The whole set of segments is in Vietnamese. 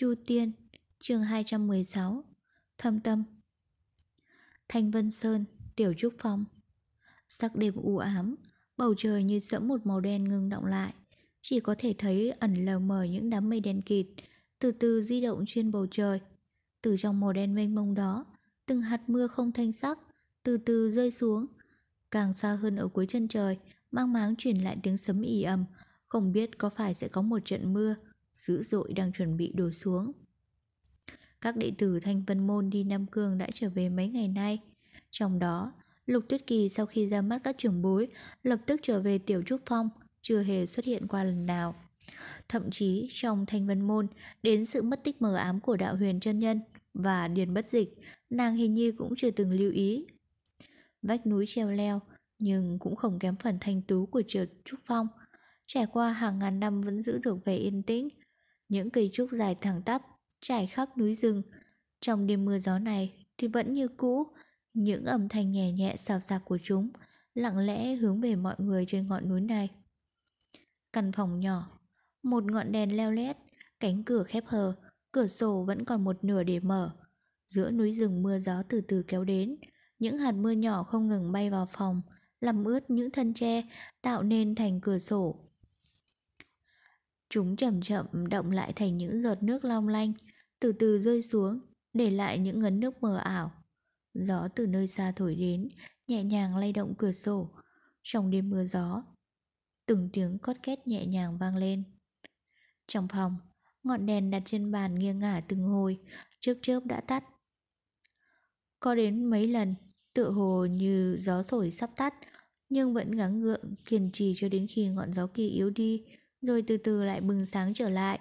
Chu Tiên, chương 216, Thâm Tâm. Thanh Vân Sơn, Tiểu Trúc Phong. Sắc đêm u ám, bầu trời như sẫm một màu đen ngưng động lại. Chỉ có thể thấy ẩn lờ mờ những đám mây đen kịt Từ từ di động trên bầu trời. Từ trong màu đen mênh mông đó Từng hạt mưa không thanh sắc Từ từ rơi xuống. Càng xa hơn ở cuối chân trời Mang máng truyền lại tiếng sấm ỉ ầm. Không biết có phải sẽ có một trận mưa dữ dội đang chuẩn bị đổ xuống. Các đệ tử Thanh Vân Môn đi Nam Cương đã trở về mấy ngày nay. Trong đó, Lục Tuyết Kỳ sau khi ra mắt các trưởng bối, lập tức trở về Tiểu Trúc Phong, chưa hề xuất hiện qua lần nào. Thậm chí trong Thanh Vân Môn, đến sự mất tích mờ ám của đạo huyền chân nhân và điền bất dịch, nàng hình như cũng chưa từng lưu ý. Vách núi treo leo, nhưng cũng không kém phần thanh tú của triều Trúc Phong. Trải qua hàng ngàn năm vẫn giữ được vẻ yên tĩnh, những cây trúc dài thẳng tắp, trải khắp núi rừng. Trong đêm mưa gió này thì vẫn như cũ, những âm thanh nhẹ nhẹ xào xạc của chúng lặng lẽ hướng về mọi người trên ngọn núi này. Căn phòng nhỏ, một ngọn đèn leo lét, cánh cửa khép hờ, cửa sổ vẫn còn một nửa để mở. Giữa núi rừng mưa gió từ từ kéo đến, những hạt mưa nhỏ không ngừng bay vào phòng, làm ướt những thân tre, tạo nên thành cửa sổ. Chúng chậm chậm động lại thành những giọt nước long lanh, từ từ rơi xuống, để lại những ngấn nước mờ ảo. Gió từ nơi xa thổi đến, nhẹ nhàng lay động cửa sổ. Trong đêm mưa gió, từng tiếng cót két nhẹ nhàng vang lên. Trong phòng, ngọn đèn đặt trên bàn nghiêng ngả từng hồi, chớp chớp đã tắt. Có đến mấy lần, tựa hồ như gió thổi sắp tắt, nhưng vẫn gắng gượng kiên trì cho đến khi ngọn gió kia yếu đi, rồi từ từ lại bừng sáng trở lại.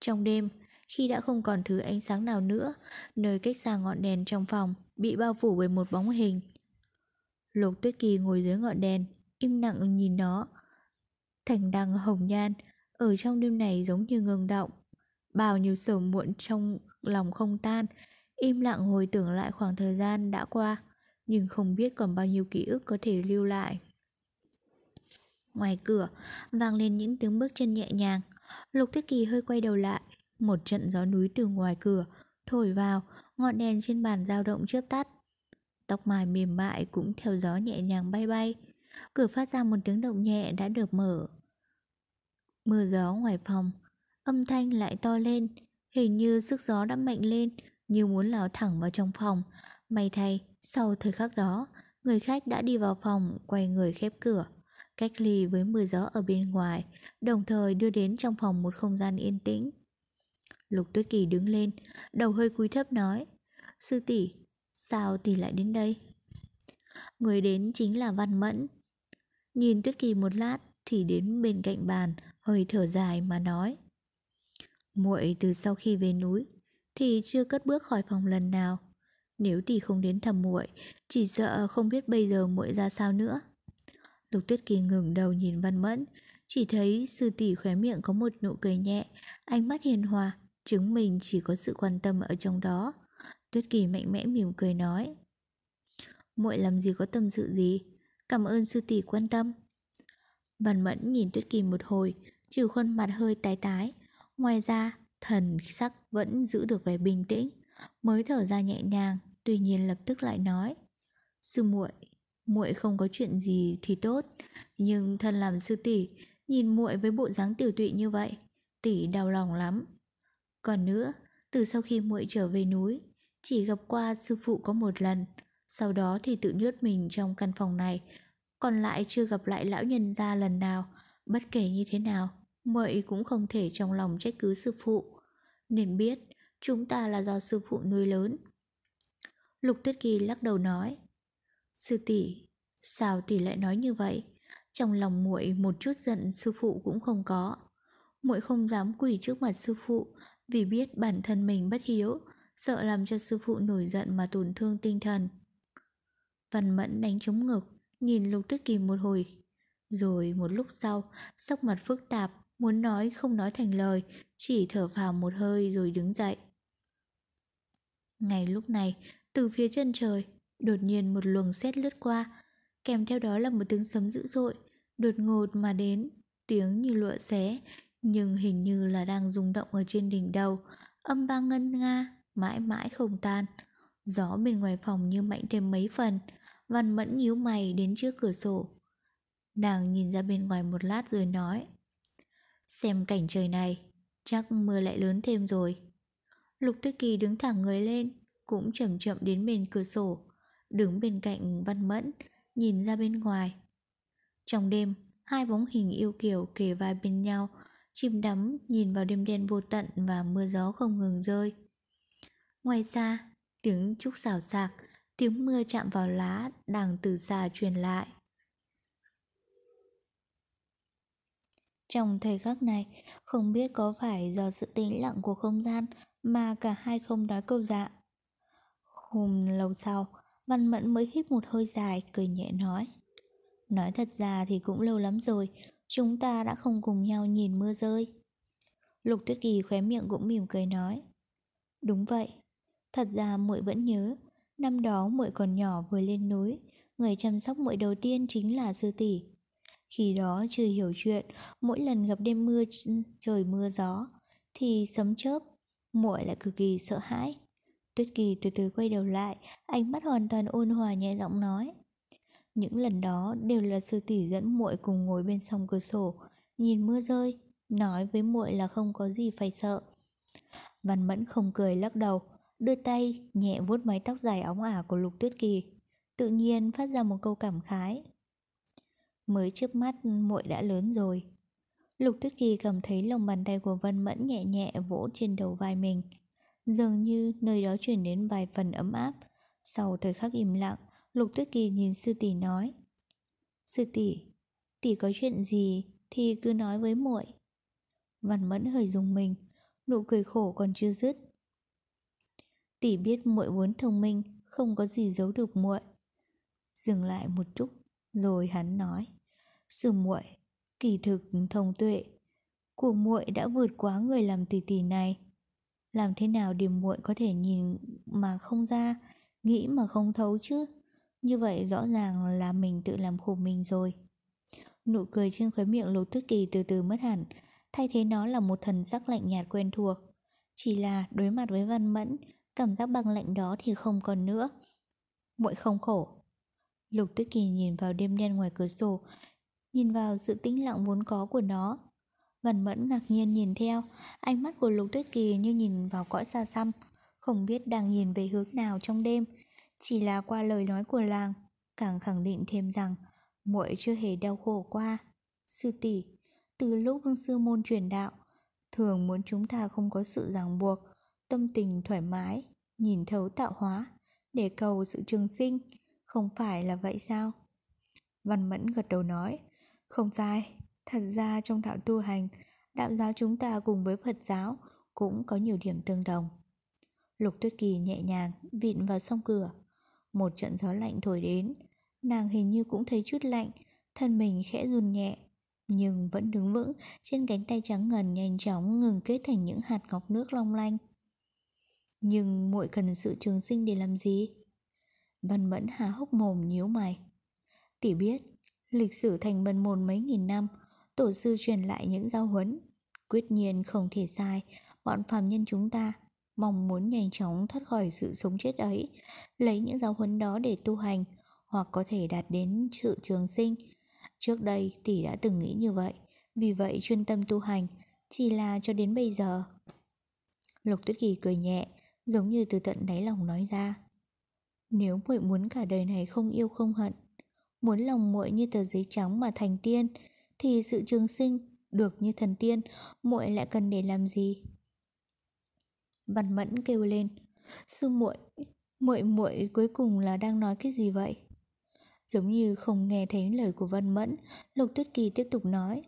Trong đêm, khi đã không còn thứ ánh sáng nào nữa, nơi cách xa ngọn đèn trong phòng bị bao phủ bởi một bóng hình. Lục Tuyết Kỳ ngồi dưới ngọn đèn, im lặng nhìn nó. Thành đăng hồng nhan, ở trong đêm này giống như ngừng động. Bao nhiêu sầu muộn trong lòng không tan, im lặng hồi tưởng lại khoảng thời gian đã qua, nhưng không biết còn bao nhiêu ký ức có thể lưu lại. Ngoài cửa, vang lên những tiếng bước chân nhẹ nhàng. Lục thiết Kỳ hơi quay đầu lại. Một trận gió núi từ ngoài cửa, thổi vào, ngọn đèn trên bàn dao động chớp tắt. Tóc mài mềm mại cũng theo gió nhẹ nhàng bay bay. Cửa phát ra một tiếng động nhẹ đã được mở. Mưa gió ngoài phòng, âm thanh lại to lên, hình như sức gió đã mạnh lên, như muốn lao thẳng vào trong phòng. May thay, sau thời khắc đó, người khách đã đi vào phòng, quay người khép cửa cách ly với mưa gió ở bên ngoài, đồng thời đưa đến trong phòng một không gian yên tĩnh. Lục Tuyết Kỳ đứng lên, đầu hơi cúi thấp nói, Sư tỷ sao tỷ lại đến đây? Người đến chính là Văn Mẫn. Nhìn Tuyết Kỳ một lát thì đến bên cạnh bàn, hơi thở dài mà nói. muội từ sau khi về núi thì chưa cất bước khỏi phòng lần nào. Nếu tỷ không đến thăm muội, chỉ sợ không biết bây giờ muội ra sao nữa. Lục Tuyết Kỳ ngừng đầu nhìn Văn Mẫn, chỉ thấy sư tỷ khóe miệng có một nụ cười nhẹ, ánh mắt hiền hòa, chứng minh chỉ có sự quan tâm ở trong đó. Tuyết Kỳ mạnh mẽ mỉm cười nói: "Muội làm gì có tâm sự gì, cảm ơn sư tỷ quan tâm." Văn Mẫn nhìn Tuyết Kỳ một hồi, trừ khuôn mặt hơi tái tái, ngoài ra thần sắc vẫn giữ được vẻ bình tĩnh, mới thở ra nhẹ nhàng, tuy nhiên lập tức lại nói: "Sư muội, muội không có chuyện gì thì tốt, nhưng thân làm sư tỷ, nhìn muội với bộ dáng tiểu tụy như vậy, tỷ đau lòng lắm. Còn nữa, từ sau khi muội trở về núi, chỉ gặp qua sư phụ có một lần, sau đó thì tự nhốt mình trong căn phòng này, còn lại chưa gặp lại lão nhân gia lần nào, bất kể như thế nào, muội cũng không thể trong lòng trách cứ sư phụ. Nên biết, chúng ta là do sư phụ nuôi lớn. Lục Tuyết Kỳ lắc đầu nói, Sư tỷ, sao tỷ lại nói như vậy? Trong lòng muội một chút giận sư phụ cũng không có. Muội không dám quỳ trước mặt sư phụ vì biết bản thân mình bất hiếu, sợ làm cho sư phụ nổi giận mà tổn thương tinh thần. Văn Mẫn đánh trống ngực, nhìn Lục Tuyết Kỳ một hồi. Rồi một lúc sau, sắc mặt phức tạp, muốn nói không nói thành lời, chỉ thở phào một hơi rồi đứng dậy. Ngày lúc này, từ phía chân trời, Đột nhiên một luồng sét lướt qua, kèm theo đó là một tiếng sấm dữ dội, đột ngột mà đến, tiếng như lụa xé, nhưng hình như là đang rung động ở trên đỉnh đầu, âm vang ngân nga, mãi mãi không tan. Gió bên ngoài phòng như mạnh thêm mấy phần, Văn Mẫn nhíu mày đến trước cửa sổ. Nàng nhìn ra bên ngoài một lát rồi nói Xem cảnh trời này, chắc mưa lại lớn thêm rồi. Lục Tuyết Kỳ đứng thẳng người lên, cũng chậm chậm đến bên cửa sổ, đứng bên cạnh Văn Mẫn, nhìn ra bên ngoài. Trong đêm, hai bóng hình yêu kiều kề vai bên nhau, chìm đắm nhìn vào đêm đen vô tận và mưa gió không ngừng rơi. Ngoài ra, tiếng trúc xào xạc, tiếng mưa chạm vào lá đang từ xa truyền lại. Trong thời khắc này, không biết có phải do sự tĩnh lặng của không gian mà cả hai không nói câu dạ. Hôm lâu sau, Văn Mẫn mới hít một hơi dài, cười nhẹ nói. Nói thật ra thì cũng lâu lắm rồi, chúng ta đã không cùng nhau nhìn mưa rơi. Lục Tuyết Kỳ khóe miệng cũng mỉm cười nói. Đúng vậy, thật ra muội vẫn nhớ, năm đó muội còn nhỏ vừa lên núi, người chăm sóc muội đầu tiên chính là sư tỷ. Khi đó chưa hiểu chuyện, mỗi lần gặp đêm mưa trời mưa gió thì sấm chớp, muội lại cực kỳ sợ hãi. Tuyết Kỳ từ từ quay đầu lại, ánh mắt hoàn toàn ôn hòa nhẹ giọng nói: những lần đó đều là sư tỷ dẫn muội cùng ngồi bên sông cửa sổ, nhìn mưa rơi, nói với muội là không có gì phải sợ. Văn Mẫn không cười lắc đầu, đưa tay nhẹ vuốt mái tóc dài óng ả của Lục Tuyết Kỳ, tự nhiên phát ra một câu cảm khái. Mới trước mắt muội đã lớn rồi. Lục Tuyết Kỳ cảm thấy lòng bàn tay của Văn Mẫn nhẹ nhẹ vỗ trên đầu vai mình. Dường như nơi đó chuyển đến vài phần ấm áp. Sau thời khắc im lặng, Lục Tuyết Kỳ nhìn sư tỷ nói Sư tỷ, tỷ có chuyện gì thì cứ nói với muội. Văn Mẫn hơi dùng mình, nụ cười khổ còn chưa dứt. Tỷ biết muội vốn thông minh, không có gì giấu được muội. Dừng lại một chút, rồi hắn nói: "Sư muội, kỳ thực thông tuệ của muội đã vượt quá người làm tỷ tỷ này. Làm thế nào để muội có thể nhìn mà không ra, nghĩ mà không thấu chứ?" Như vậy rõ ràng là mình tự làm khổ mình rồi. Nụ cười trên khóe miệng lục tuyết kỳ từ từ mất hẳn, thay thế nó là một thần sắc lạnh nhạt quen thuộc. Chỉ là đối mặt với văn mẫn, cảm giác băng lạnh đó thì không còn nữa. Muội không khổ. Lục tuyết kỳ nhìn vào đêm đen ngoài cửa sổ, nhìn vào sự tĩnh lặng vốn có của nó. Văn mẫn ngạc nhiên nhìn theo, ánh mắt của lục tuyết kỳ như nhìn vào cõi xa xăm, không biết đang nhìn về hướng nào trong đêm, chỉ là qua lời nói của làng, càng khẳng định thêm rằng muội chưa hề đau khổ qua. Sư tỷ, từ lúc sư môn truyền đạo, thường muốn chúng ta không có sự ràng buộc, tâm tình thoải mái, nhìn thấu tạo hóa, để cầu sự trường sinh, không phải là vậy sao? Văn Mẫn gật đầu nói, không sai, thật ra trong đạo tu hành, đạo giáo chúng ta cùng với Phật giáo cũng có nhiều điểm tương đồng. Lục Tuyết Kỳ nhẹ nhàng vịn vào song cửa, một trận gió lạnh thổi đến, nàng hình như cũng thấy chút lạnh, thân mình khẽ run nhẹ, nhưng vẫn đứng vững trên cánh tay trắng ngần nhanh chóng ngừng kết thành những hạt ngọc nước long lanh. Nhưng muội cần sự trường sinh để làm gì? Văn Mẫn há hốc mồm nhíu mày. Tỷ biết, lịch sử thành bần môn mấy nghìn năm, tổ sư truyền lại những giao huấn. Quyết nhiên không thể sai, bọn phàm nhân chúng ta mong muốn nhanh chóng thoát khỏi sự sống chết ấy, lấy những giáo huấn đó để tu hành, hoặc có thể đạt đến sự trường sinh. Trước đây tỷ đã từng nghĩ như vậy, vì vậy chuyên tâm tu hành, chỉ là cho đến bây giờ. Lục Tuyết Kỳ cười nhẹ, giống như từ tận đáy lòng nói ra. Nếu muội muốn cả đời này không yêu không hận, muốn lòng muội như tờ giấy trắng mà thành tiên, thì sự trường sinh được như thần tiên, muội lại cần để làm gì? Văn Mẫn kêu lên, "Sư muội, muội muội cuối cùng là đang nói cái gì vậy?" Giống như không nghe thấy lời của Văn Mẫn, Lục Tuyết Kỳ tiếp tục nói,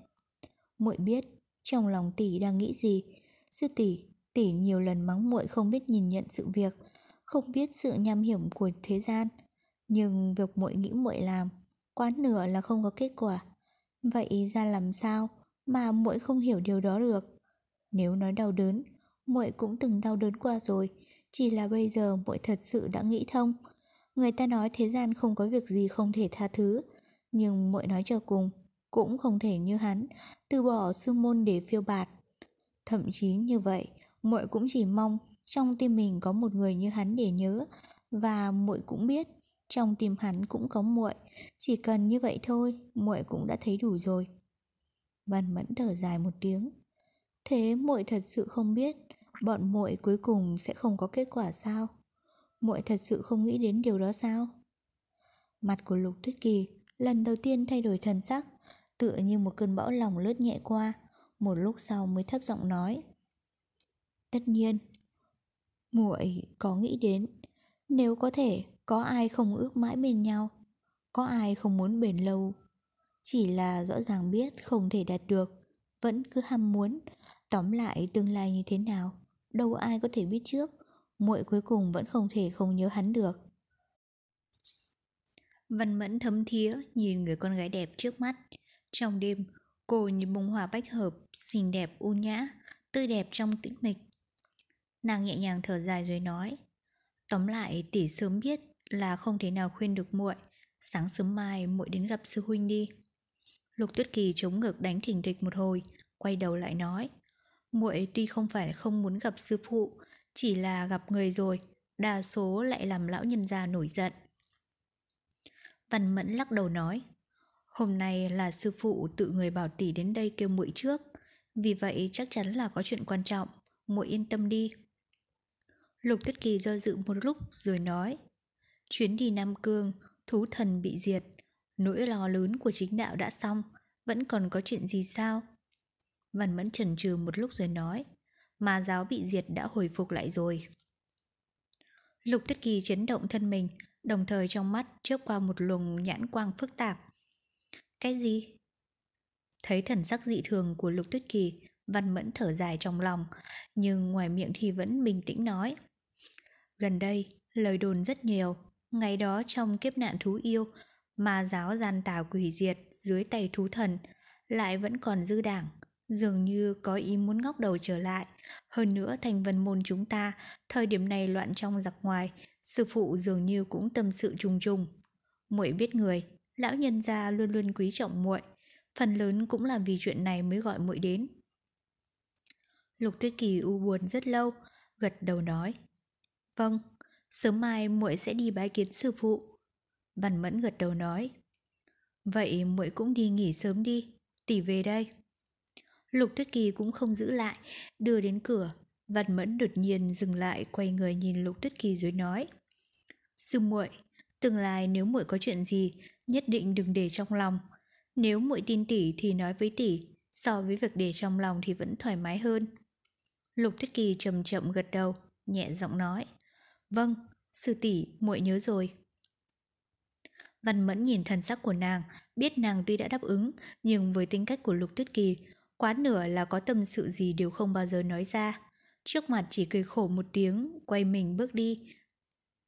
"Muội biết trong lòng tỷ đang nghĩ gì, sư tỷ, tỷ nhiều lần mắng muội không biết nhìn nhận sự việc, không biết sự nham hiểm của thế gian, nhưng việc muội nghĩ muội làm, quá nửa là không có kết quả. Vậy ra làm sao mà muội không hiểu điều đó được? Nếu nói đau đớn, muội cũng từng đau đớn qua rồi, chỉ là bây giờ muội thật sự đã nghĩ thông. Người ta nói thế gian không có việc gì không thể tha thứ, nhưng muội nói cho cùng, cũng không thể như hắn từ bỏ sư môn để phiêu bạt. Thậm chí như vậy, muội cũng chỉ mong trong tim mình có một người như hắn để nhớ và muội cũng biết trong tim hắn cũng có muội, chỉ cần như vậy thôi, muội cũng đã thấy đủ rồi. Văn Mẫn thở dài một tiếng. Thế muội thật sự không biết bọn muội cuối cùng sẽ không có kết quả sao? Muội thật sự không nghĩ đến điều đó sao? Mặt của Lục Tuyết Kỳ lần đầu tiên thay đổi thần sắc, tựa như một cơn bão lòng lướt nhẹ qua, một lúc sau mới thấp giọng nói. Tất nhiên, muội có nghĩ đến, nếu có thể, có ai không ước mãi bên nhau, có ai không muốn bền lâu. Chỉ là rõ ràng biết không thể đạt được, vẫn cứ ham muốn, tóm lại tương lai như thế nào, đâu ai có thể biết trước, muội cuối cùng vẫn không thể không nhớ hắn được. Văn mẫn thấm thía nhìn người con gái đẹp trước mắt. Trong đêm, cô như bông hoa bách hợp, xinh đẹp u nhã, tươi đẹp trong tĩnh mịch. Nàng nhẹ nhàng thở dài rồi nói Tóm lại tỷ sớm biết là không thể nào khuyên được muội. Sáng sớm mai, muội đến gặp sư huynh đi. Lục tuyết kỳ chống ngực đánh thình thịch một hồi, Quay đầu lại nói, muội tuy không phải không muốn gặp sư phụ, Chỉ là gặp người rồi, Đa số lại làm lão nhân gia nổi giận. Văn Mẫn lắc đầu nói, Hôm nay là sư phụ tự người bảo tỷ đến đây kêu muội trước, Vì vậy chắc chắn là có chuyện quan trọng, muội yên tâm đi. Lục Tuyết Kỳ do dự một lúc rồi nói Chuyến đi Nam Cương, thú thần bị diệt Nỗi lo lớn của chính đạo đã xong Vẫn còn có chuyện gì sao? Văn Mẫn chần chừ một lúc rồi nói Mà giáo bị diệt đã hồi phục lại rồi Lục Tuyết Kỳ chấn động thân mình Đồng thời trong mắt chớp qua một luồng nhãn quang phức tạp Cái gì? Thấy thần sắc dị thường của Lục Tuyết Kỳ Văn Mẫn thở dài trong lòng Nhưng ngoài miệng thì vẫn bình tĩnh nói Gần đây, lời đồn rất nhiều. Ngày đó trong kiếp nạn thú yêu, mà giáo gian tà quỷ diệt dưới tay thú thần lại vẫn còn dư đảng, dường như có ý muốn ngóc đầu trở lại. Hơn nữa thành vân môn chúng ta, thời điểm này loạn trong giặc ngoài, sư phụ dường như cũng tâm sự trùng trùng. Muội biết người, lão nhân gia luôn luôn quý trọng muội, phần lớn cũng là vì chuyện này mới gọi muội đến. Lục Tuyết Kỳ u buồn rất lâu, gật đầu nói: Vâng, sớm mai muội sẽ đi bái kiến sư phụ. Văn Mẫn gật đầu nói. Vậy muội cũng đi nghỉ sớm đi, tỷ về đây. Lục Tuyết Kỳ cũng không giữ lại, đưa đến cửa. Văn Mẫn đột nhiên dừng lại quay người nhìn Lục Tuyết Kỳ rồi nói. Sư muội, tương lai nếu muội có chuyện gì, nhất định đừng để trong lòng. Nếu muội tin tỷ thì nói với tỷ, so với việc để trong lòng thì vẫn thoải mái hơn. Lục Tuyết Kỳ chậm chậm gật đầu, nhẹ giọng nói. Vâng, sư tỷ muội nhớ rồi. Văn Mẫn nhìn thần sắc của nàng, biết nàng tuy đã đáp ứng, nhưng với tính cách của Lục Tuyết Kỳ, quá nửa là có tâm sự gì đều không bao giờ nói ra. Trước mặt chỉ cười khổ một tiếng, quay mình bước đi.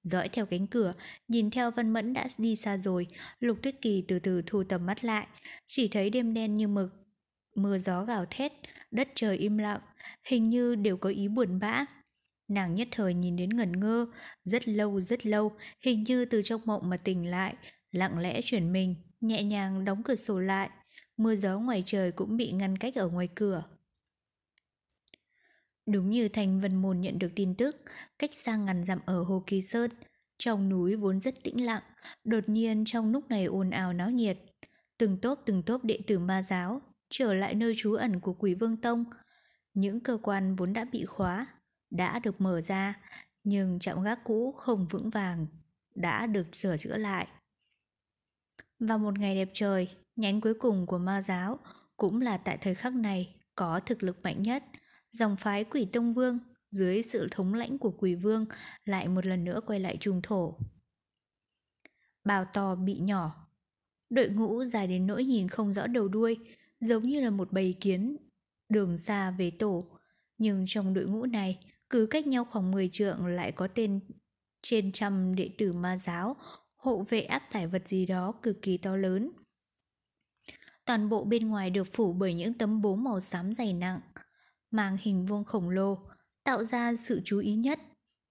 Dõi theo cánh cửa, nhìn theo Văn Mẫn đã đi xa rồi, Lục Tuyết Kỳ từ từ thu tầm mắt lại, chỉ thấy đêm đen như mực. Mưa gió gào thét, đất trời im lặng, hình như đều có ý buồn bã. Nàng nhất thời nhìn đến ngẩn ngơ, rất lâu rất lâu, hình như từ trong mộng mà tỉnh lại, lặng lẽ chuyển mình, nhẹ nhàng đóng cửa sổ lại. Mưa gió ngoài trời cũng bị ngăn cách ở ngoài cửa. Đúng như Thành Vân Môn nhận được tin tức, cách xa ngàn dặm ở Hồ Kỳ Sơn, trong núi vốn rất tĩnh lặng, đột nhiên trong lúc này ồn ào náo nhiệt. Từng tốp từng tốp đệ tử ma giáo, trở lại nơi trú ẩn của quỷ vương tông. Những cơ quan vốn đã bị khóa, đã được mở ra, nhưng trạm gác cũ không vững vàng đã được sửa chữa lại. Vào một ngày đẹp trời, nhánh cuối cùng của ma giáo cũng là tại thời khắc này có thực lực mạnh nhất, dòng phái quỷ tông vương dưới sự thống lãnh của quỷ vương lại một lần nữa quay lại trùng thổ. Bào to bị nhỏ, đội ngũ dài đến nỗi nhìn không rõ đầu đuôi, giống như là một bầy kiến đường xa về tổ. Nhưng trong đội ngũ này cứ cách nhau khoảng 10 trượng lại có tên trên trăm đệ tử ma giáo hộ vệ áp tải vật gì đó cực kỳ to lớn. Toàn bộ bên ngoài được phủ bởi những tấm bố màu xám dày nặng, mang hình vuông khổng lồ, tạo ra sự chú ý nhất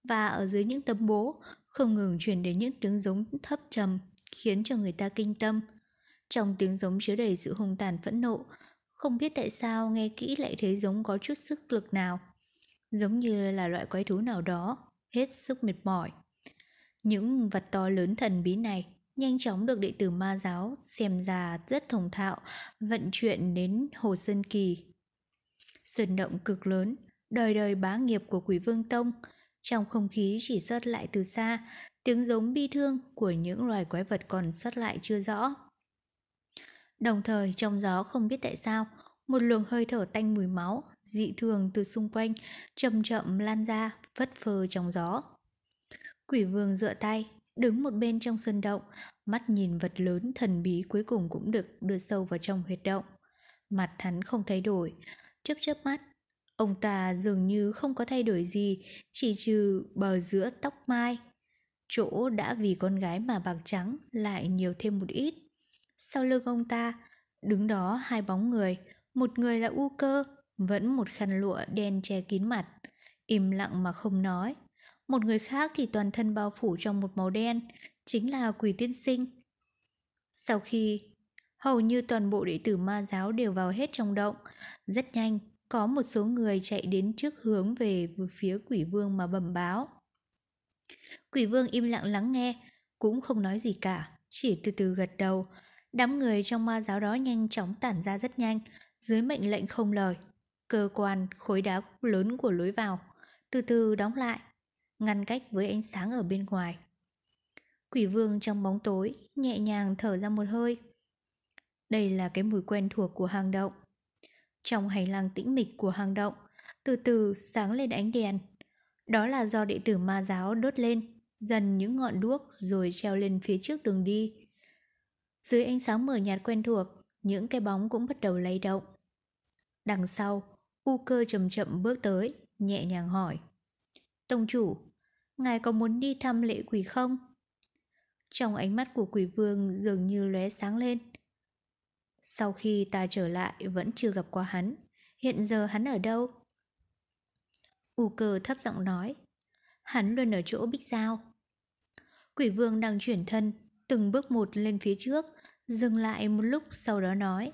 và ở dưới những tấm bố không ngừng truyền đến những tiếng giống thấp trầm khiến cho người ta kinh tâm. Trong tiếng giống chứa đầy sự hung tàn phẫn nộ, không biết tại sao nghe kỹ lại thấy giống có chút sức lực nào. Giống như là loại quái thú nào đó, hết sức mệt mỏi. Những vật to lớn thần bí này nhanh chóng được đệ tử ma giáo xem ra rất thông thạo vận chuyển đến Hồ Sơn Kỳ. Sơn động cực lớn, đời đời bá nghiệp của quỷ vương tông, trong không khí chỉ sót lại từ xa, tiếng giống bi thương của những loài quái vật còn sót lại chưa rõ. Đồng thời trong gió không biết tại sao, một luồng hơi thở tanh mùi máu, dị thường từ xung quanh, chậm chậm lan ra, phất phơ trong gió. Quỷ vương dựa tay, đứng một bên trong sân động, mắt nhìn vật lớn thần bí cuối cùng cũng được đưa sâu vào trong huyệt động. Mặt hắn không thay đổi, chớp chớp mắt. Ông ta dường như không có thay đổi gì, chỉ trừ bờ giữa tóc mai. Chỗ đã vì con gái mà bạc trắng lại nhiều thêm một ít. Sau lưng ông ta, đứng đó hai bóng người, một người là U Cơ, vẫn một khăn lụa đen che kín mặt, im lặng mà không nói. Một người khác thì toàn thân bao phủ trong một màu đen, chính là quỷ tiên sinh. Sau khi hầu như toàn bộ đệ tử ma giáo đều vào hết trong động, rất nhanh có một số người chạy đến trước hướng về phía quỷ vương mà bẩm báo. Quỷ vương im lặng lắng nghe, cũng không nói gì cả, chỉ từ từ gật đầu. Đám người trong ma giáo đó nhanh chóng tản ra rất nhanh, dưới mệnh lệnh không lời. Cơ quan khối đá lớn của lối vào, từ từ đóng lại, ngăn cách với ánh sáng ở bên ngoài. Quỷ vương trong bóng tối, nhẹ nhàng thở ra một hơi. Đây là cái mùi quen thuộc của hang động. Trong hành lang tĩnh mịch của hang động, từ từ sáng lên ánh đèn. Đó là do đệ tử ma giáo đốt lên, dần những ngọn đuốc rồi treo lên phía trước đường đi. Dưới ánh sáng mờ nhạt quen thuộc, những cái bóng cũng bắt đầu lay động. Đằng sau, U cơ chậm chậm bước tới, nhẹ nhàng hỏi. Tông chủ, ngài có muốn đi thăm lễ quỷ không? Trong ánh mắt của quỷ vương dường như lóe sáng lên. Sau khi ta trở lại vẫn chưa gặp qua hắn, hiện giờ hắn ở đâu? U cơ thấp giọng nói, hắn luôn ở chỗ bích giao. Quỷ vương đang chuyển thân, từng bước một lên phía trước, dừng lại một lúc sau đó nói,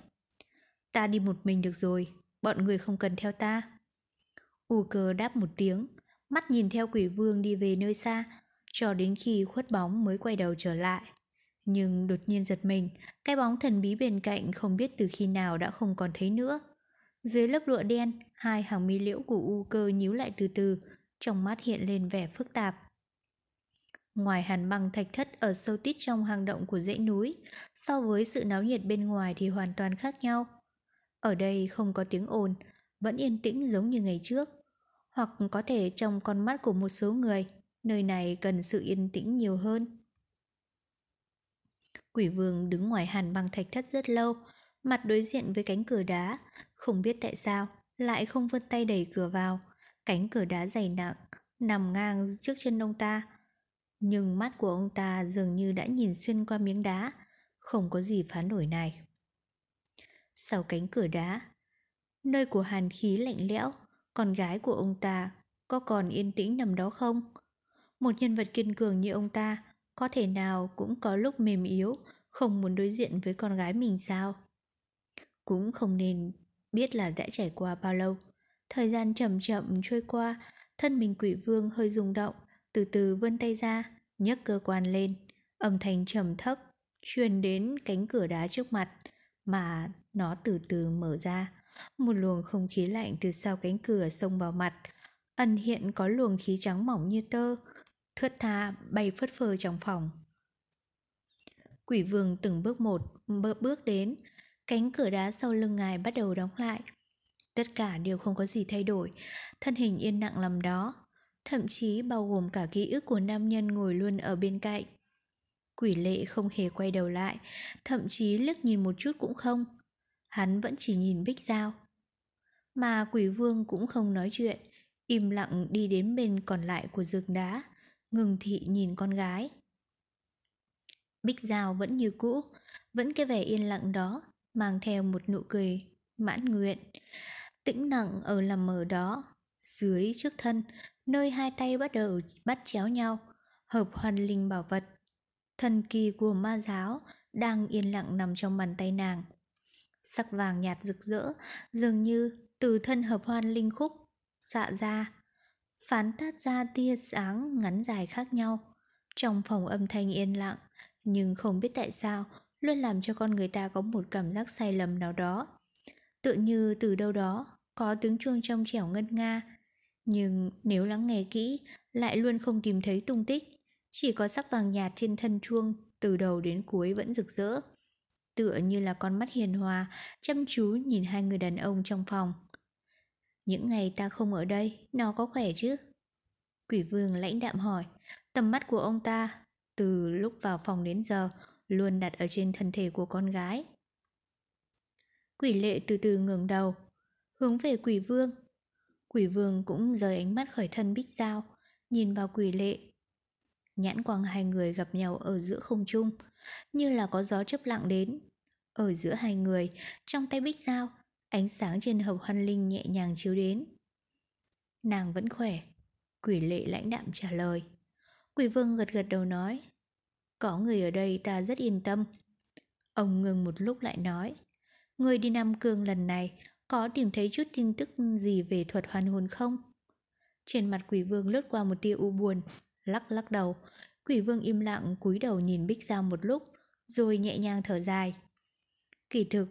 ta đi một mình được rồi, bọn người không cần theo ta. U cơ đáp một tiếng, mắt nhìn theo quỷ vương đi về nơi xa, cho đến khi khuất bóng mới quay đầu trở lại. Nhưng đột nhiên giật mình, cái bóng thần bí bên cạnh không biết từ khi nào đã không còn thấy nữa. Dưới lớp lụa đen, hai hàng mi liễu của u cơ nhíu lại từ từ, trong mắt hiện lên vẻ phức tạp. Ngoài hàn băng thạch thất ở sâu tít trong hang động của dãy núi, so với sự náo nhiệt bên ngoài thì hoàn toàn khác nhau. Ở đây không có tiếng ồn, vẫn yên tĩnh giống như ngày trước. Hoặc có thể trong con mắt của một số người, nơi này cần sự yên tĩnh nhiều hơn. Quỷ vương đứng ngoài hàn băng thạch thất rất lâu, mặt đối diện với cánh cửa đá, không biết tại sao lại không vươn tay đẩy cửa vào. Cánh cửa đá dày nặng, nằm ngang trước chân ông ta. Nhưng mắt của ông ta dường như đã nhìn xuyên qua miếng đá, không có gì phá đổi này. Sau cánh cửa đá, nơi của hàn khí lạnh lẽo, con gái của ông ta có còn yên tĩnh nằm đó không? Một nhân vật kiên cường như ông ta có thể nào cũng có lúc mềm yếu, không muốn đối diện với con gái mình sao? Cũng không nên biết là đã trải qua bao lâu. Thời gian chậm chậm trôi qua, thân mình quỷ vương hơi rung động, từ từ vươn tay ra, nhấc cơ quan lên, âm thanh trầm thấp truyền đến cánh cửa đá trước mặt mà nó từ từ mở ra. Một luồng không khí lạnh từ sau cánh cửa xông vào mặt, ẩn hiện có luồng khí trắng mỏng như tơ, thướt tha bay phất phơ trong phòng. Quỷ vương từng bước một bước đến, cánh cửa đá sau lưng ngài bắt đầu đóng lại. Tất cả đều không có gì thay đổi, thân hình yên lặng nằm đó, thậm chí bao gồm cả ký ức của nam nhân ngồi luôn ở bên cạnh. Quỷ lệ không hề quay đầu lại, thậm chí liếc nhìn một chút cũng không. Hắn vẫn chỉ nhìn Bích Giao. Mà quỷ vương cũng không nói chuyện, im lặng đi đến bên còn lại của rừng đá, ngừng thị nhìn con gái. Bích Giao vẫn như cũ, vẫn cái vẻ yên lặng đó, mang theo một nụ cười mãn nguyện. Tĩnh nặng ở làm mờ đó, dưới trước thân, nơi hai tay bắt đầu bắt chéo nhau, hợp hoàn linh bảo vật. Thần kỳ của ma giáo đang yên lặng nằm trong bàn tay nàng. Sắc vàng nhạt rực rỡ, dường như từ thân hợp hoan linh khúc, xạ ra, phán tát ra tia sáng ngắn dài khác nhau. Trong phòng âm thanh yên lặng, nhưng không biết tại sao, luôn làm cho con người ta có một cảm giác sai lầm nào đó. Tự như từ đâu đó, có tiếng chuông trong trẻo ngân nga, nhưng nếu lắng nghe kỹ, lại luôn không tìm thấy tung tích. Chỉ có sắc vàng nhạt trên thân chuông, từ đầu đến cuối vẫn rực rỡ. Tựa như là con mắt hiền hòa, chăm chú nhìn hai người đàn ông trong phòng. Những ngày ta không ở đây, nó có khỏe chứ? Quỷ vương lãnh đạm hỏi, tầm mắt của ông ta, từ lúc vào phòng đến giờ, luôn đặt ở trên thân thể của con gái. Quỷ lệ từ từ ngừng đầu, hướng về quỷ vương. Quỷ vương cũng rời ánh mắt khỏi thân bích dao, nhìn vào quỷ lệ. Nhãn quang hai người gặp nhau ở giữa không trung, như là có gió chấp lặng đến. Ở giữa hai người, trong tay bích dao, ánh sáng trên hộp hoan linh nhẹ nhàng chiếu đến. Nàng vẫn khỏe, quỷ lệ lãnh đạm trả lời. Quỷ vương gật gật đầu nói, có người ở đây ta rất yên tâm. Ông ngừng một lúc lại nói, người đi Nam Cương lần này có tìm thấy chút tin tức gì về thuật hoàn hồn không? Trên mặt quỷ vương lướt qua một tia u buồn, lắc lắc đầu. Quỷ vương im lặng cúi đầu nhìn Bích Giao một lúc, rồi nhẹ nhàng thở dài. Kỳ thực,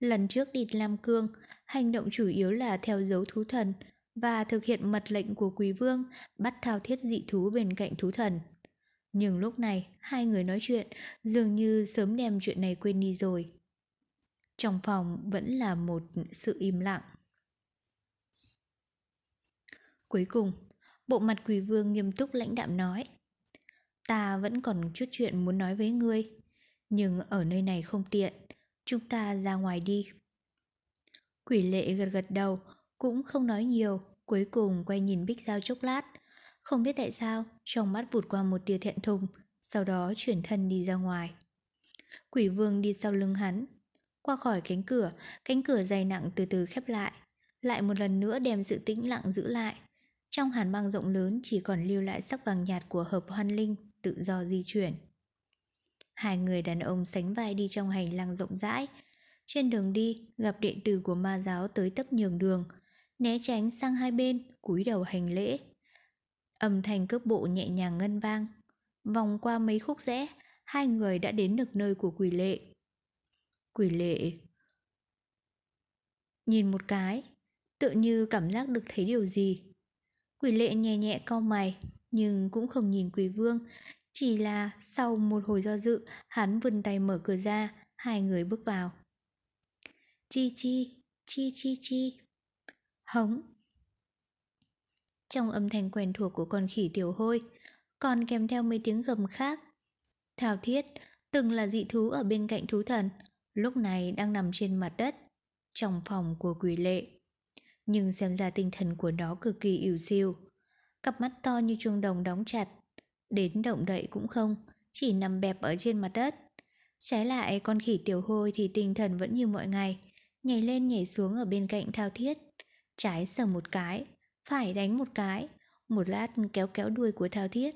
lần trước đi Lam Cương, hành động chủ yếu là theo dấu thú thần và thực hiện mật lệnh của quý vương bắt thao thiết dị thú bên cạnh thú thần. Nhưng lúc này, hai người nói chuyện dường như sớm đem chuyện này quên đi rồi. Trong phòng vẫn là một sự im lặng. Cuối cùng, bộ mặt quỷ vương nghiêm túc lãnh đạm nói Ta vẫn còn chút chuyện muốn nói với ngươi, nhưng ở nơi này không tiện, chúng ta ra ngoài đi. Quỷ lệ gật gật đầu, cũng không nói nhiều, cuối cùng quay nhìn Bích Giao chốc lát. Không biết tại sao, trong mắt vụt qua một tia thẹn thùng, sau đó chuyển thân đi ra ngoài. Quỷ vương đi sau lưng hắn, qua khỏi cánh cửa, cánh cửa dày nặng từ từ khép lại, lại một lần nữa đem sự tĩnh lặng giữ lại. Trong hàn băng rộng lớn chỉ còn lưu lại sắc vàng nhạt của hợp hoan linh tự do di chuyển. Hai người đàn ông sánh vai đi trong hành lang rộng rãi. Trên đường đi, gặp đệ tử của ma giáo tới tấp nhường đường, né tránh sang hai bên, cúi đầu hành lễ. Âm thanh cước bộ nhẹ nhàng ngân vang. Vòng qua mấy khúc rẽ, hai người đã đến được nơi của quỷ lệ. Quỷ lệ Nhìn một cái Tự như cảm giác được thấy điều gì Quỷ lệ nhẹ nhẹ cau mày Nhưng cũng không nhìn quỷ vương chỉ là sau một hồi do dự Hắn vươn tay mở cửa ra Hai người bước vào Chi chi, chi chi chi Hống Trong âm thanh quen thuộc của con khỉ tiểu hôi Còn kèm theo mấy tiếng gầm khác Thảo thiết Từng là dị thú ở bên cạnh thú thần lúc này đang nằm trên mặt đất, trong phòng của quỷ lệ. Nhưng xem ra tinh thần của nó cực kỳ ỉu siêu. Cặp mắt to như chuông đồng đóng chặt, đến động đậy cũng không, chỉ nằm bẹp ở trên mặt đất. Trái lại con khỉ tiểu hôi thì tinh thần vẫn như mọi ngày, nhảy lên nhảy xuống ở bên cạnh thao thiết. Trái sờ một cái, phải đánh một cái, một lát kéo kéo đuôi của thao thiết,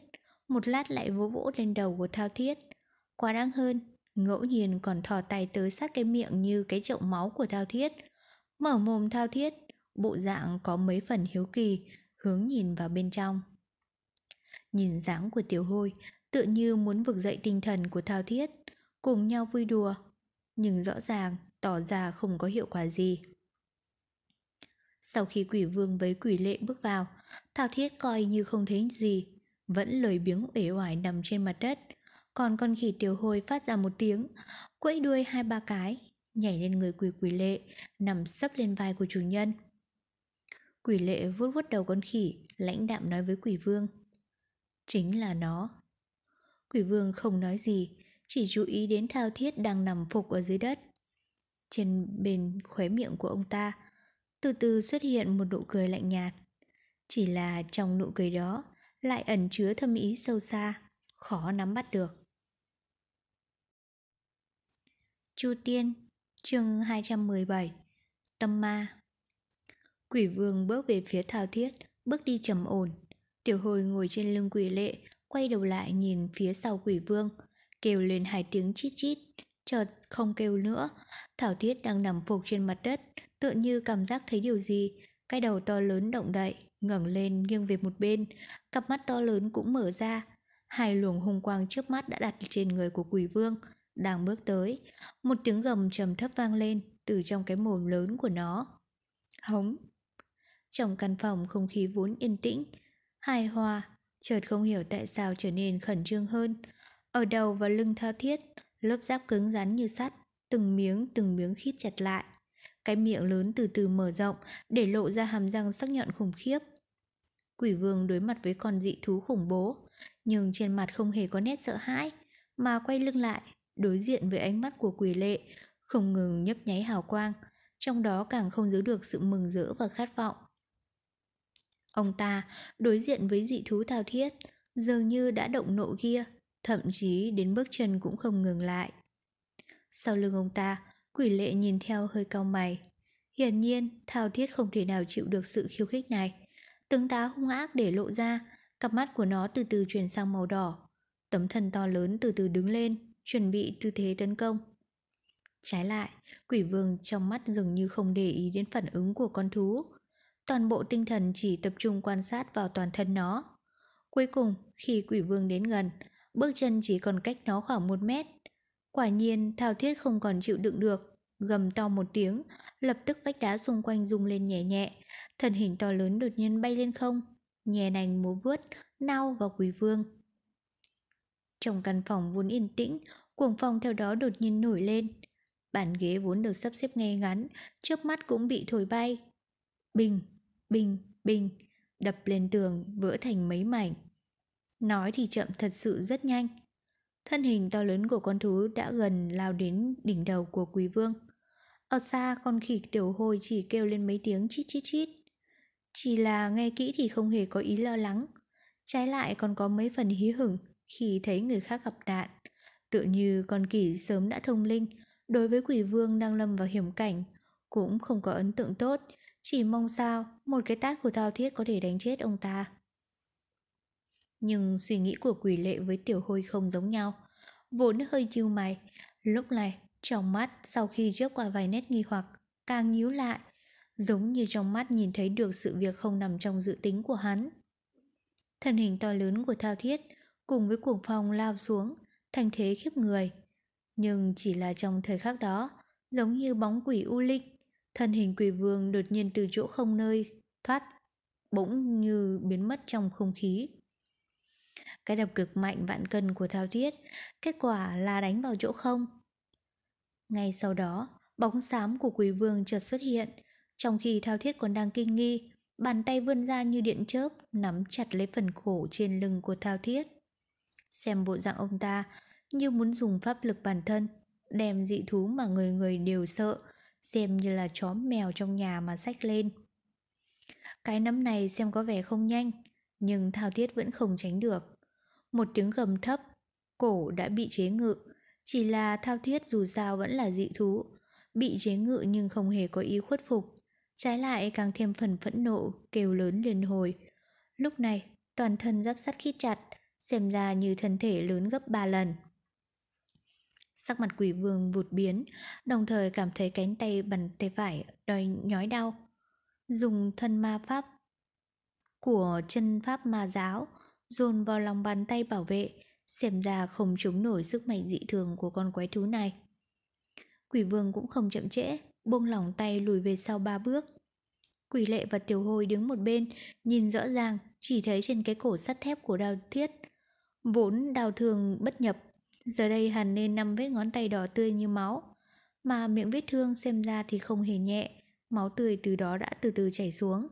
một lát lại vỗ vỗ lên đầu của thao thiết. Quá đáng hơn, ngẫu nhiên còn thò tay tới sát cái miệng như cái chậu máu của Thao Thiết. Mở mồm Thao Thiết, bộ dạng có mấy phần hiếu kỳ, hướng nhìn vào bên trong. Nhìn dáng của tiểu hôi, tự như muốn vực dậy tinh thần của Thao Thiết, cùng nhau vui đùa, nhưng rõ ràng tỏ ra không có hiệu quả gì. Sau khi quỷ vương với quỷ lệ bước vào, Thao Thiết coi như không thấy gì, vẫn lời biếng uể oải nằm trên mặt đất, còn con khỉ tiểu hôi phát ra một tiếng, quẫy đuôi hai ba cái, nhảy lên người quỷ quỷ lệ, nằm sấp lên vai của chủ nhân. Quỷ lệ vuốt vuốt đầu con khỉ, lãnh đạm nói với quỷ vương. Chính là nó. Quỷ vương không nói gì, chỉ chú ý đến thao thiết đang nằm phục ở dưới đất. Trên bên khóe miệng của ông ta, từ từ xuất hiện một nụ cười lạnh nhạt. Chỉ là trong nụ cười đó lại ẩn chứa thâm ý sâu xa khó nắm bắt được. Chu Tiên, chương 217 Tâm Ma Quỷ vương bước về phía thao thiết, bước đi trầm ổn. Tiểu hồi ngồi trên lưng quỷ lệ, quay đầu lại nhìn phía sau quỷ vương. kêu lên hai tiếng chít chít, chợt không kêu nữa. Thảo Thiết đang nằm phục trên mặt đất, tựa như cảm giác thấy điều gì, cái đầu to lớn động đậy, ngẩng lên nghiêng về một bên, cặp mắt to lớn cũng mở ra. Hai luồng hung quang trước mắt đã đặt trên người của quỷ vương, đang bước tới. Một tiếng gầm trầm thấp vang lên từ trong cái mồm lớn của nó. Hống! Trong căn phòng không khí vốn yên tĩnh, hài hòa, chợt không hiểu tại sao trở nên khẩn trương hơn. Ở đầu và lưng thao thiết, lớp giáp cứng rắn như sắt, từng miếng từng miếng khít chặt lại. Cái miệng lớn từ từ mở rộng để lộ ra hàm răng sắc nhọn khủng khiếp. Quỷ vương đối mặt với con dị thú khủng bố, nhưng trên mặt không hề có nét sợ hãi, mà quay lưng lại, đối diện với ánh mắt của quỷ lệ, không ngừng nhấp nháy hào quang, trong đó càng không giữ được sự mừng rỡ và khát vọng. Ông ta đối diện với dị thú thao thiết, dường như đã động nộ kia, thậm chí đến bước chân cũng không ngừng lại. Sau lưng ông ta, quỷ lệ nhìn theo hơi cau mày. Hiển nhiên, thao thiết không thể nào chịu được sự khiêu khích này. Tướng tá hung ác để lộ ra, cặp mắt của nó từ từ chuyển sang màu đỏ. Tấm thân to lớn từ từ đứng lên, chuẩn bị tư thế tấn công. Trái lại, quỷ vương trong mắt dường như không để ý đến phản ứng của con thú. Toàn bộ tinh thần chỉ tập trung quan sát vào toàn thân nó. Cuối cùng, khi quỷ vương đến gần, bước chân chỉ còn cách nó khoảng một mét. Quả nhiên, thao thiết không còn chịu đựng được, gầm to một tiếng, lập tức vách đá xung quanh rung lên nhẹ nhẹ, thân hình to lớn đột nhiên bay lên không, nhẹ nành múa vướt, nao vào quỷ vương. Trong căn phòng vốn yên tĩnh, cuồng phong theo đó đột nhiên nổi lên. Bàn ghế vốn được sắp xếp ngay ngắn, trước mắt cũng bị thổi bay. Bình, bình, bình, đập lên tường, vỡ thành mấy mảnh. Nói thì chậm thật sự rất nhanh. Thân hình to lớn của con thú đã gần lao đến đỉnh đầu của quý vương. Ở xa con khỉ tiểu hôi chỉ kêu lên mấy tiếng chít chít chít. Chỉ là nghe kỹ thì không hề có ý lo lắng. Trái lại còn có mấy phần hí hửng khi thấy người khác gặp nạn. tự như con kỳ sớm đã thông linh, đối với quỷ vương đang lâm vào hiểm cảnh, cũng không có ấn tượng tốt, chỉ mong sao một cái tát của thao thiết có thể đánh chết ông ta. Nhưng suy nghĩ của quỷ lệ với tiểu hôi không giống nhau, vốn hơi chiêu mày, lúc này trong mắt sau khi chớp qua vài nét nghi hoặc càng nhíu lại, giống như trong mắt nhìn thấy được sự việc không nằm trong dự tính của hắn. Thân hình to lớn của thao thiết cùng với cuồng phong lao xuống, thành thế khiếp người. Nhưng chỉ là trong thời khắc đó, giống như bóng quỷ u linh, thân hình quỷ vương đột nhiên từ chỗ không nơi thoát, bỗng như biến mất trong không khí. Cái đập cực mạnh vạn cân của thao thiết, kết quả là đánh vào chỗ không. Ngay sau đó, bóng xám của quỷ vương chợt xuất hiện, trong khi thao thiết còn đang kinh nghi, bàn tay vươn ra như điện chớp, nắm chặt lấy phần cổ trên lưng của thao thiết. Xem bộ dạng ông ta như muốn dùng pháp lực bản thân, đem dị thú mà người người đều sợ, xem như là chó mèo trong nhà mà xách lên. Cái nấm này xem có vẻ không nhanh, nhưng thao thiết vẫn không tránh được. Một tiếng gầm thấp, cổ đã bị chế ngự, chỉ là thao thiết dù sao vẫn là dị thú, bị chế ngự nhưng không hề có ý khuất phục, trái lại càng thêm phần phẫn nộ, kêu lớn liền hồi. Lúc này, toàn thân giáp sắt khít chặt, xem ra như thân thể lớn gấp ba lần. Sắc mặt quỷ vương vụt biến, đồng thời cảm thấy cánh tay bàn tay phải đòi nhói đau. Dùng thân ma pháp của chân pháp ma giáo dồn vào lòng bàn tay bảo vệ, xem ra không chống nổi sức mạnh dị thường của con quái thú này. Quỷ vương cũng không chậm trễ, buông lỏng tay lùi về sau ba bước. Quỷ lệ và tiểu hồi đứng một bên, nhìn rõ ràng, chỉ thấy trên cái cổ sắt thép của đao thiết. Vốn đào thường bất nhập, giờ đây hẳn nên năm vết ngón tay đỏ tươi như máu. Mà miệng vết thương xem ra thì không hề nhẹ, máu tươi từ đó đã từ từ chảy xuống.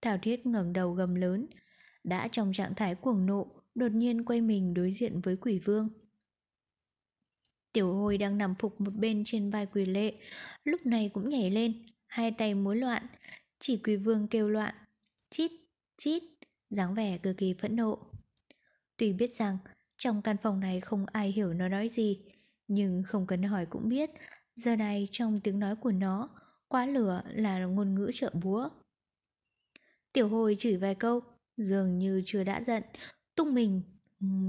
Thảo Thiết ngẩng đầu gầm lớn, đã trong trạng thái cuồng nộ, đột nhiên quay mình đối diện với quỷ vương. Tiểu hồi đang nằm phục một bên trên vai quỷ lệ, lúc này cũng nhảy lên, hai tay múa loạn, chỉ quỷ vương kêu loạn, chít, chít, dáng vẻ cực kỳ phẫn nộ. Tuy biết rằng trong căn phòng này không ai hiểu nó nói gì, nhưng không cần hỏi cũng biết, giờ này trong tiếng nói của nó, quá lửa là ngôn ngữ trợ búa. Tiểu hồi chửi vài câu, dường như chưa đã giận, tung mình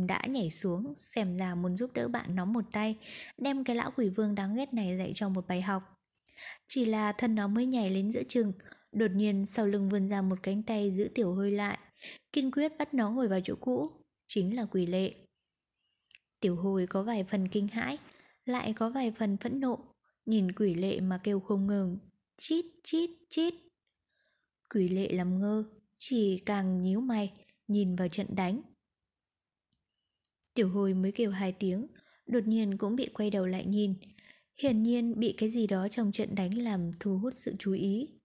đã nhảy xuống xem ra muốn giúp đỡ bạn nó một tay đem cái lão quỷ vương đáng ghét này dạy cho một bài học chỉ là thân nó mới nhảy lên giữa chừng đột nhiên sau lưng vươn ra một cánh tay giữ tiểu hôi lại kiên quyết bắt nó ngồi vào chỗ cũ chính là quỷ lệ tiểu hồi có vài phần kinh hãi, lại có vài phần phẫn nộ, nhìn quỷ lệ mà kêu không ngừng, chít chít chít. Quỷ lệ làm ngơ, chỉ càng nhíu mày, nhìn vào trận đánh. Tiểu hồi mới kêu hai tiếng, đột nhiên cũng bị quay đầu lại nhìn. Hiển nhiên bị cái gì đó trong trận đánh làm thu hút sự chú ý.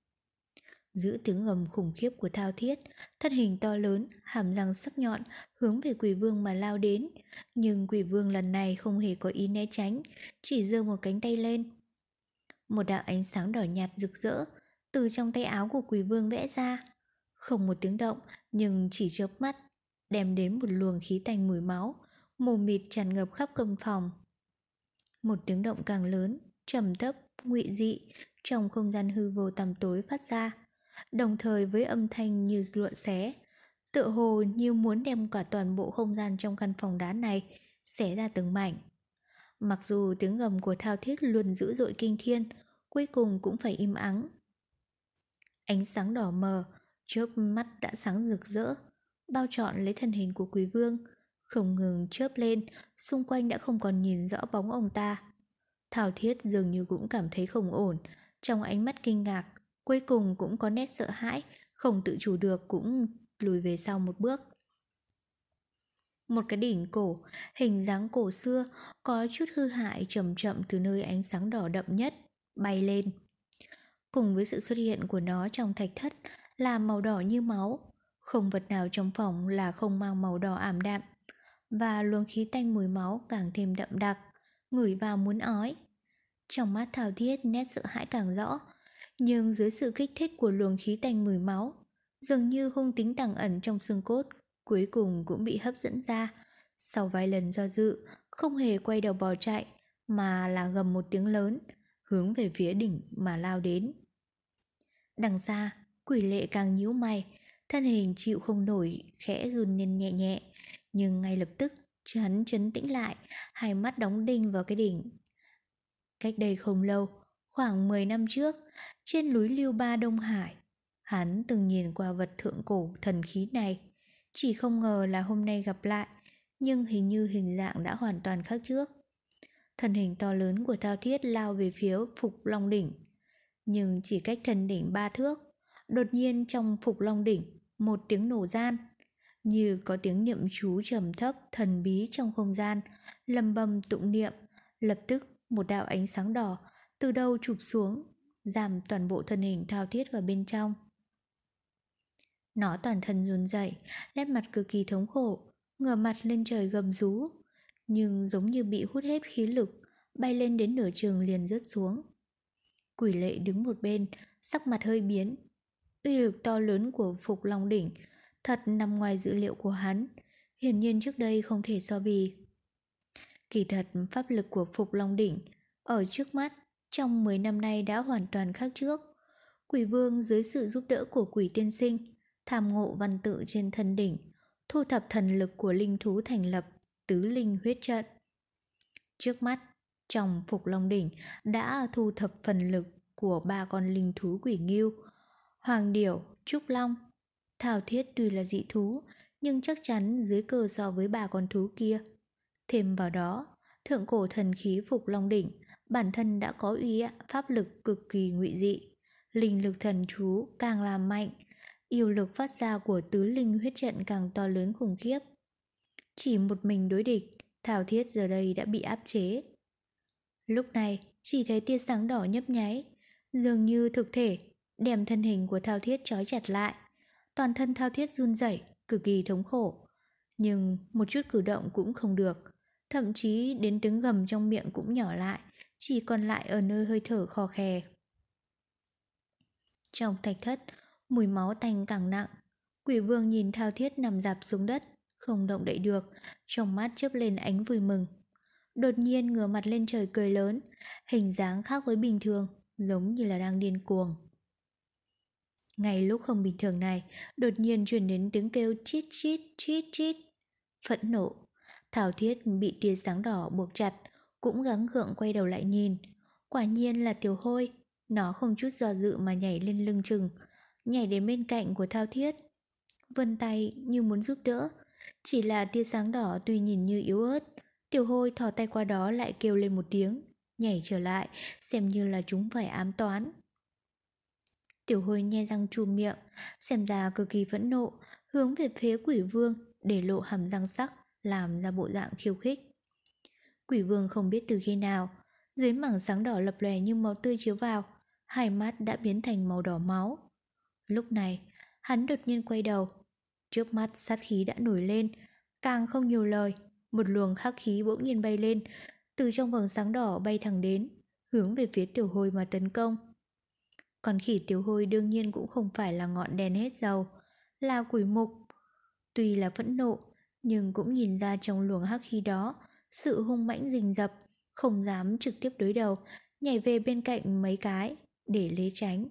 Giữ tiếng gầm khủng khiếp của thao thiết, thân hình to lớn, hàm răng sắc nhọn, hướng về quỷ vương mà lao đến. Nhưng quỷ vương lần này không hề có ý né tránh, chỉ giơ một cánh tay lên. Một đạo ánh sáng đỏ nhạt rực rỡ, từ trong tay áo của quỷ vương vẽ ra. Không một tiếng động, nhưng chỉ chớp mắt, đem đến một luồng khí tanh mùi máu, mù mịt tràn ngập khắp cầm phòng. Một tiếng động càng lớn, trầm thấp, ngụy dị, trong không gian hư vô tăm tối phát ra đồng thời với âm thanh như lụa xé, tựa hồ như muốn đem cả toàn bộ không gian trong căn phòng đá này xé ra từng mảnh. Mặc dù tiếng gầm của thao thiết luôn dữ dội kinh thiên, cuối cùng cũng phải im ắng. Ánh sáng đỏ mờ, chớp mắt đã sáng rực rỡ, bao trọn lấy thân hình của quý vương, không ngừng chớp lên, xung quanh đã không còn nhìn rõ bóng ông ta. Thao thiết dường như cũng cảm thấy không ổn, trong ánh mắt kinh ngạc, Cuối cùng cũng có nét sợ hãi, không tự chủ được cũng lùi về sau một bước. Một cái đỉnh cổ, hình dáng cổ xưa, có chút hư hại chậm chậm từ nơi ánh sáng đỏ đậm nhất, bay lên. Cùng với sự xuất hiện của nó trong thạch thất là màu đỏ như máu, không vật nào trong phòng là không mang màu đỏ ảm đạm, và luồng khí tanh mùi máu càng thêm đậm đặc, ngửi vào muốn ói. Trong mắt Thảo Thiết nét sợ hãi càng rõ, nhưng dưới sự kích thích của luồng khí tanh mùi máu, dường như hung tính tàng ẩn trong xương cốt, cuối cùng cũng bị hấp dẫn ra. Sau vài lần do dự, không hề quay đầu bò chạy, mà là gầm một tiếng lớn, hướng về phía đỉnh mà lao đến. Đằng xa, quỷ lệ càng nhíu mày, thân hình chịu không nổi, khẽ run lên nhẹ nhẹ, nhưng ngay lập tức hắn chấn tĩnh lại, hai mắt đóng đinh vào cái đỉnh. Cách đây không lâu, khoảng 10 năm trước, trên núi liêu Ba Đông Hải. Hắn từng nhìn qua vật thượng cổ thần khí này, chỉ không ngờ là hôm nay gặp lại, nhưng hình như hình dạng đã hoàn toàn khác trước. Thân hình to lớn của Thao Thiết lao về phía Phục Long Đỉnh, nhưng chỉ cách thân đỉnh ba thước, đột nhiên trong Phục Long Đỉnh, một tiếng nổ gian, như có tiếng niệm chú trầm thấp thần bí trong không gian, lầm bầm tụng niệm, lập tức một đạo ánh sáng đỏ từ đầu chụp xuống giảm toàn bộ thân hình thao thiết vào bên trong. Nó toàn thân run rẩy, nét mặt cực kỳ thống khổ, ngửa mặt lên trời gầm rú, nhưng giống như bị hút hết khí lực, bay lên đến nửa trường liền rớt xuống. Quỷ lệ đứng một bên, sắc mặt hơi biến. Uy lực to lớn của Phục Long Đỉnh thật nằm ngoài dữ liệu của hắn, hiển nhiên trước đây không thể so bì. Kỳ thật pháp lực của Phục Long Đỉnh ở trước mắt trong 10 năm nay đã hoàn toàn khác trước. Quỷ vương dưới sự giúp đỡ của quỷ tiên sinh, tham ngộ văn tự trên thân đỉnh, thu thập thần lực của linh thú thành lập tứ linh huyết trận. Trước mắt, trong Phục Long Đỉnh đã thu thập phần lực của ba con linh thú quỷ nghiêu, Hoàng Điểu, Trúc Long. Thảo Thiết tuy là dị thú, nhưng chắc chắn dưới cơ so với ba con thú kia. Thêm vào đó, thượng cổ thần khí Phục Long Đỉnh bản thân đã có uy pháp lực cực kỳ ngụy dị. Linh lực thần chú càng làm mạnh, yêu lực phát ra của tứ linh huyết trận càng to lớn khủng khiếp. Chỉ một mình đối địch, Thảo Thiết giờ đây đã bị áp chế. Lúc này, chỉ thấy tia sáng đỏ nhấp nháy, dường như thực thể, đem thân hình của Thao Thiết trói chặt lại. Toàn thân Thao Thiết run rẩy, cực kỳ thống khổ. Nhưng một chút cử động cũng không được, thậm chí đến tiếng gầm trong miệng cũng nhỏ lại, chỉ còn lại ở nơi hơi thở khò khè. Trong thạch thất, mùi máu tanh càng nặng. Quỷ vương nhìn thao thiết nằm dạp xuống đất, không động đậy được, trong mắt chớp lên ánh vui mừng. Đột nhiên ngửa mặt lên trời cười lớn, hình dáng khác với bình thường, giống như là đang điên cuồng. Ngay lúc không bình thường này, đột nhiên truyền đến tiếng kêu chít chít chít chít. phẫn nộ. Thảo thiết bị tia sáng đỏ buộc chặt, cũng gắng gượng quay đầu lại nhìn. Quả nhiên là tiểu hôi, nó không chút do dự mà nhảy lên lưng chừng, nhảy đến bên cạnh của thao thiết. Vân tay như muốn giúp đỡ, chỉ là tia sáng đỏ tuy nhìn như yếu ớt, tiểu hôi thò tay qua đó lại kêu lên một tiếng, nhảy trở lại, xem như là chúng phải ám toán. Tiểu hôi nhe răng chùm miệng, xem ra cực kỳ phẫn nộ, hướng về phía quỷ vương để lộ hàm răng sắc, làm ra bộ dạng khiêu khích. Quỷ vương không biết từ khi nào, dưới mảng sáng đỏ lập lòe như máu tươi chiếu vào, hai mắt đã biến thành màu đỏ máu. Lúc này, hắn đột nhiên quay đầu. Trước mắt sát khí đã nổi lên, càng không nhiều lời, một luồng hắc khí bỗng nhiên bay lên, từ trong vầng sáng đỏ bay thẳng đến, hướng về phía tiểu hôi mà tấn công. Còn khỉ tiểu hôi đương nhiên cũng không phải là ngọn đèn hết dầu, là quỷ mục. Tuy là phẫn nộ, nhưng cũng nhìn ra trong luồng hắc khí đó, sự hung mãnh rình rập, không dám trực tiếp đối đầu, nhảy về bên cạnh mấy cái để lấy tránh.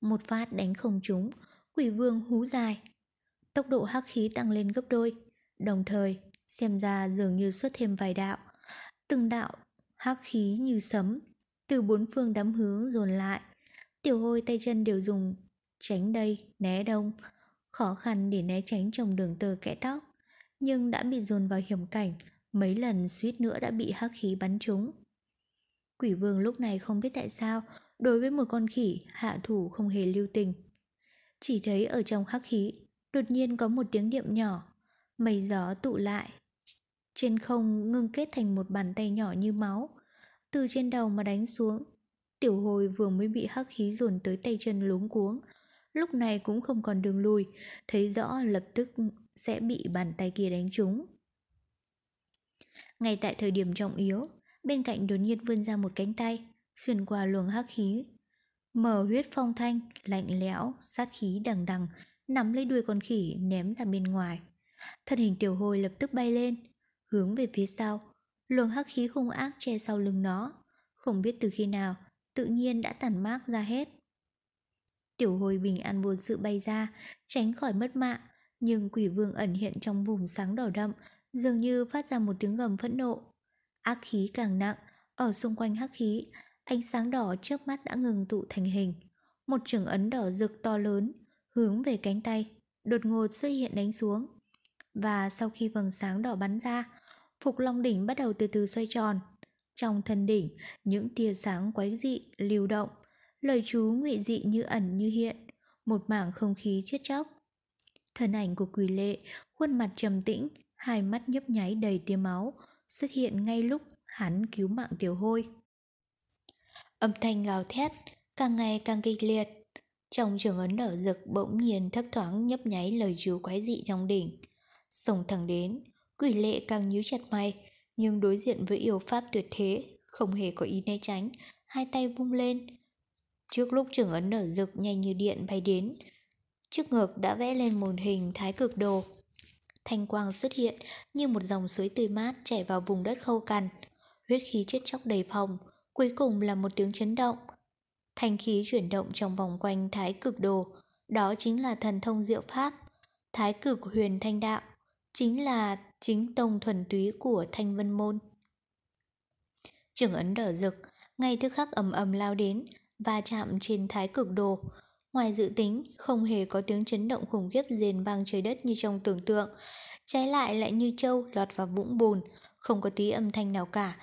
Một phát đánh không trúng, quỷ vương hú dài. Tốc độ hắc khí tăng lên gấp đôi, đồng thời xem ra dường như xuất thêm vài đạo. Từng đạo hắc khí như sấm, từ bốn phương đám hướng dồn lại. Tiểu hôi tay chân đều dùng tránh đây, né đông, khó khăn để né tránh trong đường tơ kẽ tóc, nhưng đã bị dồn vào hiểm cảnh, mấy lần suýt nữa đã bị hắc khí bắn trúng. Quỷ vương lúc này không biết tại sao, đối với một con khỉ, hạ thủ không hề lưu tình. Chỉ thấy ở trong hắc khí, đột nhiên có một tiếng điệm nhỏ, mây gió tụ lại. Trên không ngưng kết thành một bàn tay nhỏ như máu, từ trên đầu mà đánh xuống. Tiểu hồi vừa mới bị hắc khí dồn tới tay chân luống cuống, lúc này cũng không còn đường lùi, thấy rõ lập tức sẽ bị bàn tay kia đánh trúng. Ngay tại thời điểm trọng yếu, bên cạnh đột nhiên vươn ra một cánh tay, xuyên qua luồng hắc khí. Mở huyết phong thanh, lạnh lẽo, sát khí đằng đằng, nắm lấy đuôi con khỉ ném ra bên ngoài. Thân hình tiểu hồi lập tức bay lên, hướng về phía sau, luồng hắc khí hung ác che sau lưng nó, không biết từ khi nào, tự nhiên đã tản mát ra hết. Tiểu hồi bình an vô sự bay ra, tránh khỏi mất mạng, nhưng quỷ vương ẩn hiện trong vùng sáng đỏ đậm, dường như phát ra một tiếng gầm phẫn nộ. Ác khí càng nặng, ở xung quanh hắc khí, ánh sáng đỏ trước mắt đã ngừng tụ thành hình. Một trường ấn đỏ rực to lớn, hướng về cánh tay, đột ngột xuất hiện đánh xuống. Và sau khi vầng sáng đỏ bắn ra, Phục Long đỉnh bắt đầu từ từ xoay tròn. Trong thân đỉnh, những tia sáng quái dị, lưu động, lời chú ngụy dị như ẩn như hiện, một mảng không khí chết chóc. Thân ảnh của quỷ lệ, khuôn mặt trầm tĩnh, hai mắt nhấp nháy đầy tia máu, xuất hiện ngay lúc hắn cứu mạng tiểu hôi. Âm thanh gào thét, càng ngày càng kịch liệt. Trong trường ấn đỏ rực bỗng nhiên thấp thoáng nhấp nháy lời chú quái dị trong đỉnh. Sông thẳng đến, quỷ lệ càng nhíu chặt mày, nhưng đối diện với yêu pháp tuyệt thế, không hề có ý né tránh, hai tay vung lên. Trước lúc trường ấn nở rực nhanh như điện bay đến, trước ngực đã vẽ lên một hình thái cực đồ. Thanh quang xuất hiện như một dòng suối tươi mát chảy vào vùng đất khâu cằn. Huyết khí chết chóc đầy phòng, cuối cùng là một tiếng chấn động. Thanh khí chuyển động trong vòng quanh thái cực đồ, đó chính là thần thông diệu pháp. Thái cực huyền thanh đạo, chính là chính tông thuần túy của thanh vân môn. Trường ấn đỏ rực, ngay tức khắc ầm ầm lao đến, và chạm trên thái cực đồ, Ngoài dự tính, không hề có tiếng chấn động khủng khiếp rền vang trời đất như trong tưởng tượng. Trái lại lại như trâu lọt vào vũng bùn, không có tí âm thanh nào cả.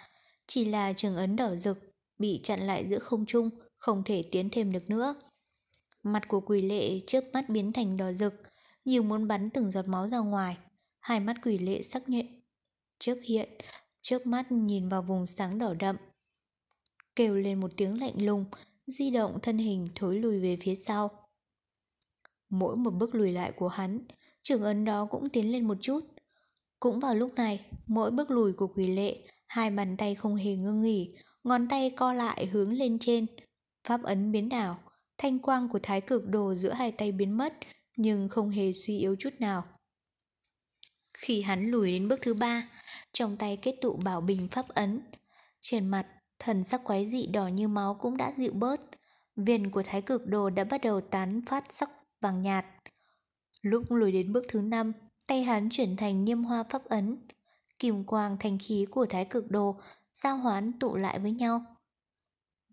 Chỉ là trường ấn đỏ rực, bị chặn lại giữa không trung, không thể tiến thêm được nữa. Mặt của quỷ lệ trước mắt biến thành đỏ rực, như muốn bắn từng giọt máu ra ngoài. Hai mắt quỷ lệ sắc nhện, chớp hiện, trước mắt nhìn vào vùng sáng đỏ đậm. Kêu lên một tiếng lạnh lùng, di động thân hình thối lùi về phía sau. Mỗi một bước lùi lại của hắn, trường ấn đó cũng tiến lên một chút. Cũng vào lúc này, mỗi bước lùi của quỷ lệ, hai bàn tay không hề ngưng nghỉ, ngón tay co lại hướng lên trên. Pháp ấn biến đảo, thanh quang của thái cực đồ giữa hai tay biến mất, nhưng không hề suy yếu chút nào. Khi hắn lùi đến bước thứ ba, trong tay kết tụ bảo bình pháp ấn. Trên mặt, thần sắc quái dị đỏ như máu cũng đã dịu bớt. Viên của thái cực đồ đã bắt đầu tán phát sắc vàng nhạt. Lúc lùi đến bước thứ năm, Tay hắn chuyển thành niêm hoa pháp ấn, kim quang thành khí của thái cực đồ giao hoán tụ lại với nhau.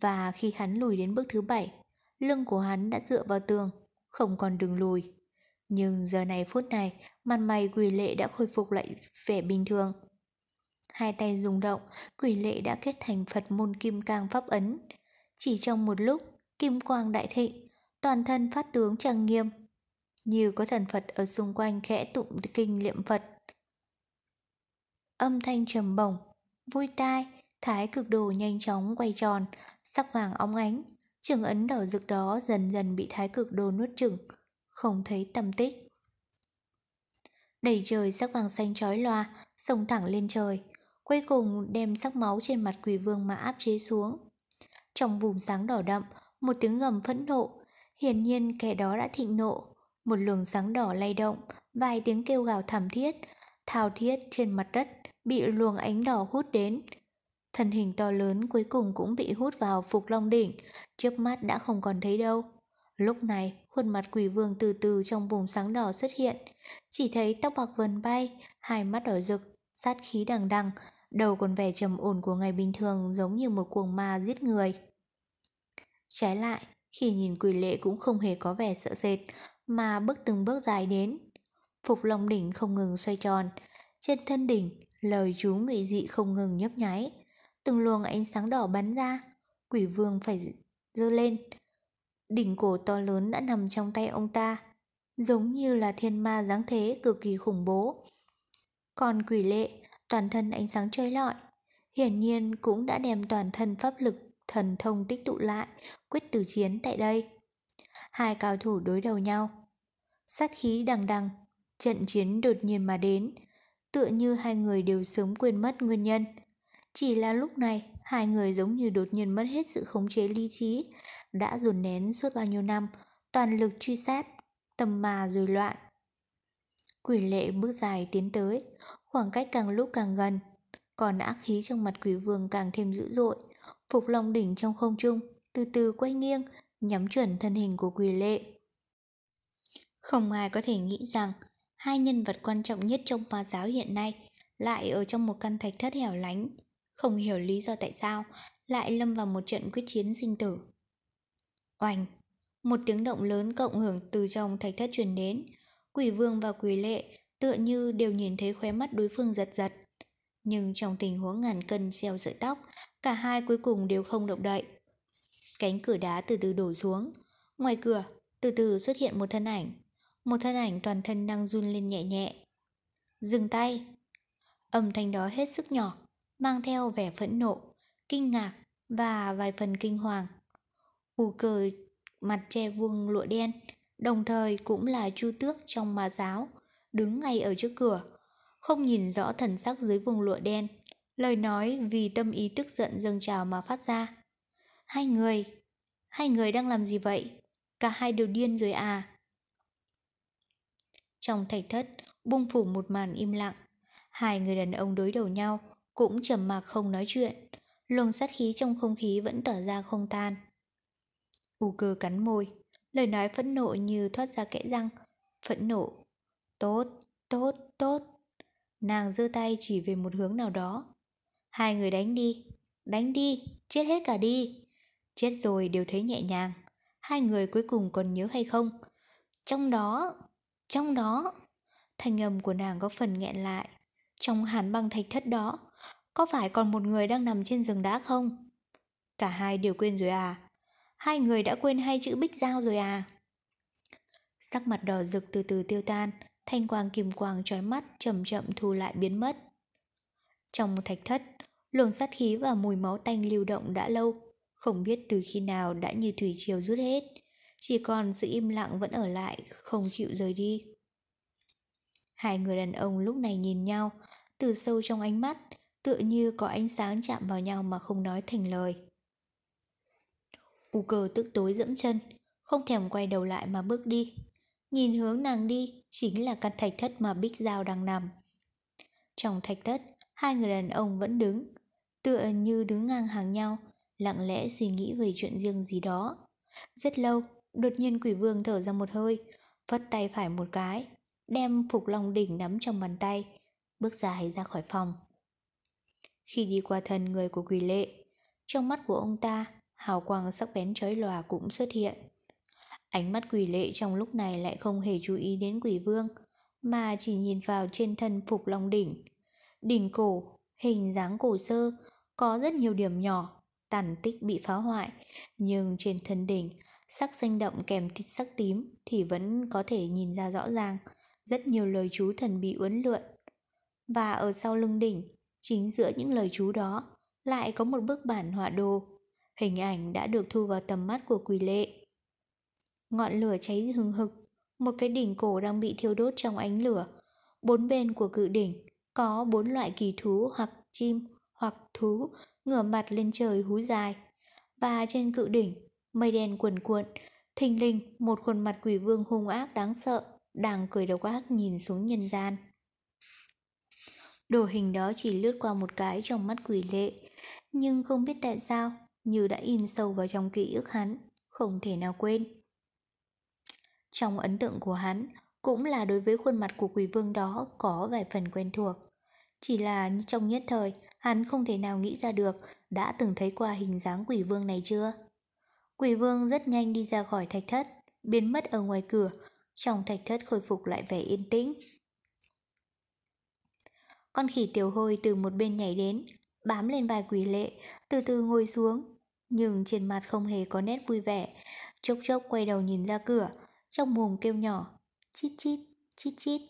Và khi hắn lùi đến bước thứ bảy, lưng của hắn đã dựa vào tường, không còn đường lùi. Nhưng giờ này phút này, mặt mày quỷ lệ đã khôi phục lại vẻ bình thường. Hai tay rung động, quỷ lệ đã kết thành Phật môn kim cang pháp ấn. Chỉ trong một lúc, kim quang đại thịnh, toàn thân phát tướng trang nghiêm. Như có thần Phật ở xung quanh khẽ tụng kinh niệm Phật. Âm thanh trầm bổng, vui tai, thái cực đồ nhanh chóng quay tròn, sắc vàng óng ánh. Trường ấn đỏ rực đó dần dần bị thái cực đồ nuốt chửng, không thấy tầm tích. Đầy trời sắc vàng xanh chói loa, sông thẳng lên trời, cuối cùng đem sắc máu trên mặt quỷ vương mà áp chế xuống. Trong vùng sáng đỏ đậm, một tiếng gầm phẫn nộ, hiển nhiên kẻ đó đã thịnh nộ, một luồng sáng đỏ lay động, vài tiếng kêu gào thảm thiết, thao thiết trên mặt đất bị luồng ánh đỏ hút đến. Thân hình to lớn cuối cùng cũng bị hút vào Phục Long Đỉnh, trước mắt đã không còn thấy đâu. Lúc này, khuôn mặt quỷ vương từ từ trong vùng sáng đỏ xuất hiện, chỉ thấy tóc bạc vần bay, hai mắt đỏ rực, sát khí đằng đằng, đầu còn vẻ trầm ổn của ngày bình thường giống như một cuồng ma giết người. Trái lại, khi nhìn quỷ lệ cũng không hề có vẻ sợ sệt, mà bước từng bước dài đến. Phục Long đỉnh không ngừng xoay tròn, trên thân đỉnh, lời chú ngụy dị không ngừng nhấp nháy, từng luồng ánh sáng đỏ bắn ra, quỷ vương phải dơ lên. Đỉnh cổ to lớn đã nằm trong tay ông ta, giống như là thiên ma dáng thế cực kỳ khủng bố. Còn quỷ lệ, toàn thân ánh sáng chơi lọi, hiển nhiên cũng đã đem toàn thân pháp lực thần thông tích tụ lại, quyết tử chiến tại đây. Hai cao thủ đối đầu nhau. Sát khí đằng đằng, trận chiến đột nhiên mà đến, tựa như hai người đều sớm quên mất nguyên nhân. Chỉ là lúc này, hai người giống như đột nhiên mất hết sự khống chế lý trí, đã dồn nén suốt bao nhiêu năm, toàn lực truy sát, tầm mà rồi loạn. Quỷ lệ bước dài tiến tới, khoảng cách càng lúc càng gần, còn ác khí trong mặt quỷ vương càng thêm dữ dội, phục long đỉnh trong không trung, từ từ quay nghiêng, nhắm chuẩn thân hình của quỷ lệ. Không ai có thể nghĩ rằng hai nhân vật quan trọng nhất trong ma giáo hiện nay lại ở trong một căn thạch thất hẻo lánh, không hiểu lý do tại sao lại lâm vào một trận quyết chiến sinh tử. Oành, Một tiếng động lớn cộng hưởng từ trong thạch thất truyền đến, quỷ vương và quỷ lệ tựa như đều nhìn thấy khóe mắt đối phương giật giật. Nhưng trong tình huống ngàn cân xeo sợi tóc, cả hai cuối cùng đều không động đậy. Cánh cửa đá từ từ đổ xuống. Ngoài cửa, từ từ xuất hiện một thân ảnh. Một thân ảnh toàn thân đang run lên nhẹ nhẹ. Dừng tay. Âm thanh đó hết sức nhỏ, mang theo vẻ phẫn nộ, kinh ngạc và vài phần kinh hoàng. U cờ mặt che vuông lụa đen, đồng thời cũng là chu tước trong ma giáo, đứng ngay ở trước cửa, không nhìn rõ thần sắc dưới vùng lụa đen. Lời nói vì tâm ý tức giận dâng trào mà phát ra. Hai người, hai người đang làm gì vậy? Cả hai đều điên rồi à? Trong thạch thất, bung phủ một màn im lặng. Hai người đàn ông đối đầu nhau, cũng trầm mặc không nói chuyện. Luồng sát khí trong không khí vẫn tỏa ra không tan. U cơ cắn môi, lời nói phẫn nộ như thoát ra kẽ răng. Phẫn nộ. Tốt, tốt, tốt. Nàng giơ tay chỉ về một hướng nào đó. Hai người đánh đi, đánh đi, chết hết cả đi. Chết rồi đều thấy nhẹ nhàng. Hai người cuối cùng còn nhớ hay không? Trong đó, trong đó, thanh âm của nàng có phần nghẹn lại. Trong hàn băng thạch thất đó, có phải còn một người đang nằm trên rừng đá không? Cả hai đều quên rồi à? Hai người đã quên hai chữ bích giao rồi à? Sắc mặt đỏ rực từ từ tiêu tan, thanh quang kim quang trói mắt chậm chậm thu lại biến mất. Trong một thạch thất, luồng sát khí và mùi máu tanh lưu động đã lâu, không biết từ khi nào đã như thủy triều rút hết, chỉ còn sự im lặng vẫn ở lại, không chịu rời đi. Hai người đàn ông lúc này nhìn nhau, từ sâu trong ánh mắt, tựa như có ánh sáng chạm vào nhau mà không nói thành lời. U cơ tức tối dẫm chân, không thèm quay đầu lại mà bước đi. Nhìn hướng nàng đi chính là căn thạch thất mà Bích Giao đang nằm. Trong thạch thất, hai người đàn ông vẫn đứng, tựa như đứng ngang hàng nhau, lặng lẽ suy nghĩ về chuyện riêng gì đó. Rất lâu, đột nhiên quỷ vương thở ra một hơi, phất tay phải một cái. đem Phục Long Đỉnh nắm trong bàn tay, bước dài ra khỏi phòng. Khi đi qua thân người của quỷ lệ, trong mắt của ông ta, hào quang sắc bén chói lòa cũng xuất hiện. Ánh mắt quỷ lệ trong lúc này lại không hề chú ý đến quỷ vương, mà chỉ nhìn vào trên thân Phục Long Đỉnh. Đỉnh cổ, hình dáng cổ sơ, có rất nhiều điểm nhỏ, tàn tích bị phá hoại, nhưng trên thân đỉnh, sắc xanh đậm kèm thịt sắc tím thì vẫn có thể nhìn ra rõ ràng, rất nhiều lời chú thần bị uốn lượn. Và ở sau lưng đỉnh, chính giữa những lời chú đó, lại có một bức bản họa đồ. Hình ảnh đã được thu vào tầm mắt của quỷ lệ. Ngọn lửa cháy hừng hực, một cái đỉnh cổ đang bị thiêu đốt trong ánh lửa. Bốn bên của cự đỉnh có bốn loại kỳ thú hoặc chim hoặc thú ngửa mặt lên trời hú dài. Và trên cự đỉnh, mây đen cuồn cuộn, thình lình một khuôn mặt quỷ vương hung ác đáng sợ đang cười độc ác nhìn xuống nhân gian. Đồ hình đó chỉ lướt qua một cái trong mắt quỷ lệ, nhưng không biết tại sao, như đã in sâu vào trong ký ức hắn, không thể nào quên. Trong ấn tượng của hắn, cũng là đối với khuôn mặt của quỷ vương đó có vài phần quen thuộc. Chỉ là trong nhất thời, hắn không thể nào nghĩ ra được đã từng thấy qua hình dáng quỷ vương này chưa. Quỷ vương rất nhanh đi ra khỏi thạch thất, biến mất ở ngoài cửa, trong thạch thất khôi phục lại vẻ yên tĩnh. Con khỉ tiểu hôi từ một bên nhảy đến, bám lên vai quỷ lệ, từ từ ngồi xuống. Nhưng trên mặt không hề có nét vui vẻ, chốc chốc quay đầu nhìn ra cửa, trong mồm kêu nhỏ, chít chít, chít chít.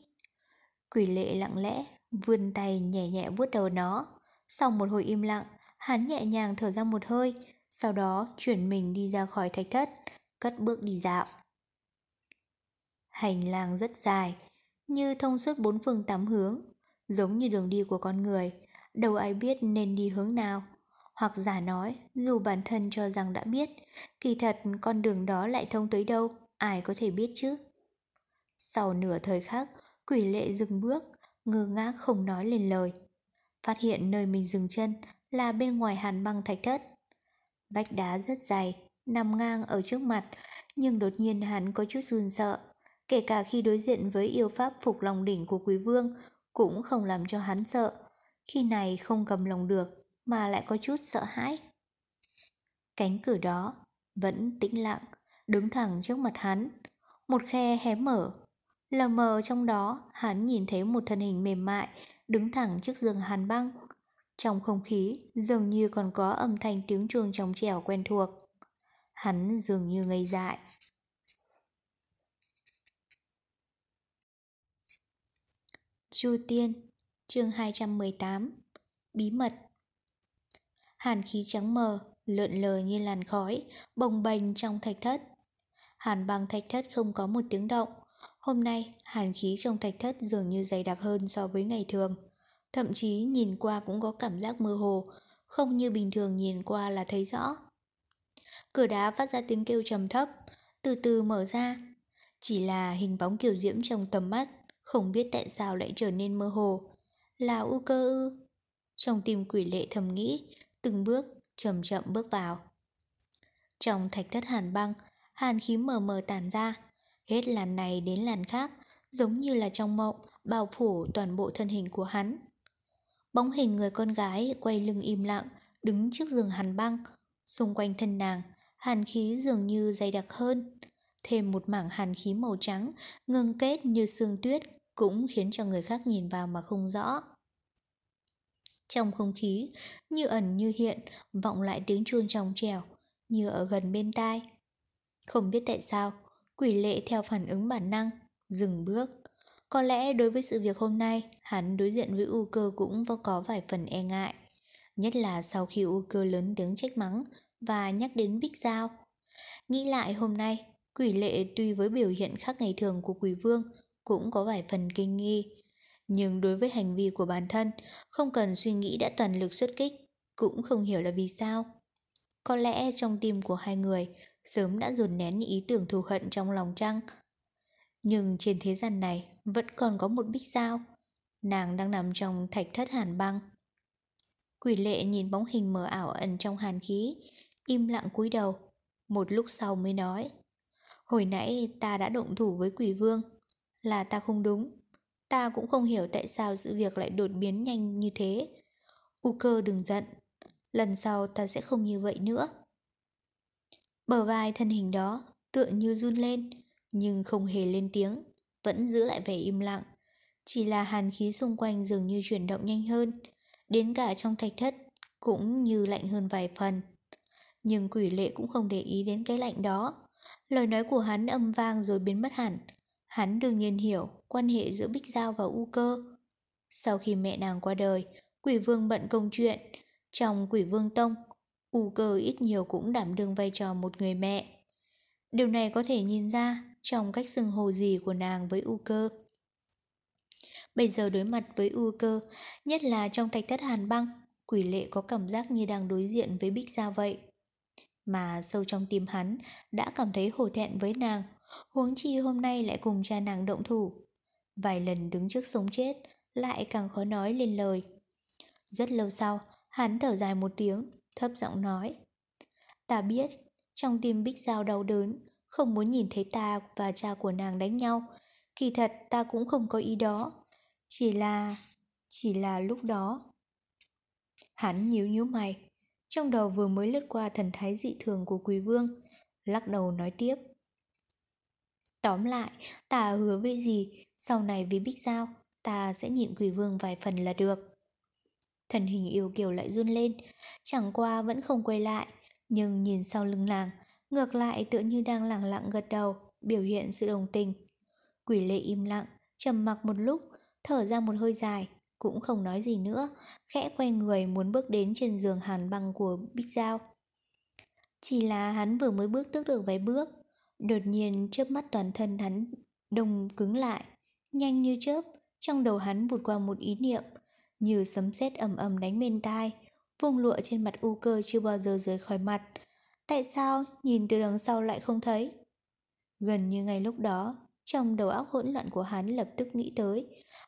Quỷ lệ lặng lẽ, vươn tay nhẹ nhẹ vuốt đầu nó. Sau một hồi im lặng, hắn nhẹ nhàng thở ra một hơi, sau đó chuyển mình đi ra khỏi thạch thất, cất bước đi dạo. Hành lang rất dài, như thông suốt bốn phương tám hướng, giống như đường đi của con người, đâu ai biết nên đi hướng nào. Hoặc giả nói, dù bản thân cho rằng đã biết, kỳ thật con đường đó lại thông tới đâu, ai có thể biết chứ. Sau nửa thời khắc, quỷ lệ dừng bước, ngơ ngác không nói lên lời. Phát hiện nơi mình dừng chân là bên ngoài hàn băng thạch thất. Vách đá rất dày, nằm ngang ở trước mặt, nhưng đột nhiên hắn có chút run sợ. Kể cả khi đối diện với yêu pháp phục lòng đỉnh của quý vương, cũng không làm cho hắn sợ. Khi này không cầm lòng được, mà lại có chút sợ hãi. Cánh cửa đó vẫn tĩnh lặng, đứng thẳng trước mặt hắn. Một khe hé mở. Lờ mờ trong đó, hắn nhìn thấy một thân hình mềm mại, đứng thẳng trước giường hàn băng. Trong không khí, dường như còn có âm thanh tiếng chuông trong trẻo quen thuộc. Hắn dường như ngây dại. Chu Tiên, chương 218, Bí mật Hàn khí trắng mờ, lượn lờ như làn khói, bồng bềnh trong thạch thất. Hàn băng thạch thất không có một tiếng động. Hôm nay, hàn khí trong thạch thất dường như dày đặc hơn so với ngày thường. Thậm chí nhìn qua cũng có cảm giác mơ hồ, không như bình thường nhìn qua là thấy rõ. Cửa đá phát ra tiếng kêu trầm thấp, từ từ mở ra. Chỉ là hình bóng kiểu diễm trong tầm mắt, không biết tại sao lại trở nên mơ hồ. Là u cơ ư? Trong tim quỷ lệ thầm nghĩ, từng bước, chậm chậm bước vào. Trong thạch thất hàn băng, hàn khí mờ mờ tàn ra, hết làn này đến làn khác, giống như là trong mộng, bao phủ toàn bộ thân hình của hắn. Bóng hình người con gái quay lưng im lặng, đứng trước giường hàn băng, xung quanh thân nàng, hàn khí dường như dày đặc hơn. Thêm một mảng hàn khí màu trắng, ngưng kết như sương tuyết, cũng khiến cho người khác nhìn vào mà không rõ. Trong không khí, như ẩn như hiện, vọng lại tiếng chuông trong trèo, như ở gần bên tai. Không biết tại sao, quỷ lệ theo phản ứng bản năng, dừng bước. Có lẽ đối với sự việc hôm nay, hắn đối diện với U cơ cũng có vài phần e ngại. Nhất là sau khi U cơ lớn tiếng trách mắng và nhắc đến Bích Giao. Nghĩ lại hôm nay, quỷ lệ tuy với biểu hiện khác ngày thường của quỷ vương cũng có vài phần kinh nghi. Nhưng đối với hành vi của bản thân, không cần suy nghĩ đã toàn lực xuất kích, cũng không hiểu là vì sao. Có lẽ trong tim của hai người sớm đã dồn nén ý tưởng thù hận trong lòng trăng. Nhưng trên thế gian này vẫn còn có một bích sao. Nàng đang nằm trong thạch thất hàn băng. Quỷ lệ nhìn bóng hình mờ ảo ẩn trong hàn khí, im lặng cúi đầu. Một lúc sau mới nói. Hồi nãy ta đã động thủ với quỷ vương, là ta không đúng. Ta cũng không hiểu tại sao sự việc lại đột biến nhanh như thế. U cơ đừng giận, lần sau ta sẽ không như vậy nữa. Bờ vai thân hình đó tựa như run lên, nhưng không hề lên tiếng, vẫn giữ lại vẻ im lặng. Chỉ là hàn khí xung quanh dường như chuyển động nhanh hơn, đến cả trong thạch thất cũng như lạnh hơn vài phần. Nhưng quỷ lệ cũng không để ý đến cái lạnh đó. Lời nói của hắn âm vang rồi biến mất hẳn. Hắn đương nhiên hiểu quan hệ giữa Bích Giao và U Cơ. Sau khi mẹ nàng qua đời, quỷ vương bận công chuyện. Trong quỷ vương tông, U Cơ ít nhiều cũng đảm đương vai trò một người mẹ. Điều này có thể nhìn ra trong cách xưng hồ gì của nàng với U Cơ. Bây giờ đối mặt với U Cơ, nhất là trong thạch thất hàn băng, quỷ lệ có cảm giác như đang đối diện với Bích Giao vậy. Mà sâu trong tim hắn đã cảm thấy hổ thẹn với nàng, huống chi hôm nay lại cùng cha nàng động thủ. Vài lần đứng trước sống chết, lại càng khó nói lên lời. Rất lâu sau, hắn thở dài một tiếng, thấp giọng nói. Ta biết, trong tim Bích Giao đau đớn, không muốn nhìn thấy ta và cha của nàng đánh nhau. Kỳ thật ta cũng không có ý đó. Chỉ là... chỉ là lúc đó Hắn nhíu nhíu mày, trong đầu vừa mới lướt qua thần thái dị thường của Quý Vương, lắc đầu nói tiếp. Tóm lại, ta hứa với gì, sau này vì Bích Giao, ta sẽ nhịn Quỷ Vương vài phần là được. Thần hình yêu kiều lại run lên, chẳng qua vẫn không quay lại, nhưng nhìn sau lưng nàng ngược lại tựa như đang lặng lặng gật đầu, biểu hiện sự đồng tình. Quỷ lệ im lặng, trầm mặc một lúc, thở ra một hơi dài, cũng không nói gì nữa, khẽ quay người muốn bước đến trên giường hàn băng của Bích Giao. Chỉ là hắn vừa mới bước tức được vài bước, đột nhiên chớp mắt toàn thân hắn đông cứng lại, nhanh như chớp, trong đầu hắn vụt qua một ý niệm, như sấm sét ầm ầm đánh bên tai, vùng lụa trên mặt u cơ chưa bao giờ rời khỏi mặt. Tại sao nhìn từ đằng sau lại không thấy? Gần như ngay lúc đó, trong đầu óc hỗn loạn của hắn lập tức nghĩ tới,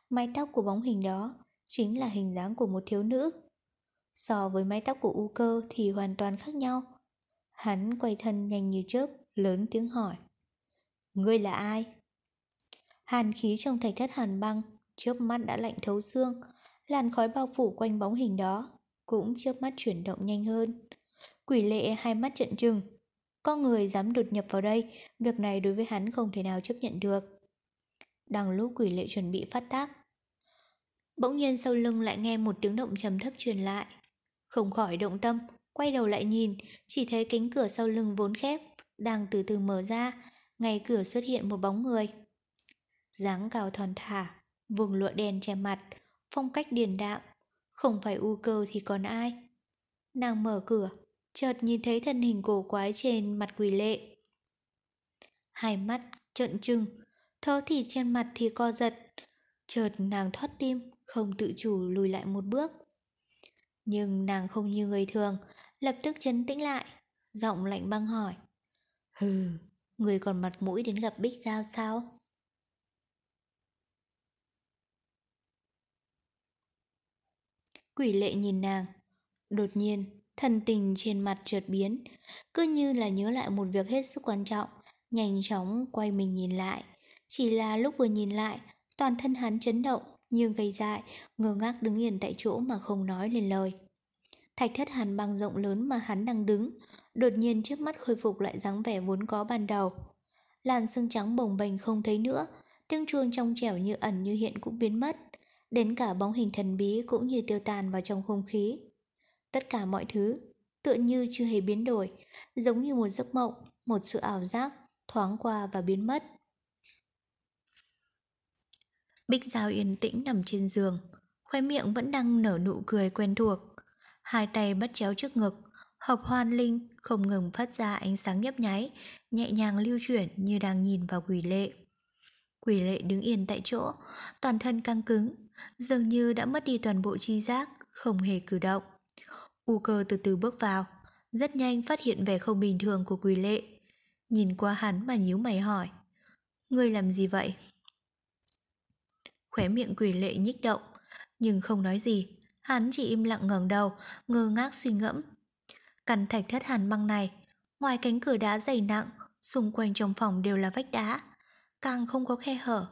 mái tóc của bóng hình đó chính là hình dáng của một thiếu nữ. So với mái tóc của U cơ thì hoàn toàn khác nhau. Hắn quay thân nhanh như chớp, lớn tiếng hỏi. Ngươi là ai? Hàn khí trong thạch thất hàn băng, chớp mắt đã lạnh thấu xương, làn khói bao phủ quanh bóng hình đó, cũng chớp mắt chuyển động nhanh hơn. Quỷ lệ hai mắt trận trừng. Có người dám đột nhập vào đây, việc này đối với hắn không thể nào chấp nhận được. Đang lúc quỷ lệ chuẩn bị phát tác, Bỗng nhiên sau lưng lại nghe một tiếng động trầm thấp truyền lại. Không khỏi động tâm, quay đầu lại nhìn, chỉ thấy cánh cửa sau lưng vốn khép, đang từ từ mở ra, ngay cửa xuất hiện một bóng người. dáng cao thon thả, vùng lụa đen che mặt, phong cách điền đạm, không phải u cơ thì còn ai. Nàng mở cửa, chợt nhìn thấy thân hình cổ quái trên mặt quỷ lệ. Hai mắt trợn trừng, thớ thịt trên mặt thì co giật, chợt nàng thoát tim, không tự chủ lùi lại một bước. Nhưng nàng không như người thường, lập tức chấn tĩnh lại, giọng lạnh băng hỏi. Hừ, người còn mặt mũi đến gặp Bích Giao sao? Quỷ lệ nhìn nàng, đột nhiên, thần tình trên mặt trượt biến, cứ như là nhớ lại một việc hết sức quan trọng, nhanh chóng quay mình nhìn lại. Chỉ là lúc vừa nhìn lại, toàn thân hắn chấn động, nhưng gây dại, ngơ ngác đứng yên tại chỗ mà không nói lên lời. Thạch thất hàn băng rộng lớn mà hắn đang đứng, đột nhiên trước mắt khôi phục lại dáng vẻ vốn có ban đầu. Làn xương trắng bồng bềnh không thấy nữa, tiếng chuông trong trẻo như ẩn như hiện cũng biến mất, đến cả bóng hình thần bí cũng như tiêu tàn vào trong không khí. Tất cả mọi thứ tựa như chưa hề biến đổi, giống như một giấc mộng, một sự ảo giác thoáng qua và biến mất. Bích Giao yên tĩnh nằm trên giường, khoe miệng vẫn đang nở nụ cười quen thuộc. Hai tay bắt chéo trước ngực, hộp hoan linh không ngừng phát ra ánh sáng nhấp nháy, nhẹ nhàng lưu chuyển như đang nhìn vào quỷ lệ. Quỷ lệ đứng yên tại chỗ, toàn thân căng cứng, dường như đã mất đi toàn bộ chi giác, không hề cử động. U cơ từ từ bước vào, rất nhanh phát hiện vẻ không bình thường của quỷ lệ. Nhìn qua hắn mà nhíu mày hỏi. Ngươi làm gì vậy? khóe miệng quỷ lệ nhích động, nhưng không nói gì. Hắn chỉ im lặng ngẩng đầu, ngơ ngác suy ngẫm. Căn thạch thất hàn băng này, ngoài cánh cửa đá dày nặng, xung quanh trong phòng đều là vách đá, càng không có khe hở.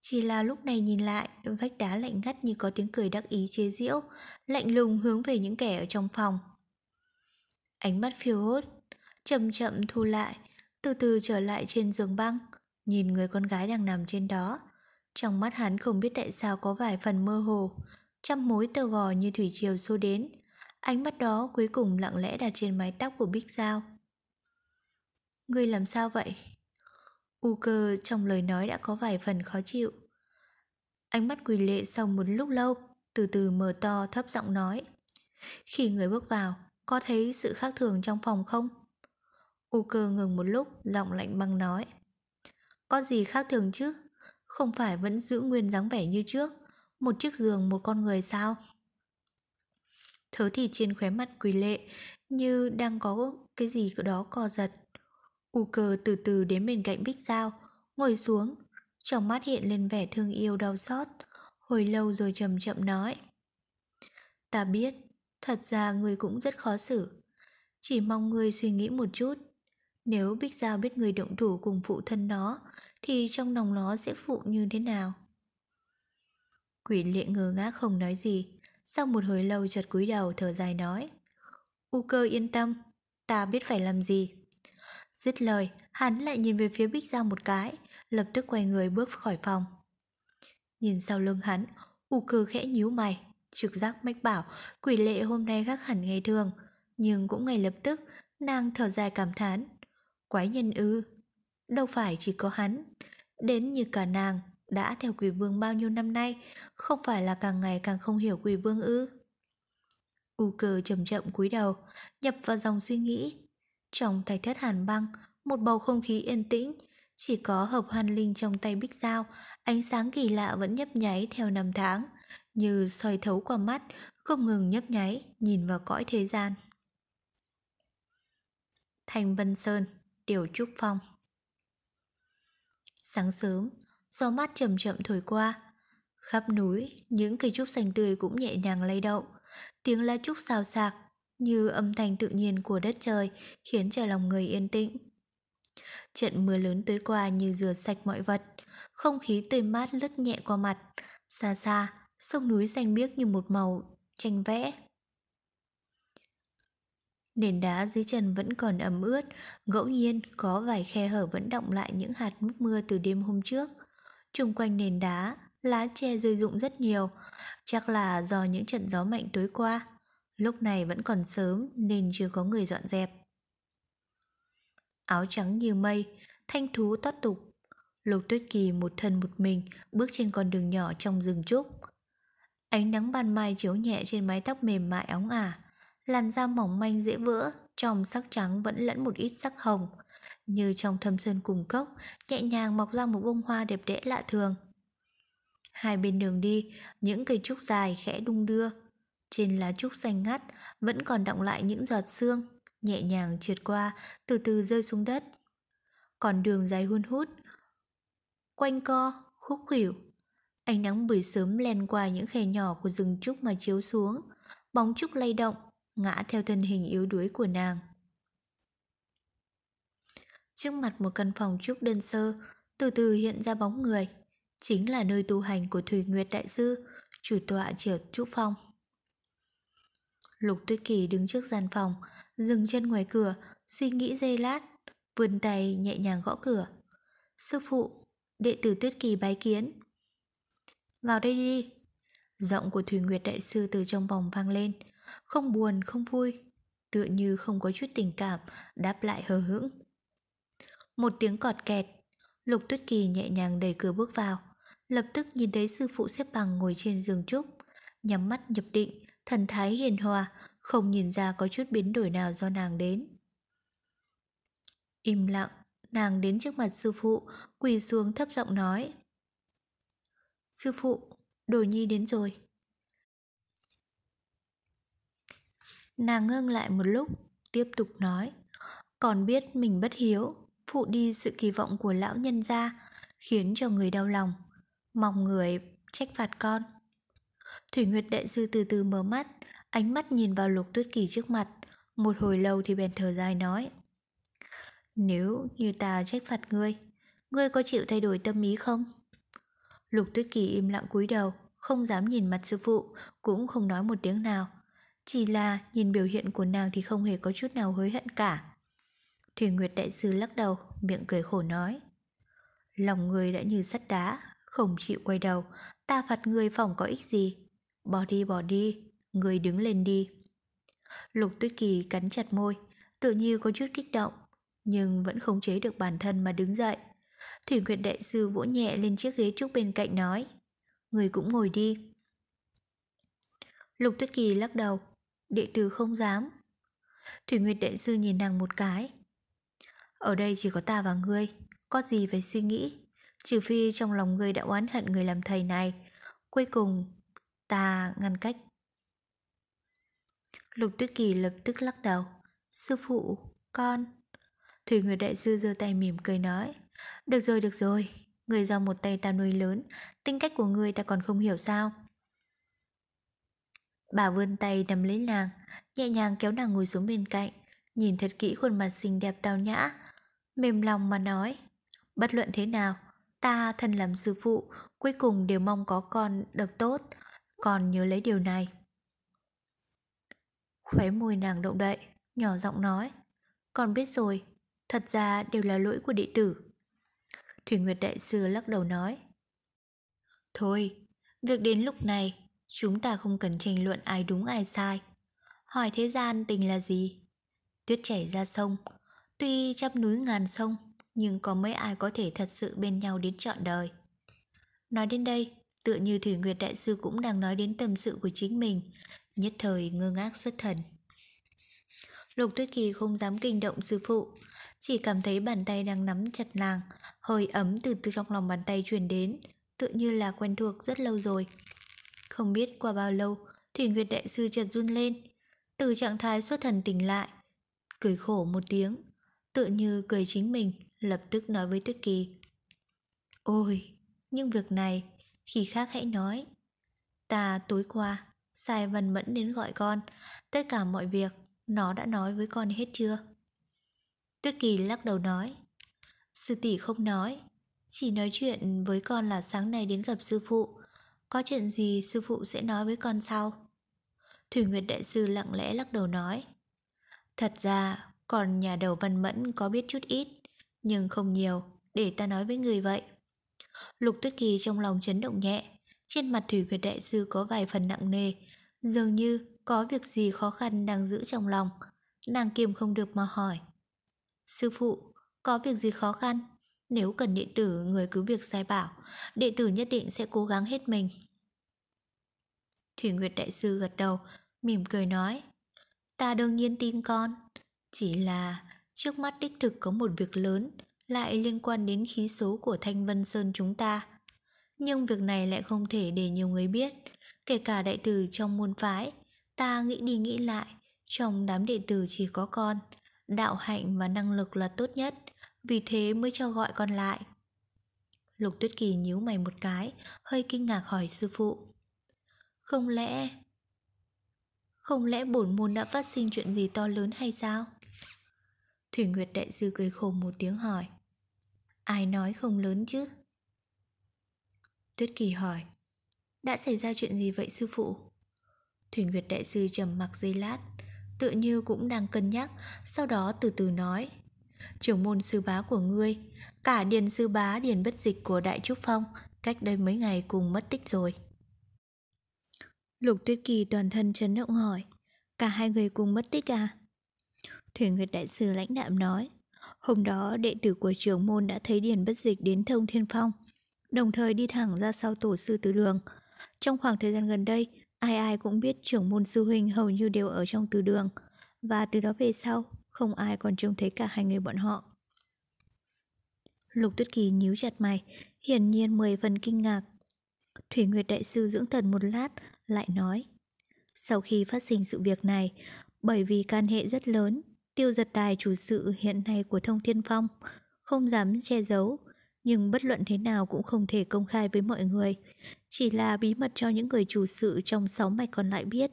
Chỉ là lúc này nhìn lại, vách đá lạnh ngắt như có tiếng cười đắc ý chế giễu, lạnh lùng hướng về những kẻ ở trong phòng. Ánh mắt phiêu hốt, chậm chậm thu lại, từ từ trở lại trên giường băng, nhìn người con gái đang nằm trên đó. Trong mắt hắn không biết tại sao có vài phần mơ hồ, trăm mối tơ vò như thủy triều xô đến. Ánh mắt đó cuối cùng lặng lẽ đặt trên mái tóc của Bích Giao. Ngươi làm sao vậy? U cơ trong lời nói đã có vài phần khó chịu. Ánh mắt quỳ lệ sau một lúc lâu, từ từ mở to thấp giọng nói. Khi người bước vào, có thấy sự khác thường trong phòng không? U cơ ngừng một lúc, giọng lạnh băng nói. Có gì khác thường chứ? Không phải vẫn giữ nguyên dáng vẻ như trước, một chiếc giường một con người sao? Thớ thịt trên khóe mặt quỳ lệ, như đang có cái gì đó co giật. U cơ từ từ đến bên cạnh Bích Giao, ngồi xuống, trong mắt hiện lên vẻ thương yêu đau xót, hồi lâu rồi chậm chậm nói. Ta biết, thật ra người cũng rất khó xử. Chỉ mong người suy nghĩ một chút. Nếu Bích Giao biết người động thủ cùng phụ thân nó, thì trong lòng nó sẽ phụ như thế nào? Quỷ lệ ngơ ngác không nói gì, sau một hồi lâu chợt cúi đầu thở dài nói. U cơ yên tâm, ta biết phải làm gì. Dứt lời, hắn lại nhìn về phía Bích Giao một cái, lập tức quay người bước khỏi phòng. Nhìn sau lưng hắn, U cơ khẽ nhíu mày, trực giác mách bảo quỷ lệ hôm nay khác hẳn ngày thường, nhưng cũng ngay lập tức nàng thở dài cảm thán. Quái nhân ư, đâu phải chỉ có hắn, đến như cả nàng đã theo quỷ vương bao nhiêu năm nay, không phải là càng ngày càng không hiểu quỷ vương ư. U cơ chậm chậm cúi đầu, nhập vào dòng suy nghĩ. Trong thạch thất hàn băng, một bầu không khí yên tĩnh, chỉ có hợp hoan linh trong tay bích dao, ánh sáng kỳ lạ vẫn nhấp nháy theo năm tháng, như soi thấu qua mắt, không ngừng nhấp nháy, nhìn vào cõi thế gian. Thành Vân Sơn, Tiểu Trúc Phong Sáng sớm, gió mát chậm chậm thổi qua. Khắp núi, những cây trúc xanh tươi cũng nhẹ nhàng lay động. Tiếng lá trúc xào xạc, như âm thanh tự nhiên của đất trời, khiến cho lòng người yên tĩnh. Trận mưa lớn tới qua như rửa sạch mọi vật, không khí tươi mát lướt nhẹ qua mặt. Xa xa, sông núi xanh biếc như một màu tranh vẽ. Nền đá dưới chân vẫn còn ẩm ướt, ngẫu nhiên có vài khe hở vẫn động lại những hạt nước mưa từ đêm hôm trước. Trung quanh nền đá, lá tre rơi rụng rất nhiều, chắc là do những trận gió mạnh tối qua. Lúc này vẫn còn sớm nên chưa có người dọn dẹp. Áo trắng như mây, thanh thú toát tục. Lục tuyết kỳ một thân một mình bước trên con đường nhỏ trong rừng trúc. Ánh nắng ban mai chiếu nhẹ trên mái tóc mềm mại óng ả, làn da mỏng manh dễ vỡ, trong sắc trắng vẫn lẫn một ít sắc hồng. Như trong thâm sơn cùng cốc, nhẹ nhàng mọc ra một bông hoa đẹp đẽ lạ thường. Hai bên đường đi, những cây trúc dài khẽ đung đưa. Trên lá trúc xanh ngắt vẫn còn đọng lại những giọt sương, nhẹ nhàng trượt qua, từ từ rơi xuống đất. Còn đường dài hun hút, quanh co, khúc khỉu. Ánh nắng buổi sớm len qua những khe nhỏ của rừng trúc mà chiếu xuống, bóng trúc lay động, ngã theo thân hình yếu đuối của nàng. Trước mặt một căn phòng trúc đơn sơ, từ từ hiện ra bóng người, chính là nơi tu hành của Thủy Nguyệt Đại Sư, chủ tọa triệt trúc phong. Lục Tuyết Kỳ đứng trước gian phòng, dừng chân ngoài cửa, suy nghĩ giây lát, vươn tay nhẹ nhàng gõ cửa. Sư phụ, đệ tử Tuyết Kỳ bái kiến. Vào đây đi. Giọng của Thủy Nguyệt Đại Sư từ trong vòng vang lên, không buồn, không vui, tựa như không có chút tình cảm, đáp lại hờ hững. Một tiếng cọt kẹt, Lục Tuyết Kỳ nhẹ nhàng đẩy cửa bước vào, lập tức nhìn thấy sư phụ xếp bằng ngồi trên giường trúc, nhắm mắt nhập định, thần thái hiền hòa, không nhìn ra có chút biến đổi nào do nàng đến. Im lặng, nàng đến trước mặt sư phụ, quỳ xuống thấp giọng nói. Sư phụ, đồ nhi đến rồi. Nàng ngưng lại một lúc, tiếp tục nói. Còn biết mình bất hiếu, phụ đi sự kỳ vọng của lão nhân gia, khiến cho người đau lòng. Mong người trách phạt con. Thủy Nguyệt Đại Sư từ từ mở mắt, ánh mắt nhìn vào lục tuyết kỳ trước mặt. Một hồi lâu thì bèn thở dài nói. Nếu như ta trách phạt ngươi, ngươi có chịu thay đổi tâm ý không? Lục Tuyết Kỳ im lặng cúi đầu, không dám nhìn mặt sư phụ, cũng không nói một tiếng nào. Chỉ là nhìn biểu hiện của nàng thì không hề có chút nào hối hận cả. Thủy Nguyệt Đại Sư lắc đầu, miệng cười khổ nói. Lòng người đã như sắt đá, không chịu quay đầu, ta phạt người phòng có ích gì. Bỏ đi bỏ đi, người đứng lên đi. Lục Tuyết Kỳ cắn chặt môi, tự như có chút kích động, nhưng vẫn không chế được bản thân mà đứng dậy. Thủy Nguyệt Đại Sư vỗ nhẹ lên chiếc ghế trúc bên cạnh nói, người cũng ngồi đi. Lục Tuyết Kỳ lắc đầu, đệ tử không dám. Thủy Nguyệt Đại Sư nhìn nàng một cái. Ở đây chỉ có ta và ngươi, có gì phải suy nghĩ, trừ phi trong lòng ngươi đã oán hận người làm thầy này. Cuối cùng, ta ngăn cách. Lục Tuyết Kỳ lập tức lắc đầu. Sư phụ, con. Thủy Nguyệt Đại Sư giơ tay mỉm cười nói. Được rồi, được rồi. Người do một tay ta nuôi lớn, tính cách của người ta còn không hiểu sao. Bà vươn tay nắm lấy nàng, nhẹ nhàng kéo nàng ngồi xuống bên cạnh, nhìn thật kỹ khuôn mặt xinh đẹp tao nhã, mềm lòng mà nói. Bất luận thế nào, ta thân làm sư phụ, cuối cùng đều mong có con được tốt, còn nhớ lấy điều này. Khóe môi nàng động đậy, nhỏ giọng nói. Con biết rồi, thật ra đều là lỗi của đệ tử. Thủy Nguyệt Đại Sư lắc đầu nói. Thôi, việc đến lúc này, chúng ta không cần tranh luận ai đúng ai sai. Hỏi thế gian tình là gì? Tuyết chảy ra sông, tuy trăm núi ngàn sông, nhưng có mấy ai có thể thật sự bên nhau đến trọn đời. Nói đến đây, tựa như Thủy Nguyệt Đại Sư cũng đang nói đến tâm sự của chính mình, nhất thời ngơ ngác xuất thần. Lục Tuyết Kỳ không dám kinh động sư phụ, chỉ cảm thấy bàn tay đang nắm chặt nàng, hơi ấm từ từ trong lòng bàn tay truyền đến, tự như là quen thuộc rất lâu rồi. Không biết qua bao lâu, Thủy Nguyệt Đại Sư chợt run lên, từ trạng thái xuất thần tỉnh lại, cười khổ một tiếng, tự như cười chính mình, lập tức nói với Tuyết Kỳ. Ôi, nhưng việc này, khi khác hãy nói. Ta tối qua, sai văn mẫn đến gọi con, tất cả mọi việc, nó đã nói với con hết chưa? Tuyết Kỳ lắc đầu nói. Sư tỷ không nói, chỉ nói chuyện với con là sáng nay đến gặp sư phụ. Có chuyện gì sư phụ sẽ nói với con sau? Thủy Nguyệt Đại Sư lặng lẽ lắc đầu nói. Thật ra, còn nhà đầu văn mẫn có biết chút ít, nhưng không nhiều, để ta nói với người vậy. Lục Tuyết Kỳ trong lòng chấn động nhẹ, trên mặt Thủy Nguyệt Đại Sư có vài phần nặng nề, dường như có việc gì khó khăn đang giữ trong lòng. Nàng kiềm không được mà hỏi. Sư phụ, có việc gì khó khăn? Nếu cần đệ tử, người cứ việc sai bảo, đệ tử nhất định sẽ cố gắng hết mình. Thủy Nguyệt Đại Sư gật đầu, mỉm cười nói. Ta đương nhiên tin con, chỉ là trước mắt đích thực có một việc lớn lại liên quan đến khí số của Thanh Vân Sơn chúng ta. Nhưng việc này lại không thể để nhiều người biết, kể cả đại tử trong môn phái. Ta nghĩ đi nghĩ lại, trong đám đệ tử chỉ có con, đạo hạnh và năng lực là tốt nhất, vì thế mới cho gọi con lại. Lục Tuyết Kỳ nhíu mày một cái, hơi kinh ngạc hỏi sư phụ. Không lẽ... Không lẽ bổn môn đã phát sinh chuyện gì to lớn hay sao? Thủy Nguyệt Đại Sư cười khổ một tiếng hỏi. Ai nói không lớn chứ? Tuyết Kỳ hỏi. Đã xảy ra chuyện gì vậy sư phụ? Thủy Nguyệt Đại Sư trầm mặc giây lát, tự như cũng đang cân nhắc, sau đó từ từ nói. Trưởng môn sư bá của ngươi, cả điền sư bá điền bất dịch của Đại Trúc Phong, cách đây mấy ngày cùng mất tích rồi. Lục Tuyết Kỳ toàn thân chấn động hỏi, cả hai người cùng mất tích à? Thủy Nguyệt Đại Sư lãnh đạm nói, hôm đó đệ tử của trưởng môn đã thấy điền bất dịch đến thông thiên phong, đồng thời đi thẳng ra sau tổ sư tứ đường. Trong khoảng thời gian gần đây, ai ai cũng biết trưởng môn sư huynh hầu như đều ở trong tứ đường, và từ đó về sau, không ai còn trông thấy cả hai người bọn họ. Lục Tuyết Kỳ nhíu chặt mày, hiển nhiên mười phần kinh ngạc. Thủy Nguyệt Đại Sư dưỡng thần một lát, lại nói. Sau khi phát sinh sự việc này, bởi vì can hệ rất lớn, tiêu giật tài chủ sự hiện nay của Thông Thiên Phong, không dám che giấu, nhưng bất luận thế nào cũng không thể công khai với mọi người, chỉ là bí mật cho những người chủ sự trong sáu mạch còn lại biết.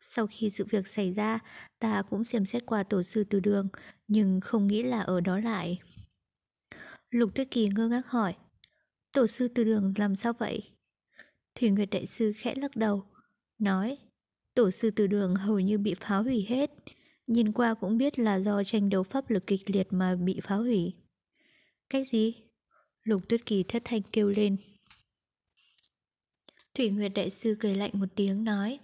Sau khi sự việc xảy ra, ta cũng xem xét qua tổ sư từ đường, nhưng không nghĩ là ở đó lại. Lục Tuyết Kỳ ngơ ngác hỏi, Tổ sư từ đường làm sao vậy? Thủy Nguyệt Đại Sư khẽ lắc đầu, nói Tổ sư từ đường hầu như bị phá hủy hết, nhìn qua cũng biết là do tranh đấu pháp lực kịch liệt mà bị phá hủy. Cái gì? Lục Tuyết Kỳ thất thanh kêu lên. Thủy Nguyệt Đại Sư cười lạnh một tiếng nói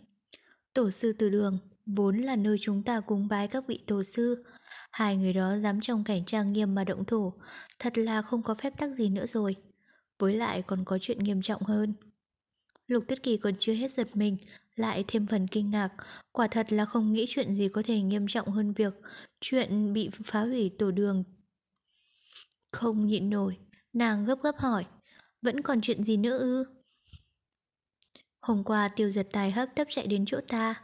Tổ sư từ đường vốn là nơi chúng ta cúng bái các vị tổ sư. Hai người đó dám trong cảnh trang nghiêm mà động thủ, thật là không có phép tắc gì nữa rồi. Với lại còn có chuyện nghiêm trọng hơn. Lục Tuyết Kỳ còn chưa hết giật mình, lại thêm phần kinh ngạc, quả thật là không nghĩ chuyện gì có thể nghiêm trọng hơn việc chuyện bị phá hủy tổ đường. Không nhịn nổi, nàng gấp gấp hỏi, vẫn còn chuyện gì nữa ư? Hôm qua tiêu giật tài hấp tấp chạy đến chỗ ta.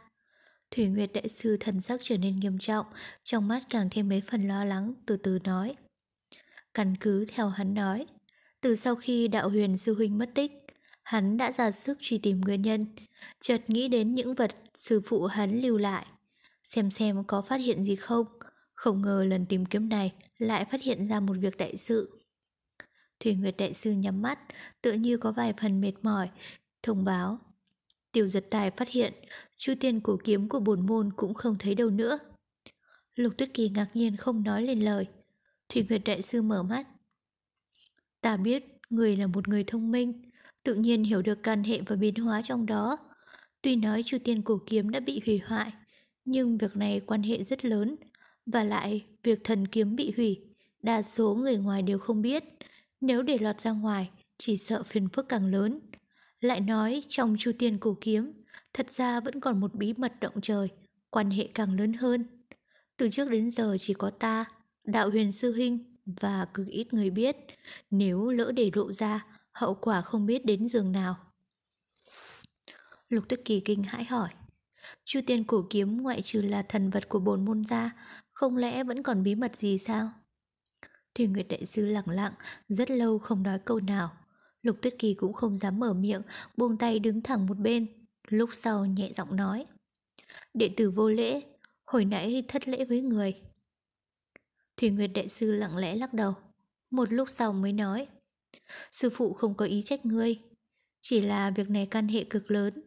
Thủy Nguyệt đại sư thần sắc trở nên nghiêm trọng, trong mắt càng thêm mấy phần lo lắng, từ từ nói. Căn cứ theo hắn nói, từ sau khi đạo huyền sư huynh mất tích, hắn đã ra sức truy tìm nguyên nhân, chợt nghĩ đến những vật sư phụ hắn lưu lại, xem xem có phát hiện gì không. Không ngờ lần tìm kiếm này lại phát hiện ra một việc đại sự. Thủy Nguyệt đại sư nhắm mắt, tựa như có vài phần mệt mỏi, thông báo tiểu giật tài phát hiện, chu tiên cổ kiếm của bổn môn cũng không thấy đâu nữa. Lục Tuyết Kỳ ngạc nhiên không nói lên lời. Thủy Nguyệt Đại Sư mở mắt. Ta biết người là một người thông minh, tự nhiên hiểu được căn hệ và biến hóa trong đó. Tuy nói chu tiên cổ kiếm đã bị hủy hoại, nhưng việc này quan hệ rất lớn. Và lại, việc thần kiếm bị hủy, đa số người ngoài đều không biết. Nếu để lọt ra ngoài, chỉ sợ phiền phức càng lớn. Lại nói trong chu tiên cổ kiếm, thật ra vẫn còn một bí mật động trời, quan hệ càng lớn hơn. Từ trước đến giờ chỉ có ta, đạo huyền sư huynh và cực ít người biết, nếu lỡ để lộ ra, hậu quả không biết đến giường nào. Lục Tức Kỳ kinh hãi hỏi, Chu tiên cổ kiếm ngoại trừ là thần vật của bồn môn gia, không lẽ vẫn còn bí mật gì sao? Thủy Nguyệt Đại Sư lặng lặng, rất lâu không nói câu nào. Lục Tuyết Kỳ cũng không dám mở miệng, buông tay đứng thẳng một bên. Lúc sau nhẹ giọng nói. Đệ tử vô lễ, hồi nãy thất lễ với người. Thủy Nguyệt Đại Sư lặng lẽ lắc đầu. Một lúc sau mới nói. Sư phụ không có ý trách ngươi. Chỉ là việc này căn hệ cực lớn,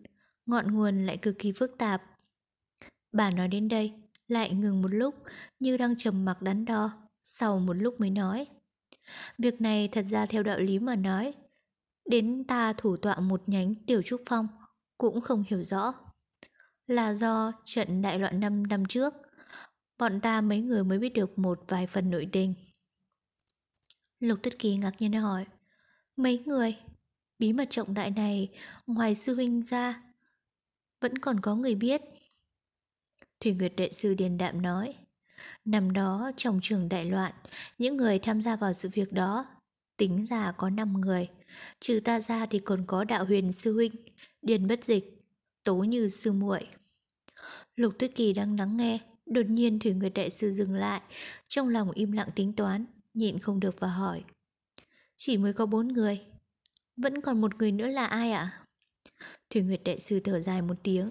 ngọn nguồn lại cực kỳ phức tạp. Bà nói đến đây, lại ngừng một lúc như đang trầm mặc đắn đo, sau một lúc mới nói. Việc này thật ra theo đạo lý mà nói, Đến ta thủ tọa một nhánh tiểu trúc phong cũng không hiểu rõ. Là do trận đại loạn năm năm trước, bọn ta mấy người mới biết được một vài phần nội tình. Lục Tuyết Kỳ ngạc nhiên hỏi, mấy người, bí mật trọng đại này ngoài sư huynh ra, vẫn còn có người biết. Thủy Nguyệt Đệ Sư Điền Đạm nói, năm đó trong trường đại loạn, những người tham gia vào sự việc đó, tính ra có 5 người. Trừ ta ra thì còn có đạo huyền sư huynh, điền bất dịch, tố như sư muội. Lục Tuyết Kỳ đang lắng nghe, đột nhiên Thủy Nguyệt Đại Sư dừng lại, trong lòng im lặng tính toán, nhịn không được và hỏi. Chỉ mới có bốn người, vẫn còn một người nữa là ai ạ? Thủy Nguyệt Đại Sư thở dài một tiếng,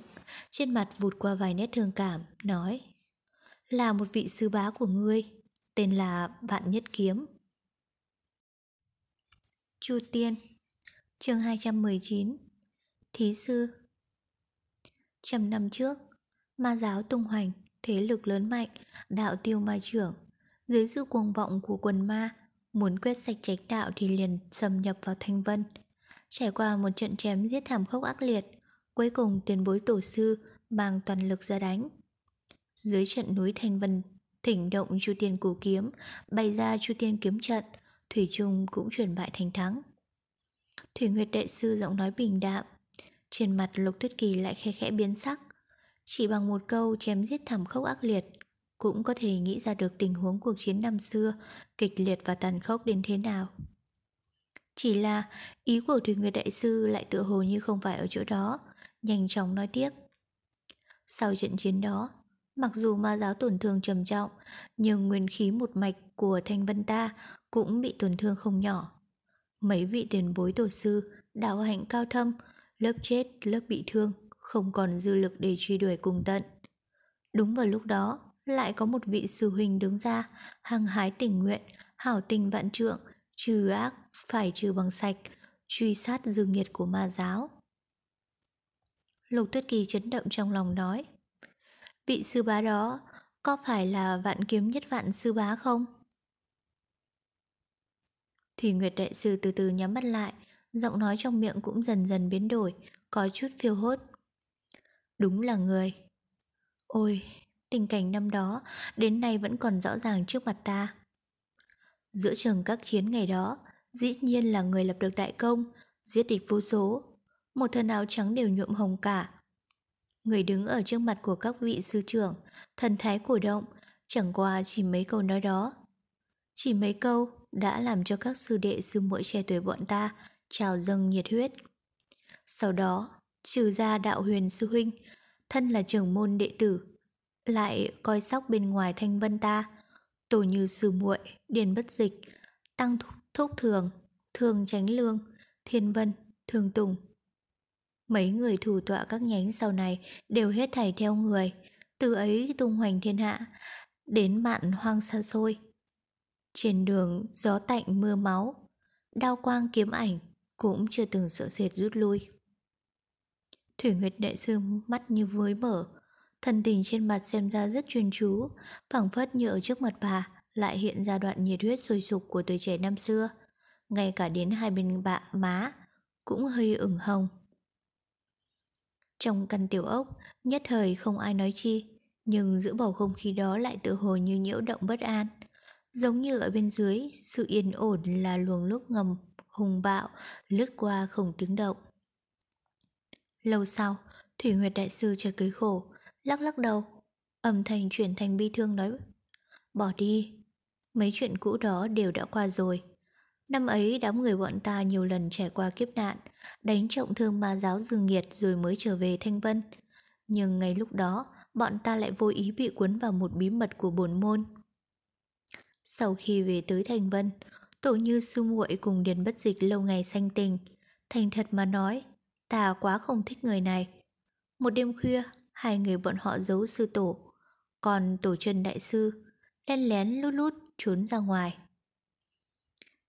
trên mặt vụt qua vài nét thương cảm, nói Là một vị sư bá của ngươi, tên là bạn Nhất Kiếm. Chu Tiên chương 219 Thí sư Trăm năm trước, ma giáo tung hoành, thế lực lớn mạnh, đạo tiêu ma trưởng. Dưới sự cuồng vọng của quần ma, muốn quét sạch trạch đạo thì liền xâm nhập vào Thanh Vân. Trải qua một trận chém giết thảm khốc ác liệt, cuối cùng tiền bối tổ sư mang toàn lực ra đánh. Dưới trận núi Thanh Vân, thỉnh động Chu Tiên Cổ Kiếm, bày ra Chu Tiên Kiếm Trận, Thủy Trung cũng chuyển bại thành thắng. Thủy Nguyệt đệ Sư giọng nói bình đạm, trên mặt Lục Tuyết Kỳ lại khe khẽ biến sắc. Chỉ bằng một câu chém giết thảm khốc ác liệt, cũng có thể nghĩ ra được tình huống cuộc chiến năm xưa kịch liệt và tàn khốc đến thế nào. Chỉ là ý của Thủy Nguyệt Đại Sư lại tựa hồ như không phải ở chỗ đó, nhanh chóng nói tiếp. Sau trận chiến đó, mặc dù ma giáo tổn thương trầm trọng, nhưng nguyên khí một mạch của Thanh Vân ta cũng bị tổn thương không nhỏ. Mấy vị tiền bối tổ sư, đạo hạnh cao thâm, lớp chết, lớp bị thương, không còn dư lực để truy đuổi cùng tận. Đúng vào lúc đó, lại có một vị sư huynh đứng ra, hăng hái tình nguyện, hảo tình vạn trượng, trừ ác, phải trừ bằng sạch, truy sát dư nghiệt của ma giáo. Lục Tuyết Kỳ chấn động trong lòng nói Vị sư bá đó có phải là vạn kiếm nhất vạn sư bá không? Thủy Nguyệt Đại Sư từ từ nhắm mắt lại, giọng nói trong miệng cũng dần dần biến đổi, có chút phiêu hốt. Đúng là người. Ôi, tình cảnh năm đó đến nay vẫn còn rõ ràng trước mặt ta. Giữa trường các chiến ngày đó, dĩ nhiên là người lập được đại công, giết địch vô số. Một thân áo trắng đều nhuộm hồng cả. Người đứng ở trước mặt của các vị sư trưởng, thần thái cổ động, chẳng qua chỉ mấy câu nói đó. Chỉ mấy câu đã làm cho các sư đệ sư muội trẻ tuổi bọn ta trào dâng nhiệt huyết. Sau đó, trừ ra đạo huyền sư huynh, thân là trưởng môn đệ tử, lại coi sóc bên ngoài thanh vân ta, tổ như sư muội, điền bất dịch, tăng thúc thường, thường tránh lương, thiên vân, thường tùng. Mấy người thủ tọa các nhánh sau này đều hết thảy theo người, từ ấy tung hoành thiên hạ, đến mạn hoang xa xôi. Trên đường gió tạnh mưa máu, đao quang kiếm ảnh cũng chưa từng sợ sệt rút lui. Thủy Nguyệt Đại Sư mắt như với mở, thần tình trên mặt xem ra rất chuyên chú, phảng phất như ở trước mặt bà lại hiện ra đoạn nhiệt huyết sôi sục của tuổi trẻ năm xưa, ngay cả đến hai bên bạ má cũng hơi ửng hồng. Trong căn tiểu ốc, nhất thời không ai nói chi, nhưng giữa bầu không khí đó lại tự hồ như nhiễu động bất an. Giống như ở bên dưới, sự yên ổn là luồng lúc ngầm, hùng bạo, lướt qua không tiếng động. Lâu sau, Thủy Nguyệt Đại Sư chợt cười khổ, lắc lắc đầu, âm thanh chuyển thành bi thương nói Bỏ đi, mấy chuyện cũ đó đều đã qua rồi. Năm ấy đám người bọn ta nhiều lần trải qua kiếp nạn, đánh trọng thương ma giáo dương nghiệt rồi mới trở về Thanh Vân. Nhưng ngay lúc đó, bọn ta lại vô ý bị cuốn vào một bí mật của bổn môn. Sau khi về tới Thanh Vân, Tổ Như sư muội cùng Điền Bất Dịch lâu ngày sanh tình. Thành thật mà nói, ta quá không thích người này. Một đêm khuya, hai người bọn họ giấu sư tổ, còn tổ chân đại sư lén lén lút lút trốn ra ngoài.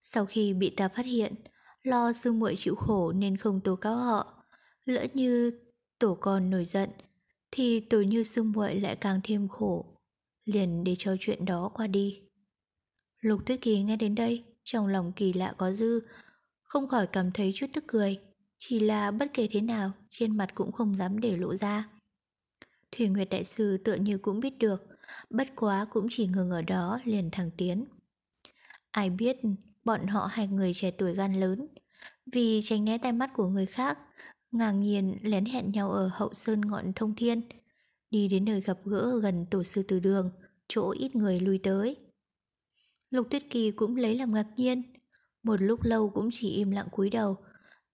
Sau khi bị ta phát hiện, lo sư muội chịu khổ nên không tố cáo họ. Lỡ như tổ con nổi giận, thì tổ như sư muội lại càng thêm khổ. Liền để cho chuyện đó qua đi. Lục Tuyết Kỳ nghe đến đây, trong lòng kỳ lạ có dư, không khỏi cảm thấy chút tức cười. Chỉ là bất kể thế nào, trên mặt cũng không dám để lộ ra. Thủy Nguyệt Đại Sư tựa như cũng biết được, bất quá cũng chỉ ngừng ở đó liền thẳng tiến. Ai biết bọn họ hai người trẻ tuổi gan lớn, vì tránh né tay mắt của người khác, ngang nhiên lén hẹn nhau ở hậu sơn ngọn thông thiên, đi đến nơi gặp gỡ gần tổ sư từ đường, chỗ ít người lui tới. Lục Tuyết Kỳ cũng lấy làm ngạc nhiên, một lúc lâu cũng chỉ im lặng cúi đầu,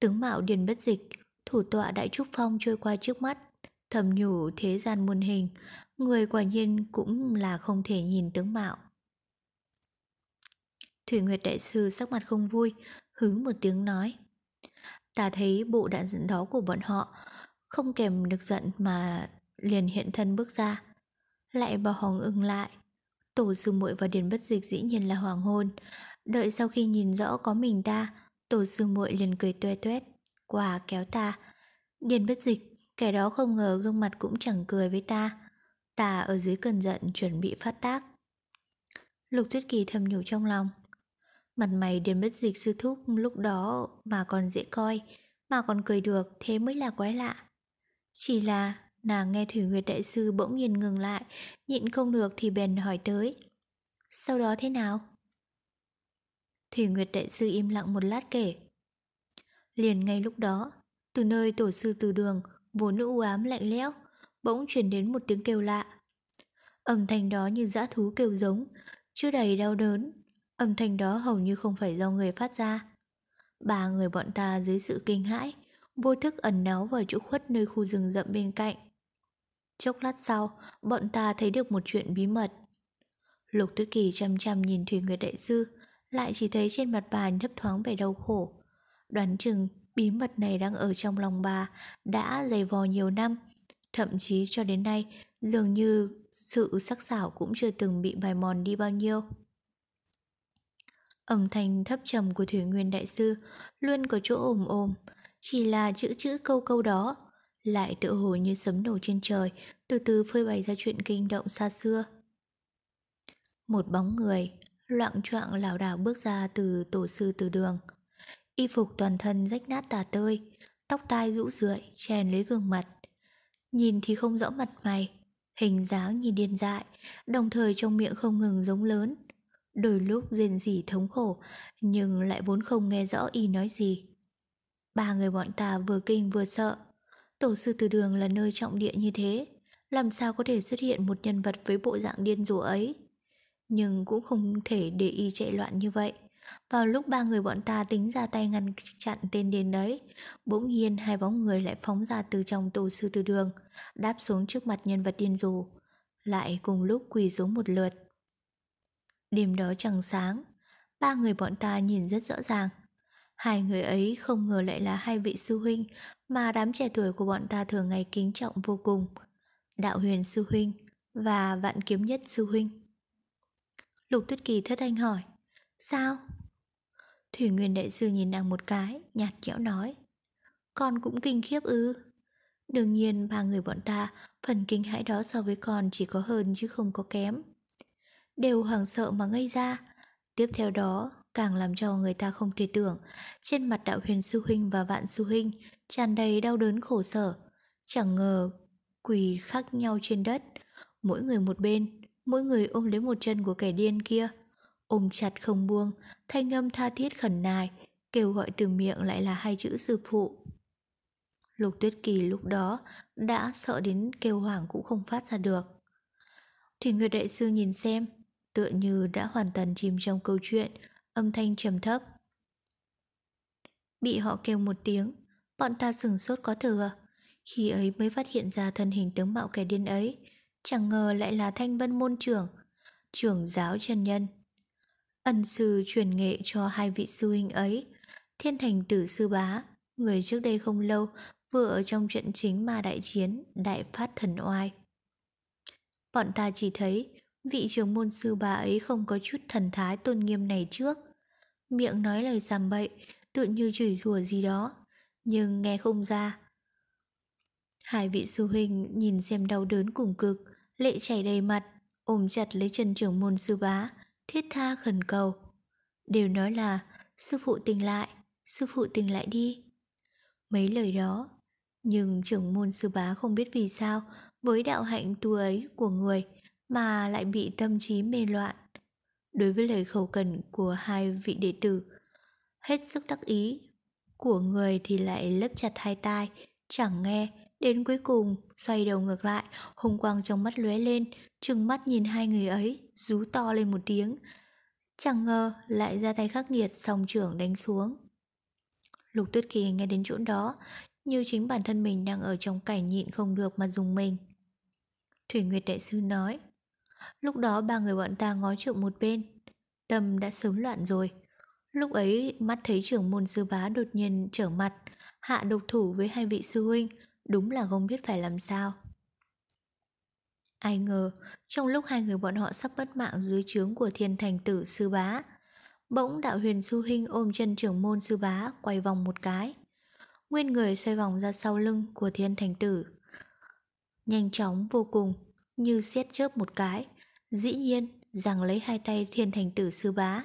tướng mạo điền bất dịch, thủ tọa đại trúc phong trôi qua trước mắt, thầm nhủ thế gian muôn hình, người quả nhiên cũng là không thể nhìn tướng mạo. Thủy Nguyệt Đại Sư sắc mặt không vui, hứ một tiếng nói. Ta thấy bộ đạn giận đó của bọn họ không kèm được giận mà liền hiện thân bước ra. Lại bảo Hồng ưng lại. Tổ sư muội và Điền Bất Dịch dĩ nhiên là hoàng hôn. Đợi sau khi nhìn rõ có mình ta, tổ sư muội liền cười toe tuét quà kéo ta. Điền Bất Dịch, kẻ đó không ngờ gương mặt cũng chẳng cười với ta. Ta ở dưới cơn giận chuẩn bị phát tác. Lục Tuyết Kỳ thầm nhủ trong lòng. Mặt mày điền bất dịch sư thúc lúc đó mà còn dễ coi, mà còn cười được thế mới là quái lạ. Chỉ là nàng nghe Thủy Nguyệt Đại Sư bỗng nhiên ngừng lại, nhịn không được thì bèn hỏi tới. Sau đó thế nào? Thủy Nguyệt Đại Sư im lặng một lát kể. Liền ngay lúc đó, từ nơi tổ sư từ đường, vốn u ám lạnh lẽo, bỗng truyền đến một tiếng kêu lạ. Âm thanh đó như dã thú kêu giống, chưa đầy đau đớn, Âm thanh đó hầu như không phải do người phát ra. Ba người bọn ta dưới sự kinh hãi, vô thức ẩn náu vào chỗ khuất nơi khu rừng rậm bên cạnh. Chốc lát sau, bọn ta thấy được một chuyện bí mật. Lục Tuyết Kỳ chăm chăm nhìn Thủy Nguyệt Đại Sư, lại chỉ thấy trên mặt bà nhấp thoáng vẻ đau khổ. Đoán chừng bí mật này đang ở trong lòng bà đã dày vò nhiều năm, thậm chí cho đến nay dường như sự sắc sảo cũng chưa từng bị bài mòn đi bao nhiêu. Âm thanh thấp trầm của Thủy Nguyên Đại Sư luôn có chỗ ồm ồm, chỉ là chữ chữ câu câu đó, lại tự hồ như sấm nổ trên trời, từ từ phơi bày ra chuyện kinh động xa xưa. Một bóng người, loạn choạng lảo đảo bước ra từ tổ sư từ đường. Y phục toàn thân rách nát tả tơi, tóc tai rũ rượi, chèn lấy gương mặt. Nhìn thì không rõ mặt mày, hình dáng nhìn điên dại, đồng thời trong miệng không ngừng giống lớn. Đôi lúc rên rỉ thống khổ, nhưng lại vốn không nghe rõ y nói gì. Ba người bọn ta vừa kinh vừa sợ. Tổ sư từ đường là nơi trọng địa như thế, làm sao có thể xuất hiện một nhân vật với bộ dạng điên rồ ấy. Nhưng cũng không thể để y chạy loạn như vậy. Vào lúc ba người bọn ta tính ra tay ngăn chặn tên điên đấy, bỗng nhiên hai bóng người lại phóng ra từ trong tù sư từ đường, đáp xuống trước mặt nhân vật điên rồ, lại cùng lúc quỳ xuống một lượt. Đêm đó chẳng sáng, ba người bọn ta nhìn rất rõ ràng. Hai người ấy không ngờ lại là hai vị sư huynh mà đám trẻ tuổi của bọn ta thường ngày kính trọng vô cùng. Đạo huyền sư huynh và vạn kiếm nhất sư huynh. Lục tuyết kỳ thất thanh hỏi, sao? Thủy Nguyên Đại Sư nhìn nàng một cái, nhạt nhẽo nói. Con cũng kinh khiếp ư. Đương nhiên ba người bọn ta, phần kinh hãi đó so với con chỉ có hơn chứ không có kém. Đều hoảng sợ mà ngây ra. Tiếp theo đó, càng làm cho người ta không thể tưởng, trên mặt đạo huyền sư huynh và vạn sư huynh tràn đầy đau đớn khổ sở. Chẳng ngờ quỳ khác nhau trên đất, mỗi người một bên, mỗi người ôm lấy một chân của kẻ điên kia ôm chặt không buông, thanh âm tha thiết khẩn nài, kêu gọi từ miệng lại là hai chữ sư phụ. Lục tuyết kỳ lúc đó đã sợ đến kêu hoảng cũng không phát ra được. Thủy Nguyệt Đại Sư nhìn xem, tựa như đã hoàn toàn chìm trong câu chuyện, âm thanh trầm thấp. Bị họ kêu một tiếng, bọn ta sừng sốt có thừa. Khi ấy mới phát hiện ra thân hình tướng mạo kẻ điên ấy, chẳng ngờ lại là thanh vân môn trưởng, trưởng giáo chân nhân. Ân sư truyền nghệ cho hai vị sư huynh ấy, thiên thành tử sư bá, người trước đây không lâu vừa ở trong trận chính mà đại chiến, đại phát thần oai. Bọn ta chỉ thấy vị trưởng môn sư bá ấy không có chút thần thái tôn nghiêm này trước. Miệng nói lời giảm bậy, tự như chửi rủa gì đó, nhưng nghe không ra. Hai vị sư huynh nhìn xem đau đớn cùng cực, lệ chảy đầy mặt, ôm chặt lấy chân trưởng môn sư bá, thiết tha khẩn cầu. Đều nói là sư phụ tỉnh lại, sư phụ tỉnh lại đi. Mấy lời đó, nhưng trưởng môn sư bá không biết vì sao với đạo hạnh tu ấy của người mà lại bị tâm trí mê loạn. Đối với lời khẩu cần của hai vị đệ tử, hết sức đắc ý, của người thì lại lấp chặt hai tai, chẳng nghe, đến cuối cùng xoay đầu ngược lại, hùng quang trong mắt lóe lên, trừng mắt nhìn hai người ấy, rú to lên một tiếng. Chẳng ngờ lại ra tay khắc nghiệt song trưởng đánh xuống. Lục tuyết kỳ nghe đến chỗ đó, như chính bản thân mình đang ở trong cảnh nhịn không được mà dùng mình. Thủy Nguyệt Đại Sư nói, lúc đó ba người bọn ta ngó trộm một bên, tâm đã sớm loạn rồi. Lúc ấy mắt thấy trưởng môn sư bá đột nhiên trở mặt, hạ độc thủ với hai vị sư huynh, đúng là không biết phải làm sao. Ai ngờ, trong lúc hai người bọn họ sắp bất mạng dưới trướng của thiên thành tử sư bá, bỗng đạo huyền sư huynh ôm chân trưởng môn sư bá quay vòng một cái. Nguyên người xoay vòng ra sau lưng của thiên thành tử. Nhanh chóng vô cùng, như xét chớp một cái, dĩ nhiên rằng lấy hai tay thiên thành tử sư bá.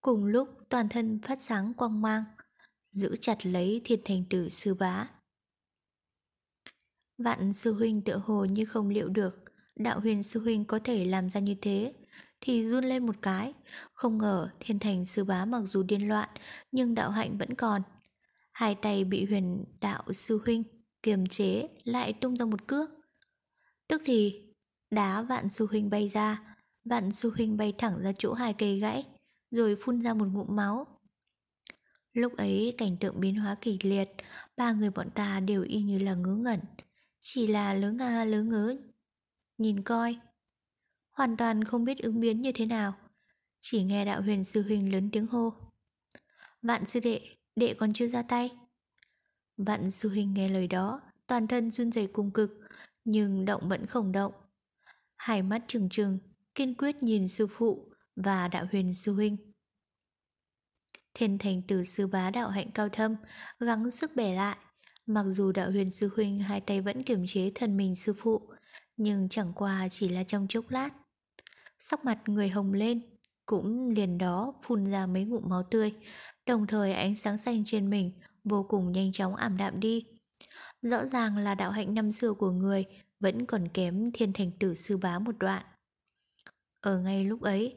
Cùng lúc toàn thân phát sáng quang mang, giữ chặt lấy thiên thành tử sư bá. Vạn sư huynh tựa hồ như không liệu được đạo huyền sư huynh có thể làm ra như thế? Thì run lên một cái. Không ngờ thiên thành sư bá mặc dù điên loạn, nhưng đạo hạnh vẫn còn. Hai tay bị huyền đạo sư huynh kiềm chế, lại tung ra một cước. Tức thì, đá vạn sư huynh bay ra. Vạn sư huynh bay thẳng ra chỗ hai cây gãy, rồi phun ra một ngụm máu. Lúc ấy, cảnh tượng biến hóa kỳ liệt. Ba người bọn ta đều y như là ngớ ngẩn. Chỉ là lớn nga lớn ngớ nhìn coi. Hoàn toàn không biết ứng biến như thế nào. Chỉ nghe đạo huyền sư huynh lớn tiếng hô. Vạn sư đệ, đệ còn chưa ra tay. Vạn sư huynh nghe lời đó, toàn thân run rẩy cùng cực, nhưng động vẫn không động. Hai mắt trừng trừng, kiên quyết nhìn sư phụ và đạo huyền sư huynh. Thiên thành tử sư bá đạo hạnh cao thâm, gắng sức bẻ lại. Mặc dù đạo huyền sư huynh hai tay vẫn kiềm chế thân mình sư phụ, nhưng chẳng qua chỉ là trong chốc lát. Sắc mặt người hồng lên, cũng liền đó phun ra mấy ngụm máu tươi, đồng thời ánh sáng xanh trên mình vô cùng nhanh chóng ảm đạm đi. Rõ ràng là đạo hạnh năm xưa của người vẫn còn kém thiên thành tử sư bá một đoạn. Ở ngay lúc ấy,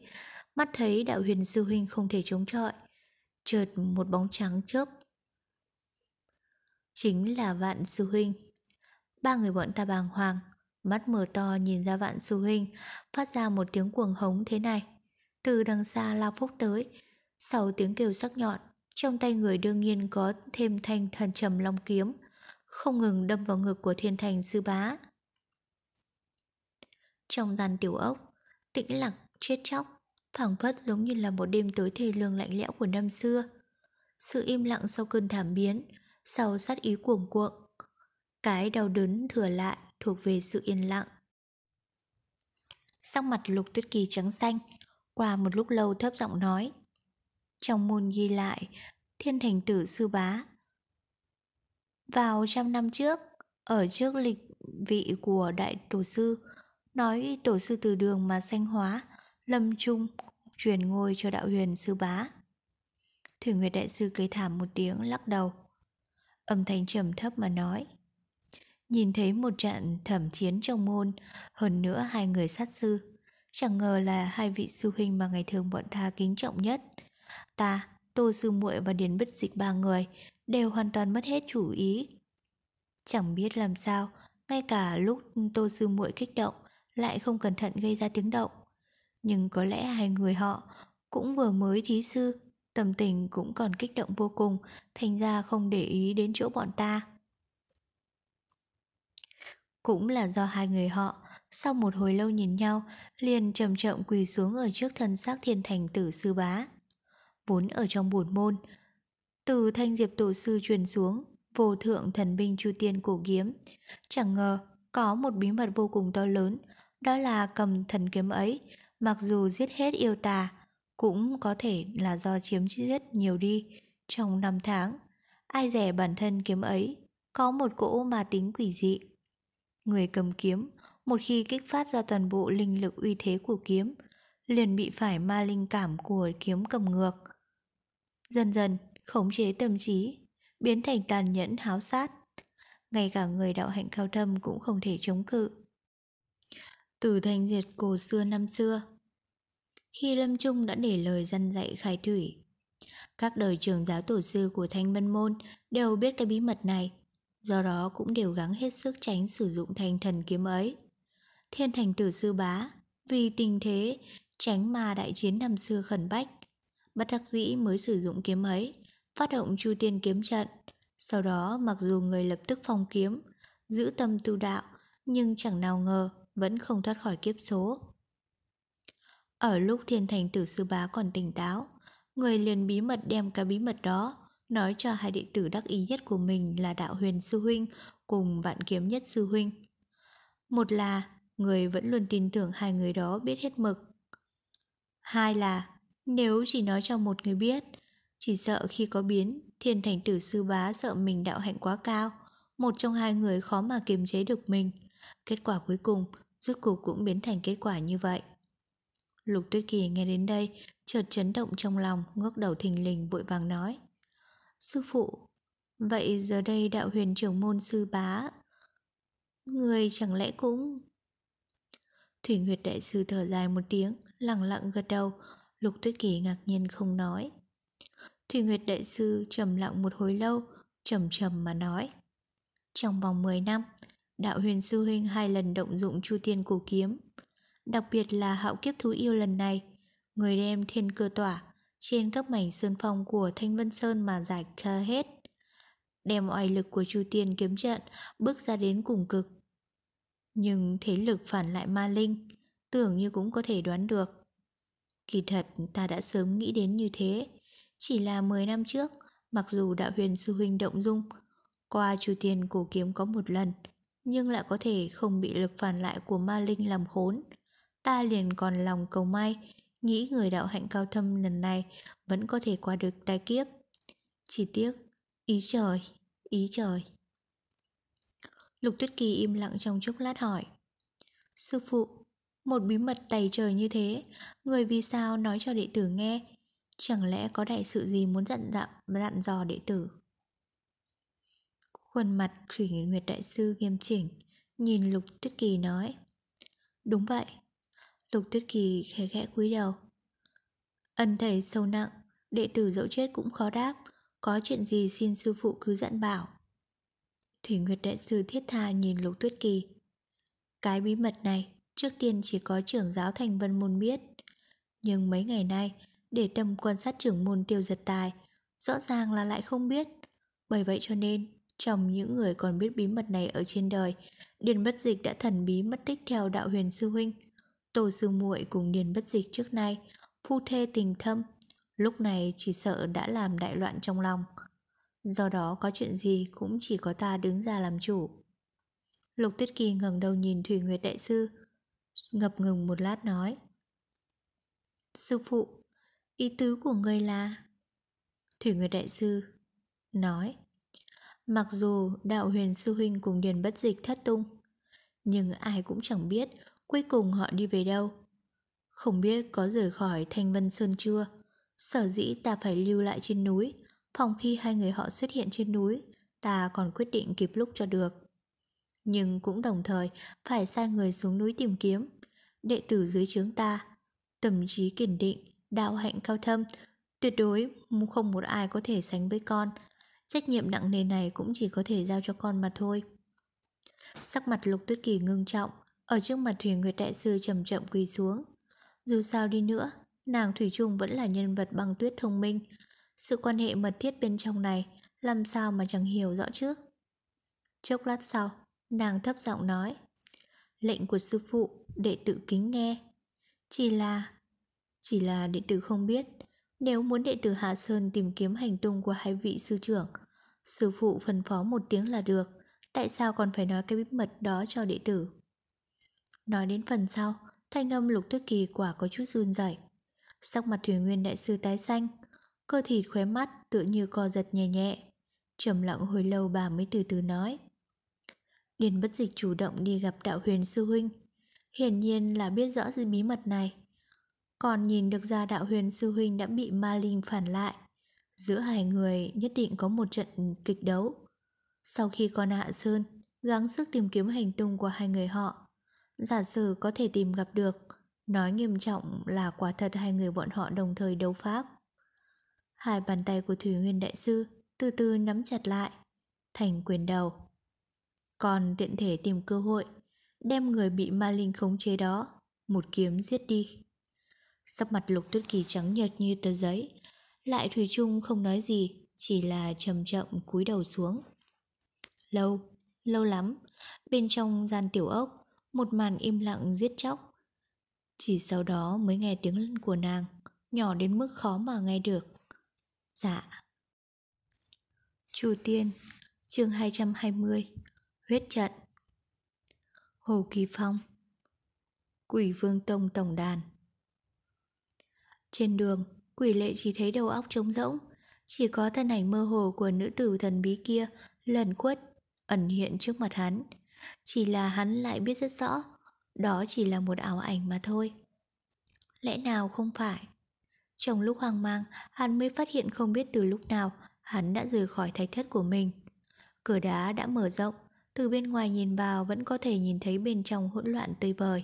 mắt thấy đạo huyền sư huynh không thể chống chọi, chợt một bóng trắng chớp. Chính là vạn sư huynh. Ba người bọn ta bàng hoàng, mắt mở to nhìn ra vạn sư huynh, phát ra một tiếng cuồng hống thế này. Từ đằng xa lao phúc tới, sau tiếng kêu sắc nhọn, trong tay người đương nhiên có thêm thanh thần trầm long kiếm, không ngừng đâm vào ngực của thiên thành sư bá. Trong gian tiểu ốc, tĩnh lặng, chết chóc, phảng phất giống như là một đêm tối thề lương lạnh lẽo của năm xưa. Sự im lặng sau cơn thảm biến, sau sát ý cuồng cuộn. Cái đau đớn thừa lại thuộc về sự yên lặng. Sắc mặt lục tuyết kỳ trắng xanh, qua một lúc lâu thấp giọng nói. Trong môn ghi lại, thiên thành tử sư bá. Vào trăm năm trước, ở trước lịch vị của đại tổ sư, nói tổ sư từ đường mà sanh hóa, lâm trung, truyền ngôi cho đạo huyền sư bá. Thủy Nguyệt Đại Sư cười thảm một tiếng lắc đầu. Âm thanh trầm thấp mà nói. Nhìn thấy một trận thẩm chiến trong môn, hơn nữa hai người sát sư. Chẳng ngờ là hai vị sư huynh mà ngày thường bọn ta kính trọng nhất. Ta, Tô Sư muội và Điền Bích Dịch ba người đều hoàn toàn mất hết chủ ý. Chẳng biết làm sao, ngay cả lúc Tô Sư muội kích động lại không cẩn thận gây ra tiếng động. Nhưng có lẽ hai người họ cũng vừa mới thí sư, tâm tình cũng còn kích động vô cùng, thành ra không để ý đến chỗ bọn ta. Cũng là do hai người họ, sau một hồi lâu nhìn nhau, liền chậm chậm quỳ xuống ở trước thân xác thiên thành tử sư bá. Vốn ở trong bổn môn, từ thanh diệp tổ sư truyền xuống, vô thượng thần binh chu tiên cổ kiếm. Chẳng ngờ, có một bí mật vô cùng to lớn, đó là cầm thần kiếm ấy, mặc dù giết hết yêu tà, cũng có thể là do chiếm giết nhiều đi trong năm tháng. Ai rẻ bản thân kiếm ấy, có một cỗ mà tính quỷ dị. Người cầm kiếm, một khi kích phát ra toàn bộ linh lực uy thế của kiếm, liền bị phải ma linh cảm của kiếm cầm ngược. Dần dần, khống chế tâm trí, biến thành tàn nhẫn háo sát. Ngay cả người đạo hạnh cao thâm cũng không thể chống cự. Từ thành diệt cổ xưa năm xưa Khi Lâm Trung đã để lời dân dạy khai thủy Các đời trường giáo tổ sư của Thanh Vân Môn đều biết cái bí mật này Do đó cũng đều gắng hết sức tránh sử dụng thanh thần kiếm ấy Thiên thành tử sư bá Vì tình thế tránh mà đại chiến năm xưa khẩn bách Bất đắc dĩ mới sử dụng kiếm ấy Phát động chu tiên kiếm trận Sau đó mặc dù người lập tức phong kiếm Giữ tâm tu đạo Nhưng chẳng nào ngờ vẫn không thoát khỏi kiếp số. Ở lúc thiên thành tử sư bá còn tỉnh táo, người liền bí mật đem cả bí mật đó nói cho hai đệ tử đắc ý nhất của mình là đạo huyền sư huynh cùng vạn kiếm nhất sư huynh. Một là người vẫn luôn tin tưởng hai người đó biết hết mực. Hai là nếu chỉ nói cho một người biết, chỉ sợ khi có biến, thiên thành tử sư bá sợ mình đạo hạnh quá cao, một trong hai người khó mà kiềm chế được mình. Kết quả cuối cùng rốt cuộc cũng biến thành kết quả như vậy. Lục Tuyết Kỳ nghe đến đây, chợt chấn động trong lòng, ngước đầu thình lình vội vàng nói. Sư phụ, vậy giờ đây đạo huyền trưởng môn sư bá, người chẳng lẽ cũng... Thủy Nguyệt Đại Sư thở dài một tiếng, lặng lặng gật đầu, Lục Tuyết Kỳ ngạc nhiên không nói. Thủy Nguyệt Đại Sư trầm lặng một hồi lâu, trầm trầm mà nói. Trong vòng 10 năm, đạo huyền sư huynh hai lần động dụng chu tiên cổ kiếm. Đặc biệt là hạo kiếp thú yêu lần này, người đem thiên cơ tỏa trên các mảnh sơn phong của Thanh Vân Sơn mà giải khai hết. Đem oai lực của chu tiên kiếm trận bước ra đến cùng cực. Nhưng thế lực phản lại ma linh, tưởng như cũng có thể đoán được. Kỳ thật ta đã sớm nghĩ đến như thế, chỉ là 10 năm trước, mặc dù đạo huyền sư huynh động dung, qua chu tiên cổ kiếm có một lần, nhưng lại có thể không bị lực phản lại của ma linh làm khốn. Ta liền còn lòng cầu may, nghĩ người đạo hạnh cao thâm lần này vẫn có thể qua được tai kiếp. Chỉ tiếc, ý trời, ý trời. Lục Tuyết Kỳ im lặng trong chốc lát hỏi. Sư phụ, một bí mật tày trời như thế, người vì sao nói cho đệ tử nghe? Chẳng lẽ có đại sự gì muốn dặn dặn, dặn dò đệ tử? Khuôn mặt Thủy Nguyệt Đại Sư nghiêm chỉnh, nhìn Lục Tuyết Kỳ nói. Đúng vậy. Lục Tuyết Kỳ khẽ khẽ cúi đầu. Ân thầy sâu nặng, đệ tử dẫu chết cũng khó đáp, có chuyện gì xin sư phụ cứ dặn bảo. Thủy Nguyệt Đại Sư thiết tha nhìn Lục Tuyết Kỳ. Cái bí mật này trước tiên chỉ có trưởng giáo thành vân môn biết. Nhưng mấy ngày nay, để tâm quan sát trưởng môn tiêu giật tài, rõ ràng là lại không biết. Bởi vậy cho nên, trong những người còn biết bí mật này ở trên đời, Điền Bất Dịch đã thần bí mất tích theo đạo huyền sư huynh. Tổ sư muội cùng Điền Bất Dịch trước nay, phu thê tình thâm, lúc này chỉ sợ đã làm đại loạn trong lòng. Do đó có chuyện gì cũng chỉ có ta đứng ra làm chủ. Lục Tuyết Kỳ ngẩng đầu nhìn Thủy Nguyệt Đại Sư, ngập ngừng một lát nói. Sư phụ, ý tứ của người là... Thủy Nguyệt Đại Sư nói. Mặc dù đạo huyền sư huynh cùng Điền bất dịch thất tung, nhưng ai cũng chẳng biết cuối cùng họ đi về đâu. Không biết có rời khỏi Thanh Vân Sơn chưa, sở dĩ ta phải lưu lại trên núi, phòng khi hai người họ xuất hiện trên núi, ta còn quyết định kịp lúc cho được. Nhưng cũng đồng thời phải sai người xuống núi tìm kiếm, đệ tử dưới trướng ta, tâm trí kiên định, đạo hạnh cao thâm, tuyệt đối không một ai có thể sánh với con, Trách nhiệm nặng nề này cũng chỉ có thể giao cho con mà thôi. Sắc mặt lục tuyết kỳ ngưng trọng, ở trước mặt Thủy Nguyệt Đại Sư chậm chậm quỳ xuống. Dù sao đi nữa, nàng Thủy Trung vẫn là nhân vật băng tuyết thông minh. Sự quan hệ mật thiết bên trong này, làm sao mà chẳng hiểu rõ trước. Chốc lát sau, nàng thấp giọng nói. Lệnh của sư phụ, đệ tử kính nghe. Chỉ là... Chỉ là đệ tử không biết nếu muốn đệ tử Hạ Sơn tìm kiếm hành tung của hai vị sư trưởng, sư phụ phân phó một tiếng là được, tại sao còn phải nói cái bí mật đó cho đệ tử? Nói đến phần sau, thanh âm lục tức kỳ quả có chút run rẩy. Sắc mặt thủy nguyên đại sư tái xanh, cơ thịt khóe mắt tựa như co giật nhẹ nhẹ. trầm lặng hồi lâu bà mới từ từ nói. Điền bất dịch chủ động đi gặp đạo huyền sư huynh. Hiển nhiên là biết rõ sự bí mật này còn nhìn được ra đạo huyền sư huynh đã bị ma linh phản lại. Giữa hai người nhất định có một trận kịch đấu. Sau khi con hạ sơn, gắng sức tìm kiếm hành tung của hai người họ. Giả sử có thể tìm gặp được, nói nghiêm trọng là quả thật hai người bọn họ đồng thời đấu pháp. Hai bàn tay của Thủy Nguyên Đại Sư từ từ nắm chặt lại, thành quyền đầu. Còn tiện thể tìm cơ hội, đem người bị ma linh khống chế đó, một kiếm giết đi. Sắc mặt lục tuyết kỳ trắng nhợt như tờ giấy Lại Thủy chung không nói gì Chỉ là chậm chậm cúi đầu xuống Lâu, lâu lắm Bên trong gian tiểu ốc một màn im lặng giết chóc. Chỉ sau đó mới nghe tiếng của nàng Nhỏ đến mức khó mà nghe được. Dạ. Chu Tiên chương 220 Huyết trận. Hồ Kỳ Phong Quỷ Vương Tông Tổng Đàn. Trên đường, quỷ lệ chỉ thấy đầu óc trống rỗng, chỉ có thân ảnh mơ hồ của nữ tử thần bí kia lần khuất, ẩn hiện trước mặt hắn. Chỉ là hắn lại biết rất rõ, đó chỉ là một ảo ảnh mà thôi. Lẽ nào không phải? Trong lúc hoang mang, hắn mới phát hiện không biết từ lúc nào hắn đã rời khỏi thạch thất của mình. Cửa đá đã mở rộng, từ bên ngoài nhìn vào vẫn có thể nhìn thấy bên trong hỗn loạn tươi bời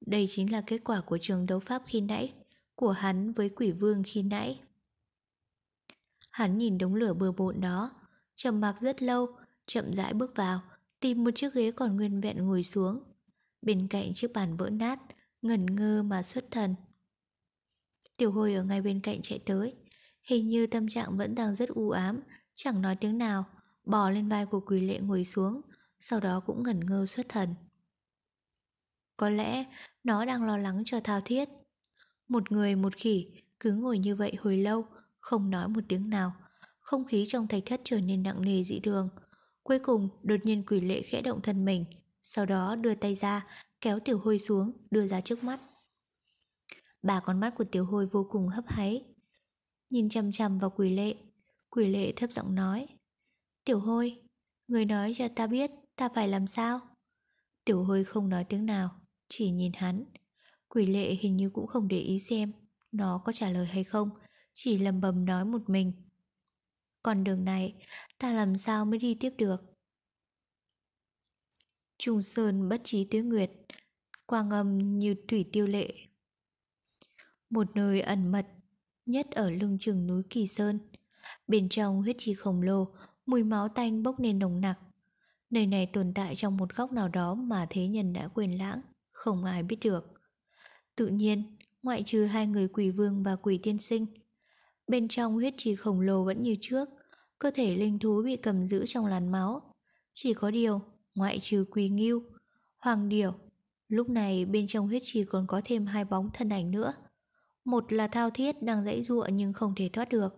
Đây chính là kết quả của trường đấu pháp khi nãy của hắn với quỷ vương khi nãy. Hắn nhìn đống lửa bừa bộn đó, trầm mặc rất lâu, chậm rãi bước vào, tìm một chiếc ghế còn nguyên vẹn ngồi xuống. Bên cạnh chiếc bàn vỡ nát, ngẩn ngơ mà xuất thần. Tiểu hồi ở ngay bên cạnh chạy tới, hình như tâm trạng vẫn đang rất u ám, chẳng nói tiếng nào, bò lên vai của quỷ lệ ngồi xuống, sau đó cũng ngẩn ngơ xuất thần. Có lẽ nó đang lo lắng cho thao thiết. Một người một khỉ cứ ngồi như vậy hồi lâu, không nói một tiếng nào. Không khí trong thạch thất trở nên nặng nề dị thường. Cuối cùng, đột nhiên quỷ lệ khẽ động thân mình, sau đó đưa tay ra, kéo tiểu hôi xuống, đưa ra trước mắt. bà con mắt của tiểu hôi vô cùng hấp háy. Nhìn chăm chăm vào quỷ lệ, quỷ lệ thấp giọng nói. Tiểu hôi, người nói cho ta biết ta phải làm sao? Tiểu hôi không nói tiếng nào, chỉ nhìn hắn. Quỷ lệ hình như cũng không để ý xem nó có trả lời hay không, chỉ lầm bầm nói một mình. Còn đường này, ta làm sao mới đi tiếp được? Trung Sơn bất trí tuyết nguyệt, quang âm như thủy tiêu lệ. Một nơi ẩn mật nhất ở lưng chừng núi Kỳ Sơn. Bên trong huyết chi khổng lồ, mùi máu tanh bốc lên nồng nặc. Nơi này tồn tại trong một góc nào đó mà thế nhân đã quên lãng, không ai biết được. Tự nhiên, ngoại trừ hai người quỷ vương và quỷ tiên sinh, bên trong huyết trì khổng lồ vẫn như trước, cơ thể linh thú bị cầm giữ trong làn máu. Chỉ có điều, ngoại trừ quỳ nghiêu, hoàng điểu, lúc này bên trong huyết trì còn có thêm hai bóng thân ảnh nữa. Một là thao thiết đang dãy giụa nhưng không thể thoát được.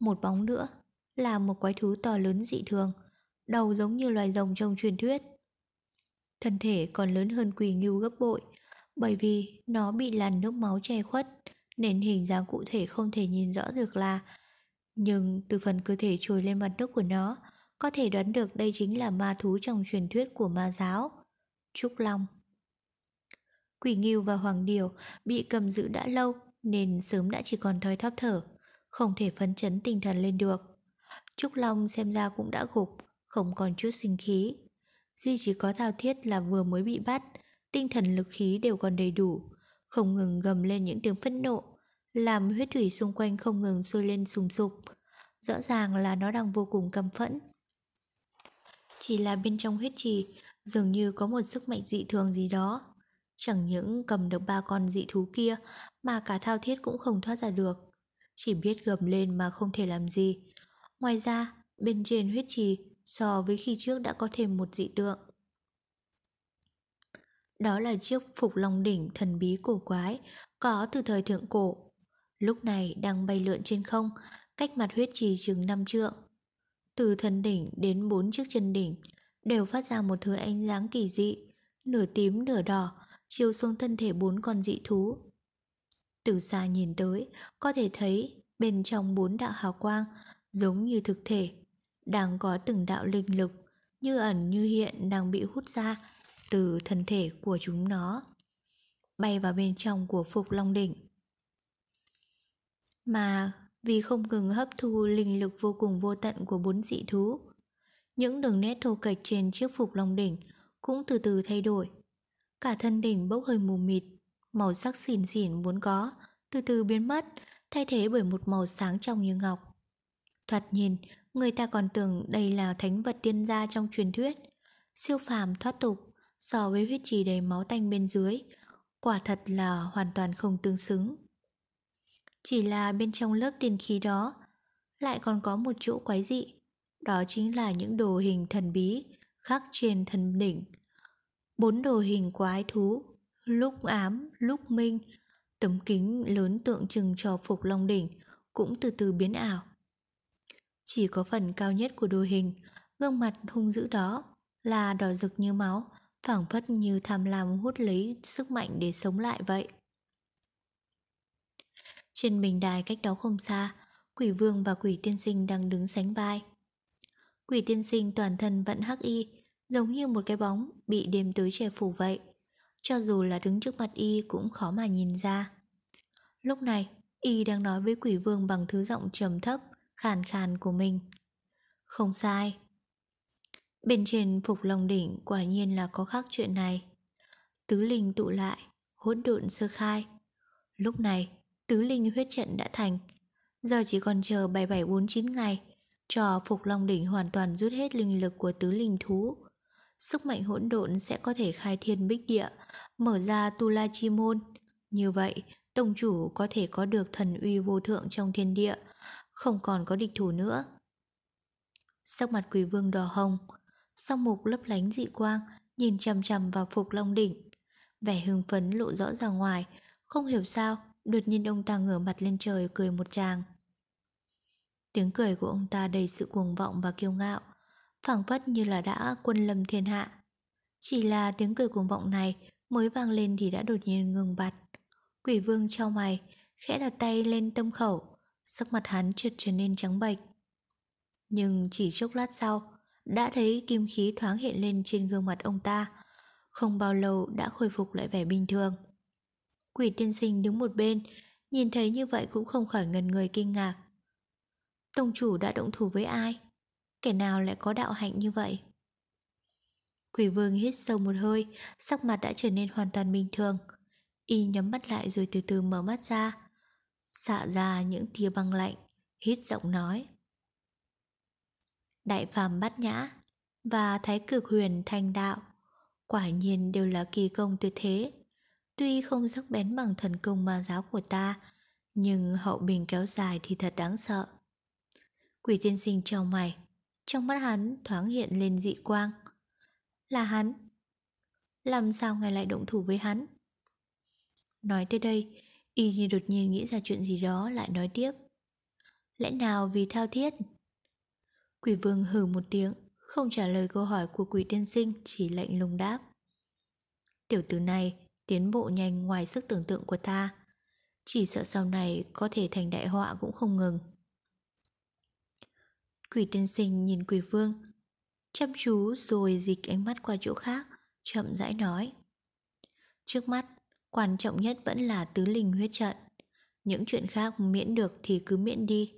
Một bóng nữa là một quái thú to lớn dị thường, đầu giống như loài rồng trong truyền thuyết. Thân thể còn lớn hơn quỳ nghiêu gấp bội, bởi vì nó bị làn nước máu che khuất nên hình dáng cụ thể không thể nhìn rõ được là nhưng từ phần cơ thể trồi lên mặt nước của nó có thể đoán được đây chính là ma thú trong truyền thuyết của ma giáo. Trúc Long. Quỷ Nghiêu và Hoàng Điều bị cầm giữ đã lâu nên sớm đã chỉ còn thoi thóp thở không thể phấn chấn tinh thần lên được. Trúc Long xem ra cũng đã gục không còn chút sinh khí. Duy chỉ có thao thiết là vừa mới bị bắt tinh thần lực khí đều còn đầy đủ, không ngừng gầm lên những tiếng phẫn nộ, làm huyết thủy xung quanh không ngừng sôi lên sùng sục. Rõ ràng là nó đang vô cùng căm phẫn. Chỉ là bên trong huyết trì dường như có một sức mạnh dị thường gì đó. Chẳng những cầm được ba con dị thú kia mà cả thao thiết cũng không thoát ra được. Chỉ biết gầm lên mà không thể làm gì. Ngoài ra, bên trên huyết trì so với khi trước đã có thêm một dị tượng. Đó là chiếc phục long đỉnh thần bí cổ quái có từ thời thượng cổ. Lúc này đang bay lượn trên không, cách mặt huyết trì chừng năm trượng. Từ thần đỉnh đến bốn chiếc chân đỉnh đều phát ra một thứ ánh sáng kỳ dị, nửa tím nửa đỏ, chiếu xuống thân thể bốn con dị thú. Từ xa nhìn tới, có thể thấy bên trong bốn đạo hào quang giống như thực thể, đang có từng đạo linh lực như ẩn như hiện đang bị hút ra từ thân thể của chúng nó bay vào bên trong của Phục Long Đỉnh. Mà vì không ngừng hấp thu linh lực vô cùng vô tận của bốn dị thú, những đường nét thô kệch trên chiếc Phục Long Đỉnh cũng từ từ thay đổi. Cả thân đỉnh bốc hơi mù mịt, màu sắc xỉn xỉn vốn có, từ từ biến mất, thay thế bởi một màu sáng trong như ngọc. Thoạt nhìn, người ta còn tưởng đây là thánh vật tiên gia trong truyền thuyết, siêu phàm thoát tục so với huyết trì đầy máu tanh bên dưới, quả thật là hoàn toàn không tương xứng. Chỉ là bên trong lớp tiền khí đó lại còn có một chỗ quái dị, đó chính là những đồ hình thần bí khắc trên thần đỉnh. Bốn đồ hình quái thú, lúc ám, lúc minh, tấm kính lớn tượng trưng cho phục long đỉnh cũng từ từ biến ảo. Chỉ có phần cao nhất của đồ hình, gương mặt hung dữ đó là đỏ rực như máu, phảng phất như tham lam hút lấy sức mạnh để sống lại vậy. Trên bình đài cách đó không xa, quỷ vương và quỷ tiên sinh đang đứng sánh vai. Quỷ tiên sinh toàn thân vẫn hắc y, giống như một cái bóng bị đêm tối che phủ vậy. Cho dù là đứng trước mặt y cũng khó mà nhìn ra. Lúc này, y đang nói với quỷ vương bằng thứ giọng trầm thấp, khàn khàn của mình. Không sai, Bên trên Phục Long Đỉnh quả nhiên là có khác chuyện này. Tứ linh tụ lại, hỗn độn sơ khai. Lúc này, tứ linh huyết trận đã thành. Giờ chỉ còn chờ 7749 ngày, cho Phục Long Đỉnh hoàn toàn rút hết linh lực của tứ linh thú. Sức mạnh hỗn độn sẽ có thể khai thiên bích địa, mở ra Tu La Chi Môn. Như vậy, Tông chủ có thể có được thần uy vô thượng trong thiên địa, không còn có địch thủ nữa. Sắc mặt quỷ vương đỏ hồng, song mục lấp lánh dị quang, nhìn chằm chằm vào Phục Long Đỉnh. Vẻ hưng phấn lộ rõ ra ngoài, không hiểu sao, đột nhiên ông ta ngửa mặt lên trời cười một tràng. Tiếng cười của ông ta đầy sự cuồng vọng và kiêu ngạo, phảng phất như là đã quân lâm thiên hạ. Chỉ là tiếng cười cuồng vọng này mới vang lên thì đã đột nhiên ngừng bặt. Quỷ vương trao mày, khẽ đặt tay lên tâm khẩu, sắc mặt hắn chợt trở nên trắng bệch. Nhưng chỉ chốc lát sau, đã thấy kim khí thoáng hiện lên trên gương mặt ông ta, không bao lâu đã khôi phục lại vẻ bình thường. Quỷ tiên sinh đứng một bên, nhìn thấy như vậy cũng không khỏi ngần người kinh ngạc. Tông chủ đã động thủ với ai? Kẻ nào lại có đạo hạnh như vậy? Quỷ vương hít sâu một hơi, sắc mặt đã trở nên hoàn toàn bình thường. Y nhắm mắt lại rồi từ từ mở mắt ra, xạ ra những tia băng lạnh, hít giọng nói. Đại phàm bát nhã và thái cực huyền thanh đạo quả nhiên đều là kỳ công tuyệt thế. Tuy không sắc bén bằng thần công ma giáo của ta, nhưng hậu bình kéo dài thì thật đáng sợ. Quỷ tiên sinh trong mày, trong mắt hắn thoáng hiện lên dị quang. Là hắn. Làm sao ngài lại động thủ với hắn? Nói tới đây, y như đột nhiên nghĩ ra chuyện gì đó lại nói tiếp. Lẽ nào vì thao thiết? Quỷ vương hừ một tiếng, không trả lời câu hỏi của quỷ tiên sinh, chỉ lạnh lùng đáp. Tiểu tử này tiến bộ nhanh ngoài sức tưởng tượng của ta. Chỉ sợ sau này có thể thành đại họa cũng không ngừng. Quỷ tiên sinh nhìn quỷ vương, chăm chú rồi dịch ánh mắt qua chỗ khác, chậm rãi nói. Trước mắt, quan trọng nhất vẫn là tứ linh huyết trận. Những chuyện khác miễn được thì cứ miễn đi.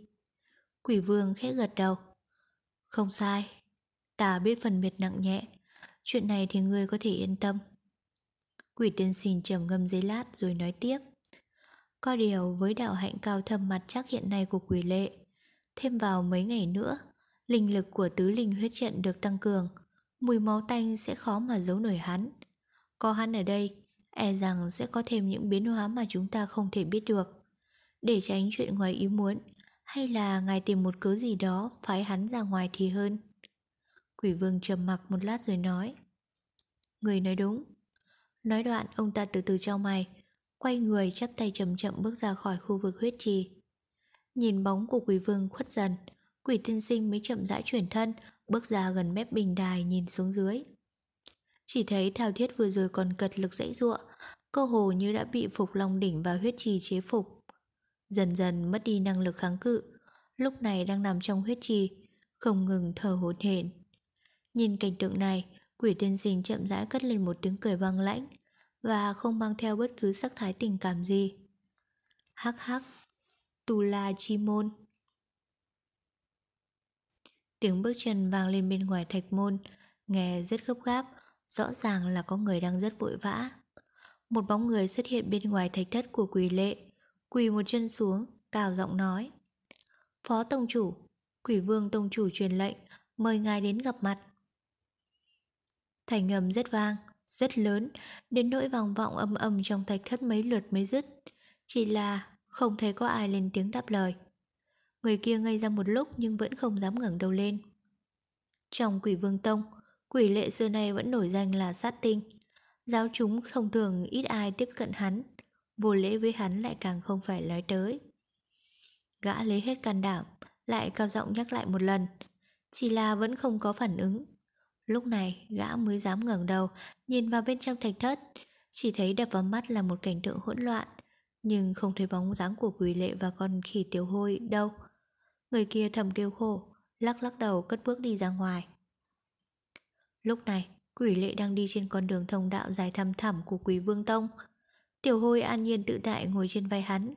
Quỷ vương khẽ gật đầu. Không sai, ta biết phần biệt nặng nhẹ. Chuyện này thì ngươi có thể yên tâm. Quỷ tiên sinh trầm ngâm giấy lát rồi nói tiếp. Có điều với đạo hạnh cao thâm mặt chắc hiện nay của quỷ lệ, thêm vào mấy ngày nữa, linh lực của tứ linh huyết trận được tăng cường, mùi máu tanh sẽ khó mà giấu nổi hắn. Có hắn ở đây, e rằng sẽ có thêm những biến hóa mà chúng ta không thể biết được. Để tránh chuyện ngoài ý muốn, hay là ngài tìm một cớ gì đó phái hắn ra ngoài thì hơn. Quỷ vương trầm mặc một lát rồi nói. Người nói đúng. Nói đoạn ông ta từ từ trao mày, quay người chắp tay chậm chậm bước ra khỏi khu vực huyết trì. Nhìn bóng của quỷ vương khuất dần, quỷ tiên sinh mới chậm rãi chuyển thân, bước ra gần mép bình đài nhìn xuống dưới. Chỉ thấy thao thiết vừa rồi còn cật lực dãy ruộng, cơ hồ như đã bị phục long đỉnh và huyết trì chế phục. Dần dần mất đi năng lực kháng cự, lúc này đang nằm trong huyết trì, không ngừng thở hổn hển. Nhìn cảnh tượng này, quỷ tiên sinh chậm rãi cất lên một tiếng cười băng lãnh và không mang theo bất cứ sắc thái tình cảm gì. Hắc hắc, tù la chi môn. Tiếng bước chân vang lên bên ngoài thạch môn, nghe rất gấp gáp, rõ ràng là có người đang rất vội vã. Một bóng người xuất hiện bên ngoài thạch thất của quỷ lệ, quỳ một chân xuống, cào giọng nói. Phó Tông Chủ, quỷ vương Tông Chủ truyền lệnh, mời ngài đến gặp mặt. Thành ngầm rất vang, rất lớn, đến nỗi vòng vọng âm âm trong thạch thất mấy lượt mới dứt. Chỉ là không thấy có ai lên tiếng đáp lời. Người kia ngây ra một lúc nhưng vẫn không dám ngẩng đầu lên. Trong quỷ vương tông, quỷ lệ xưa nay vẫn nổi danh là sát tinh. Giáo chúng thông thường ít ai tiếp cận hắn, vô lễ với hắn lại càng không phải nói tới. Gã lấy hết can đảm, lại cao giọng nhắc lại một lần, chỉ là vẫn không có phản ứng. Lúc này, gã mới dám ngẩng đầu, nhìn vào bên trong thạch thất, chỉ thấy đập vào mắt là một cảnh tượng hỗn loạn, nhưng không thấy bóng dáng của quỷ lệ và con khỉ tiểu hôi đâu. Người kia thầm kêu khổ, lắc lắc đầu cất bước đi ra ngoài. Lúc này, quỷ lệ đang đi trên con đường thông đạo dài thăm thẳm của quỷ vương tông. Tiểu hôi an nhiên tự tại ngồi trên vai hắn.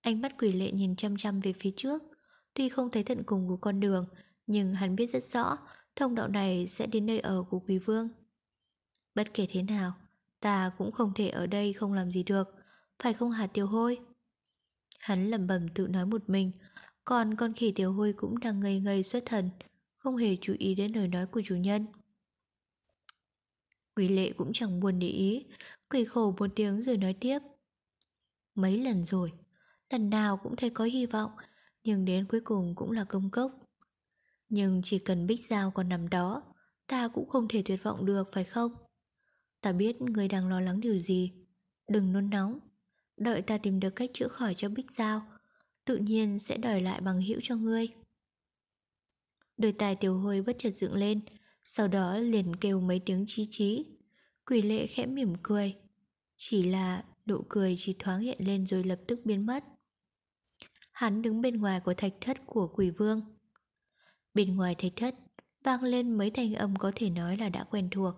Ánh mắt quỷ lệ nhìn chăm chăm về phía trước. Tuy không thấy tận cùng của con đường, nhưng hắn biết rất rõ thông đạo này sẽ đến nơi ở của quý vương. Bất kể thế nào, ta cũng không thể ở đây không làm gì được, phải không hạt tiểu hôi? Hắn lẩm bẩm tự nói một mình, còn con khỉ tiểu hôi cũng đang ngây ngây xuất thần, không hề chú ý đến lời nói của chủ nhân. Quỷ lệ cũng chẳng buồn để ý, quỷ khổ một tiếng rồi nói tiếp. Mấy lần rồi, lần nào cũng thấy có hy vọng, nhưng đến cuối cùng cũng là công cốc. Nhưng chỉ cần Bích Giao còn nằm đó, ta cũng không thể tuyệt vọng được phải không? Ta biết người đang lo lắng điều gì. Đừng nôn nóng. Đợi ta tìm được cách chữa khỏi cho Bích Giao, tự nhiên sẽ đòi lại bằng hữu cho ngươi. Đôi tài tiểu hôi bất chợt dựng lên, sau đó liền kêu mấy tiếng chí chí. Quỷ lệ khẽ mỉm cười. Chỉ là nụ cười chỉ thoáng hiện lên rồi lập tức biến mất. Hắn đứng bên ngoài của thạch thất của quỷ vương. Bên ngoài thạch thất, vang lên mấy thanh âm có thể nói là đã quen thuộc.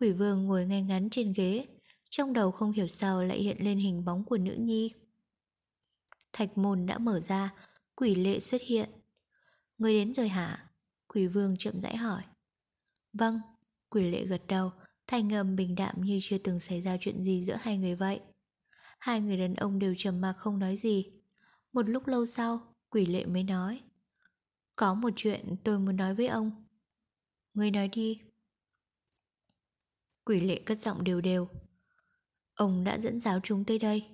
Quỷ vương ngồi ngay ngắn trên ghế, trong đầu không hiểu sao lại hiện lên hình bóng của nữ nhi. Thạch môn đã mở ra, quỷ lệ xuất hiện. Người đến rồi hả? Quỷ vương chậm rãi hỏi. Vâng, quỷ lệ gật đầu, thanh âm bình đạm như chưa từng xảy ra chuyện gì giữa hai người vậy. Hai người đàn ông đều trầm mặc không nói gì. Một lúc lâu sau, quỷ lệ mới nói. Có một chuyện tôi muốn nói với ông. Người nói đi. Quỷ lệ cất giọng đều đều. Ông đã dẫn giáo chúng tới đây.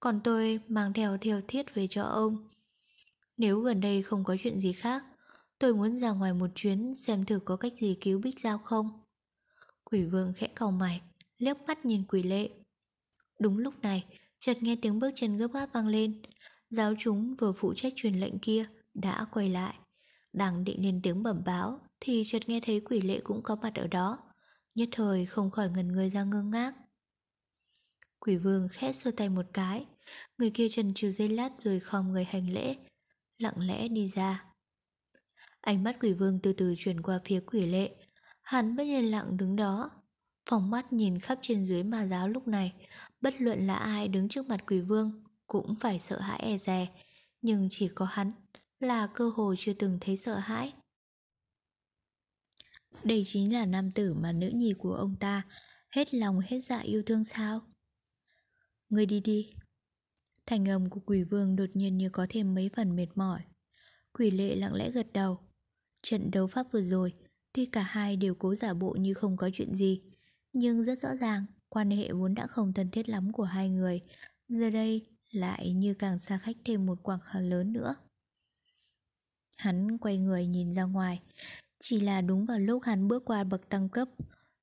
Còn tôi mang theo theo thiết về cho ông. Nếu gần đây không có chuyện gì khác, tôi muốn ra ngoài một chuyến xem thử có cách gì cứu Bích Giao không. Quỷ vương khẽ cầu mày, liếc mắt nhìn quỷ lệ. Đúng lúc này, chợt nghe tiếng bước chân gấp gáp vang lên. Giáo chúng vừa phụ trách truyền lệnh kia đã quay lại. Đang định lên tiếng bẩm báo thì chợt nghe thấy quỷ lệ cũng có mặt ở đó. Nhất thời không khỏi ngần người ra ngơ ngác. Quỷ vương khẽ xua tay một cái, người kia trần trừ dây lát rồi khom người hành lễ, lặng lẽ đi ra. Ánh mắt quỷ vương từ từ chuyển qua phía quỷ lệ, hắn vẫn yên lặng đứng đó. Phòng mắt nhìn khắp trên dưới ma giáo lúc này, bất luận là ai đứng trước mặt quỷ vương cũng phải sợ hãi e dè, nhưng chỉ có hắn là cơ hội chưa từng thấy sợ hãi. Đây chính là nam tử mà nữ nhi của ông ta hết lòng hết dạ yêu thương sao? Người đi đi. Thành âm của quỷ vương đột nhiên như có thêm mấy phần mệt mỏi. Quỷ lệ lặng lẽ gật đầu. Trận đấu pháp vừa rồi, tuy cả hai đều cố giả bộ như không có chuyện gì, nhưng rất rõ ràng quan hệ vốn đã không thân thiết lắm của hai người, giờ đây lại như càng xa khách thêm một quãng khá lớn nữa. Hắn quay người nhìn ra ngoài, chỉ là đúng vào lúc hắn bước qua bậc tăng cấp,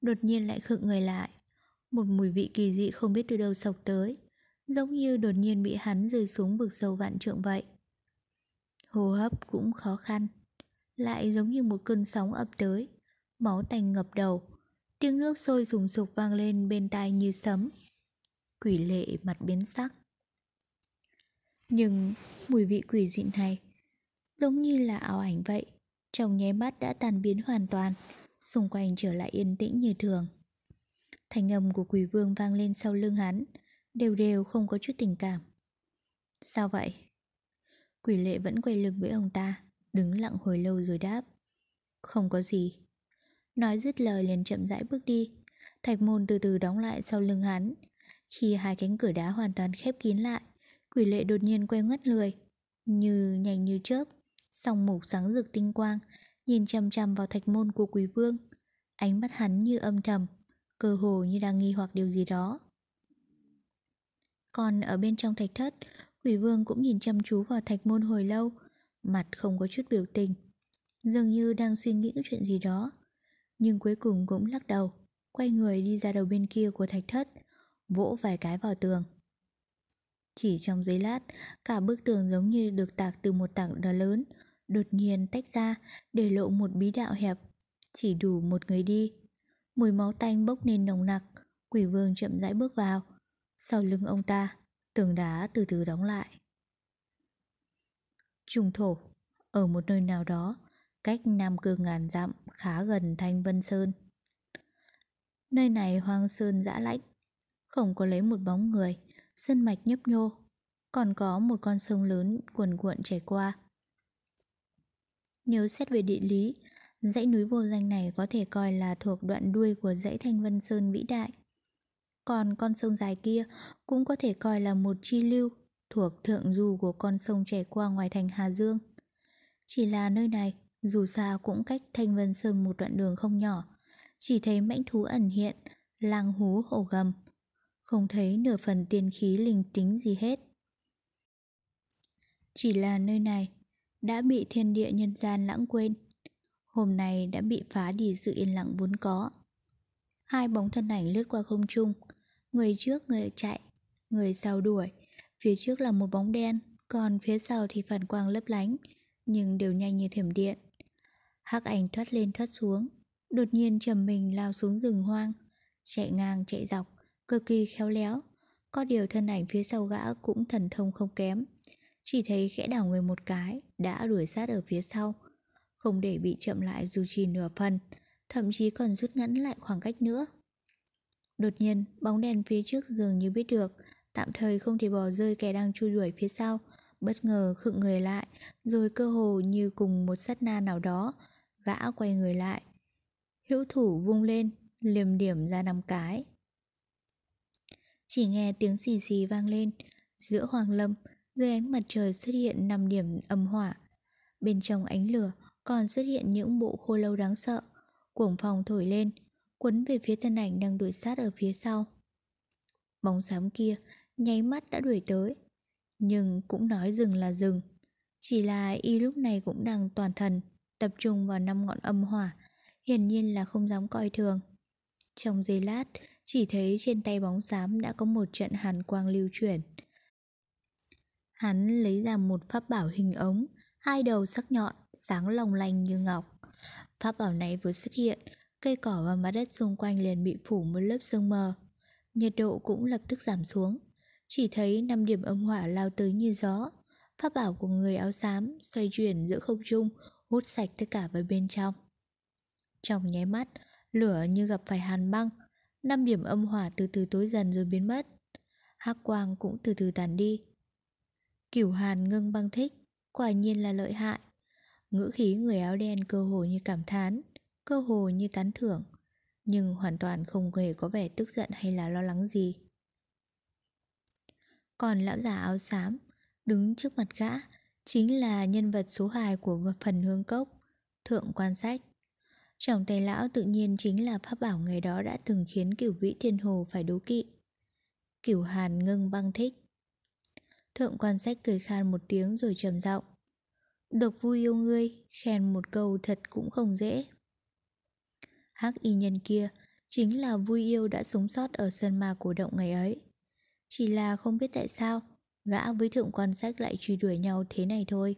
đột nhiên lại khựng người lại. Một mùi vị kỳ dị không biết từ đâu sộc tới, giống như đột nhiên bị hắn rơi xuống vực sâu vạn trượng vậy. Hô hấp cũng khó khăn, lại giống như một cơn sóng ập tới, máu tanh ngập đầu, tiếng nước sôi sùng sục vang lên bên tai như sấm. Quỷ lệ mặt biến sắc. Nhưng mùi vị quỷ dị này giống như là ảo ảnh vậy, trong nháy mắt đã tan biến hoàn toàn, xung quanh trở lại yên tĩnh như thường. Thành âm của quỷ vương vang lên sau lưng hắn, đều đều không có chút tình cảm. Sao vậy? Quỷ lệ vẫn quay lưng với ông ta, đứng lặng hồi lâu rồi đáp. Không có gì. Nói dứt lời liền chậm rãi bước đi, thạch môn từ từ đóng lại sau lưng hắn. Khi hai cánh cửa đá hoàn toàn khép kín lại, quỷ lệ đột nhiên quay ngất lười, như nhanh như chớp, song mục sáng rực tinh quang, nhìn chăm chăm vào thạch môn của quý vương. Ánh mắt hắn như âm trầm, cơ hồ như đang nghi hoặc điều gì đó. Còn ở bên trong thạch thất, quỷ vương cũng nhìn chăm chú vào thạch môn hồi lâu, mặt không có chút biểu tình, dường như đang suy nghĩ chuyện gì đó. Nhưng cuối cùng cũng lắc đầu, quay người đi ra đầu bên kia của thạch thất, vỗ vài cái vào tường. Chỉ trong giây lát, cả bức tường giống như được tạc từ một tảng đá lớn, đột nhiên tách ra để lộ một bí đạo hẹp, chỉ đủ một người đi. Mùi máu tanh bốc lên nồng nặc, quỷ vương chậm rãi bước vào. Sau lưng ông ta, tường đá từ từ đóng lại. Trung thổ, ở một nơi nào đó, cách Nam Cương ngàn dặm khá gần Thanh Vân Sơn. Nơi này hoang sơn dã lạnh, không có lấy một bóng người, sân mạch nhấp nhô, còn có một con sông lớn cuồn cuộn chảy qua. Nếu xét về địa lý, dãy núi vô danh này có thể coi là thuộc đoạn đuôi của dãy Thanh Vân Sơn vĩ đại. Còn con sông dài kia cũng có thể coi là một chi lưu thuộc thượng du của con sông chảy qua ngoài thành Hà Dương. Chỉ là nơi này, dù sao cũng cách Thanh Vân Sơn một đoạn đường không nhỏ, chỉ thấy mãnh thú ẩn hiện, lang hú hổ gầm, không thấy nửa phần tiên khí linh tính gì hết. Chỉ là nơi này đã bị thiên địa nhân gian lãng quên. Hôm nay đã bị phá đi sự yên lặng vốn có. Hai bóng thân ảnh lướt qua không trung, người trước người chạy, người sau đuổi. Phía trước là một bóng đen, còn phía sau thì phản quang lấp lánh, nhưng đều nhanh như thiểm điện. Hắc ảnh thoát lên thoát xuống, đột nhiên trầm mình lao xuống rừng hoang, chạy ngang chạy dọc, cực kỳ khéo léo, Có điều thân ảnh phía sau gã cũng thần thông không kém chỉ thấy khẽ đảo người một cái, Đã đuổi sát ở phía sau. Không để bị chậm lại dù chỉ nửa phần, Thậm chí còn rút ngắn lại khoảng cách nữa. Đột nhiên, bóng đèn phía trước dường như biết được, Tạm thời không thể bỏ rơi kẻ đang chui đuổi phía sau. Bất ngờ khựng người lại, Rồi cơ hồ như cùng một sát na nào đó, Gã quay người lại. Hữu thủ vung lên, Liềm điểm ra năm cái. Chỉ nghe tiếng xì xì vang lên, Giữa hoàng lâm dưới ánh mặt trời xuất hiện năm điểm âm hỏa. Bên trong ánh lửa Còn xuất hiện những bộ khô lâu đáng sợ. Cuồng phòng thổi lên Quấn về phía thân ảnh đang đuổi sát ở phía sau. Bóng xám kia Nháy mắt đã đuổi tới, Nhưng cũng nói dừng là dừng. Chỉ là y lúc này cũng đang toàn thần, Tập trung vào năm ngọn âm hỏa, Hiển nhiên là không dám coi thường. Trong giây lát, Chỉ thấy trên tay bóng xám đã có một trận hàn quang lưu chuyển. Hắn lấy ra một pháp bảo hình ống, Hai đầu sắc nhọn, Sáng lồng lanh như ngọc. Pháp bảo này vừa xuất hiện, Cây cỏ và mặt đất xung quanh liền bị phủ một lớp sương mờ. Nhiệt độ cũng lập tức giảm xuống. Chỉ thấy năm điểm âm hỏa lao tới như gió. Pháp bảo của người áo xám xoay chuyển giữa không trung, Hút sạch tất cả vào bên trong. Trong nháy mắt, Lửa như gặp phải hàn băng. Năm điểm âm hỏa từ từ tối dần rồi biến mất. Hắc quang cũng từ từ tàn đi. Cửu hàn ngưng băng thích, Quả nhiên là lợi hại. Ngữ khí người áo đen cơ hồ như cảm thán, Cơ hồ như tán thưởng, Nhưng hoàn toàn không hề có vẻ tức giận hay là lo lắng gì. Còn lão già áo xám Đứng trước mặt gã Chính là nhân vật số 2 của phần hương cốc, Thượng quan sách. Trong tay lão tự nhiên chính là pháp bảo ngày đó đã từng khiến cửu vĩ thiên hồ phải đố kỵ. Cửu hàn ngưng băng thích Thượng quan sách cười khan một tiếng rồi trầm giọng Độc vui yêu ngươi, khen một câu thật cũng không dễ. Hắc y nhân kia chính là vui yêu đã sống sót ở sơn ma cổ động ngày ấy. Chỉ là không biết tại sao gã với thượng quan sách lại truy đuổi nhau thế này thôi.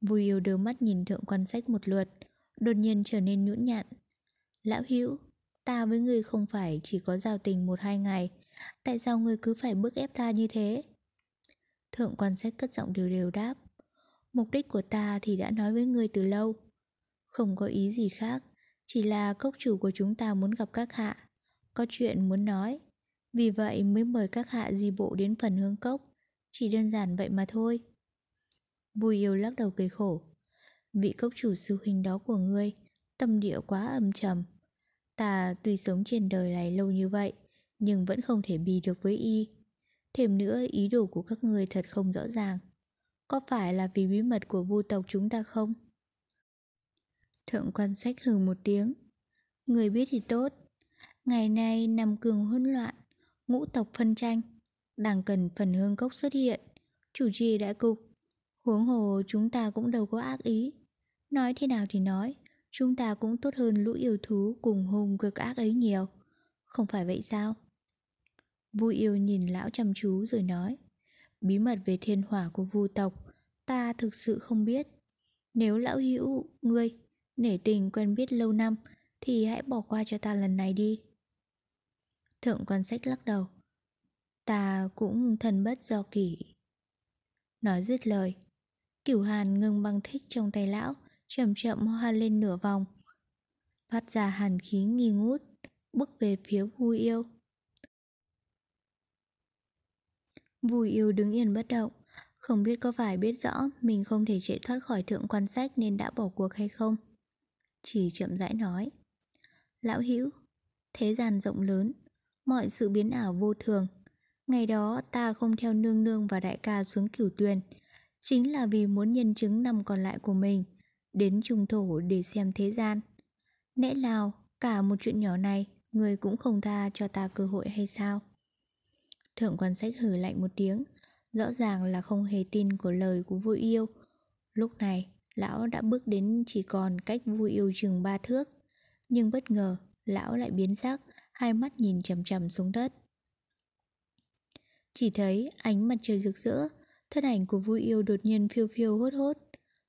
Vui yêu đưa mắt nhìn thượng quan sách một lượt, đột nhiên trở nên nhũn nhặn. Lão hữu ta với ngươi không phải chỉ có giao tình một hai ngày, tại sao ngươi cứ phải bức ép ta như thế? Thượng quan sách cất giọng đều đều đáp. Mục đích của ta thì đã nói với ngươi từ lâu. Không có ý gì khác, Chỉ là cốc chủ của chúng ta muốn gặp các hạ. Có chuyện muốn nói. Vì vậy mới mời các hạ di bộ đến phần hương cốc. Chỉ đơn giản vậy mà thôi. Bùi yêu lắc đầu cười khổ. Vị cốc chủ sư huynh đó của ngươi, Tâm địa quá âm trầm. Ta tuy sống trên đời này lâu như vậy, Nhưng vẫn không thể bì được với y. Thêm nữa ý đồ của các người thật không rõ ràng có phải là vì bí mật của vu tộc chúng ta không? Thượng quan sách hừ một tiếng. Người biết thì tốt. Ngày nay nằm cường hỗn loạn, ngũ tộc phân tranh, đang cần phần hương cốc xuất hiện, chủ trì đại cục. Huống hồ chúng ta cũng đâu có ác ý. Nói thế nào thì nói, chúng ta cũng tốt hơn lũ yêu thú cùng hùng cực ác ấy nhiều. Không phải vậy sao? Vui yêu nhìn lão chăm chú rồi nói. Bí mật về thiên hỏa của vu tộc, Ta thực sự không biết. Nếu lão hữu, ngươi, Nể tình quen biết lâu năm, Thì hãy bỏ qua cho ta lần này đi. Thượng quan sách lắc đầu, Ta cũng thân bất do kỷ. Nói dứt lời, Cửu hàn ngưng băng thích trong tay lão, Chậm chậm hoa lên nửa vòng. Phát ra hàn khí nghi ngút, Bước về phía vui yêu. Vui yêu đứng yên bất động. Không biết có phải biết rõ Mình không thể chạy thoát khỏi thượng quan sách Nên đã bỏ cuộc hay không? Chỉ chậm rãi nói. Lão hữu, Thế gian rộng lớn, Mọi sự biến ảo vô thường. Ngày đó ta không theo nương nương và đại ca xuống cửu tuyền, Chính là vì muốn nhân chứng năm còn lại của mình, Đến trung thổ để xem thế gian. Nẽ nào cả một chuyện nhỏ này Người cũng không tha cho ta cơ hội hay sao? Thượng quan sách hử lạnh một tiếng. Rõ ràng là không hề tin của lời của vui yêu. Lúc này, Lão đã bước đến chỉ còn cách vui yêu chừng ba thước. Nhưng bất ngờ, Lão lại biến sắc, Hai mắt nhìn chầm chầm xuống đất. Chỉ thấy ánh mặt trời rực rỡ, Thân ảnh của vui yêu đột nhiên phiêu phiêu hốt hốt.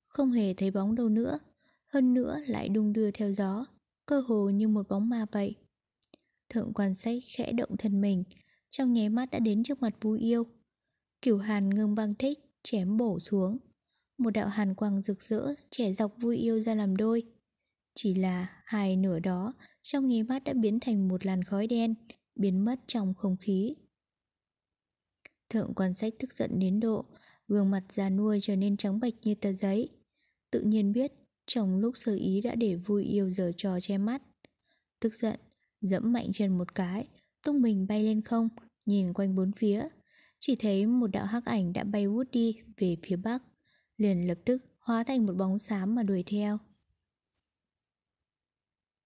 Không hề thấy bóng đâu nữa, Hơn nữa lại đung đưa theo gió, Cơ hồ như một bóng ma vậy. Thượng quan sách khẽ động thân mình trong nháy mắt đã đến trước mặt vui yêu. Cửu hàn ngưng băng thích, chém bổ xuống. Một đạo hàn quang rực rỡ, trẻ dọc vui yêu ra làm đôi. Chỉ là hai nửa đó, trong nháy mắt đã biến thành một làn khói đen, biến mất trong không khí. Thượng quan sách tức giận đến độ, gương mặt già nuôi trở nên trắng bệch như tờ giấy. Tự nhiên biết, trong lúc sơ ý đã để vui yêu giờ trò che mắt. Tức giận, dẫm mạnh chân một cái, tung mình bay lên không, nhìn quanh bốn phía. Chỉ thấy một đạo hắc ảnh đã bay vút đi về phía bắc, liền lập tức hóa thành một bóng xám mà đuổi theo.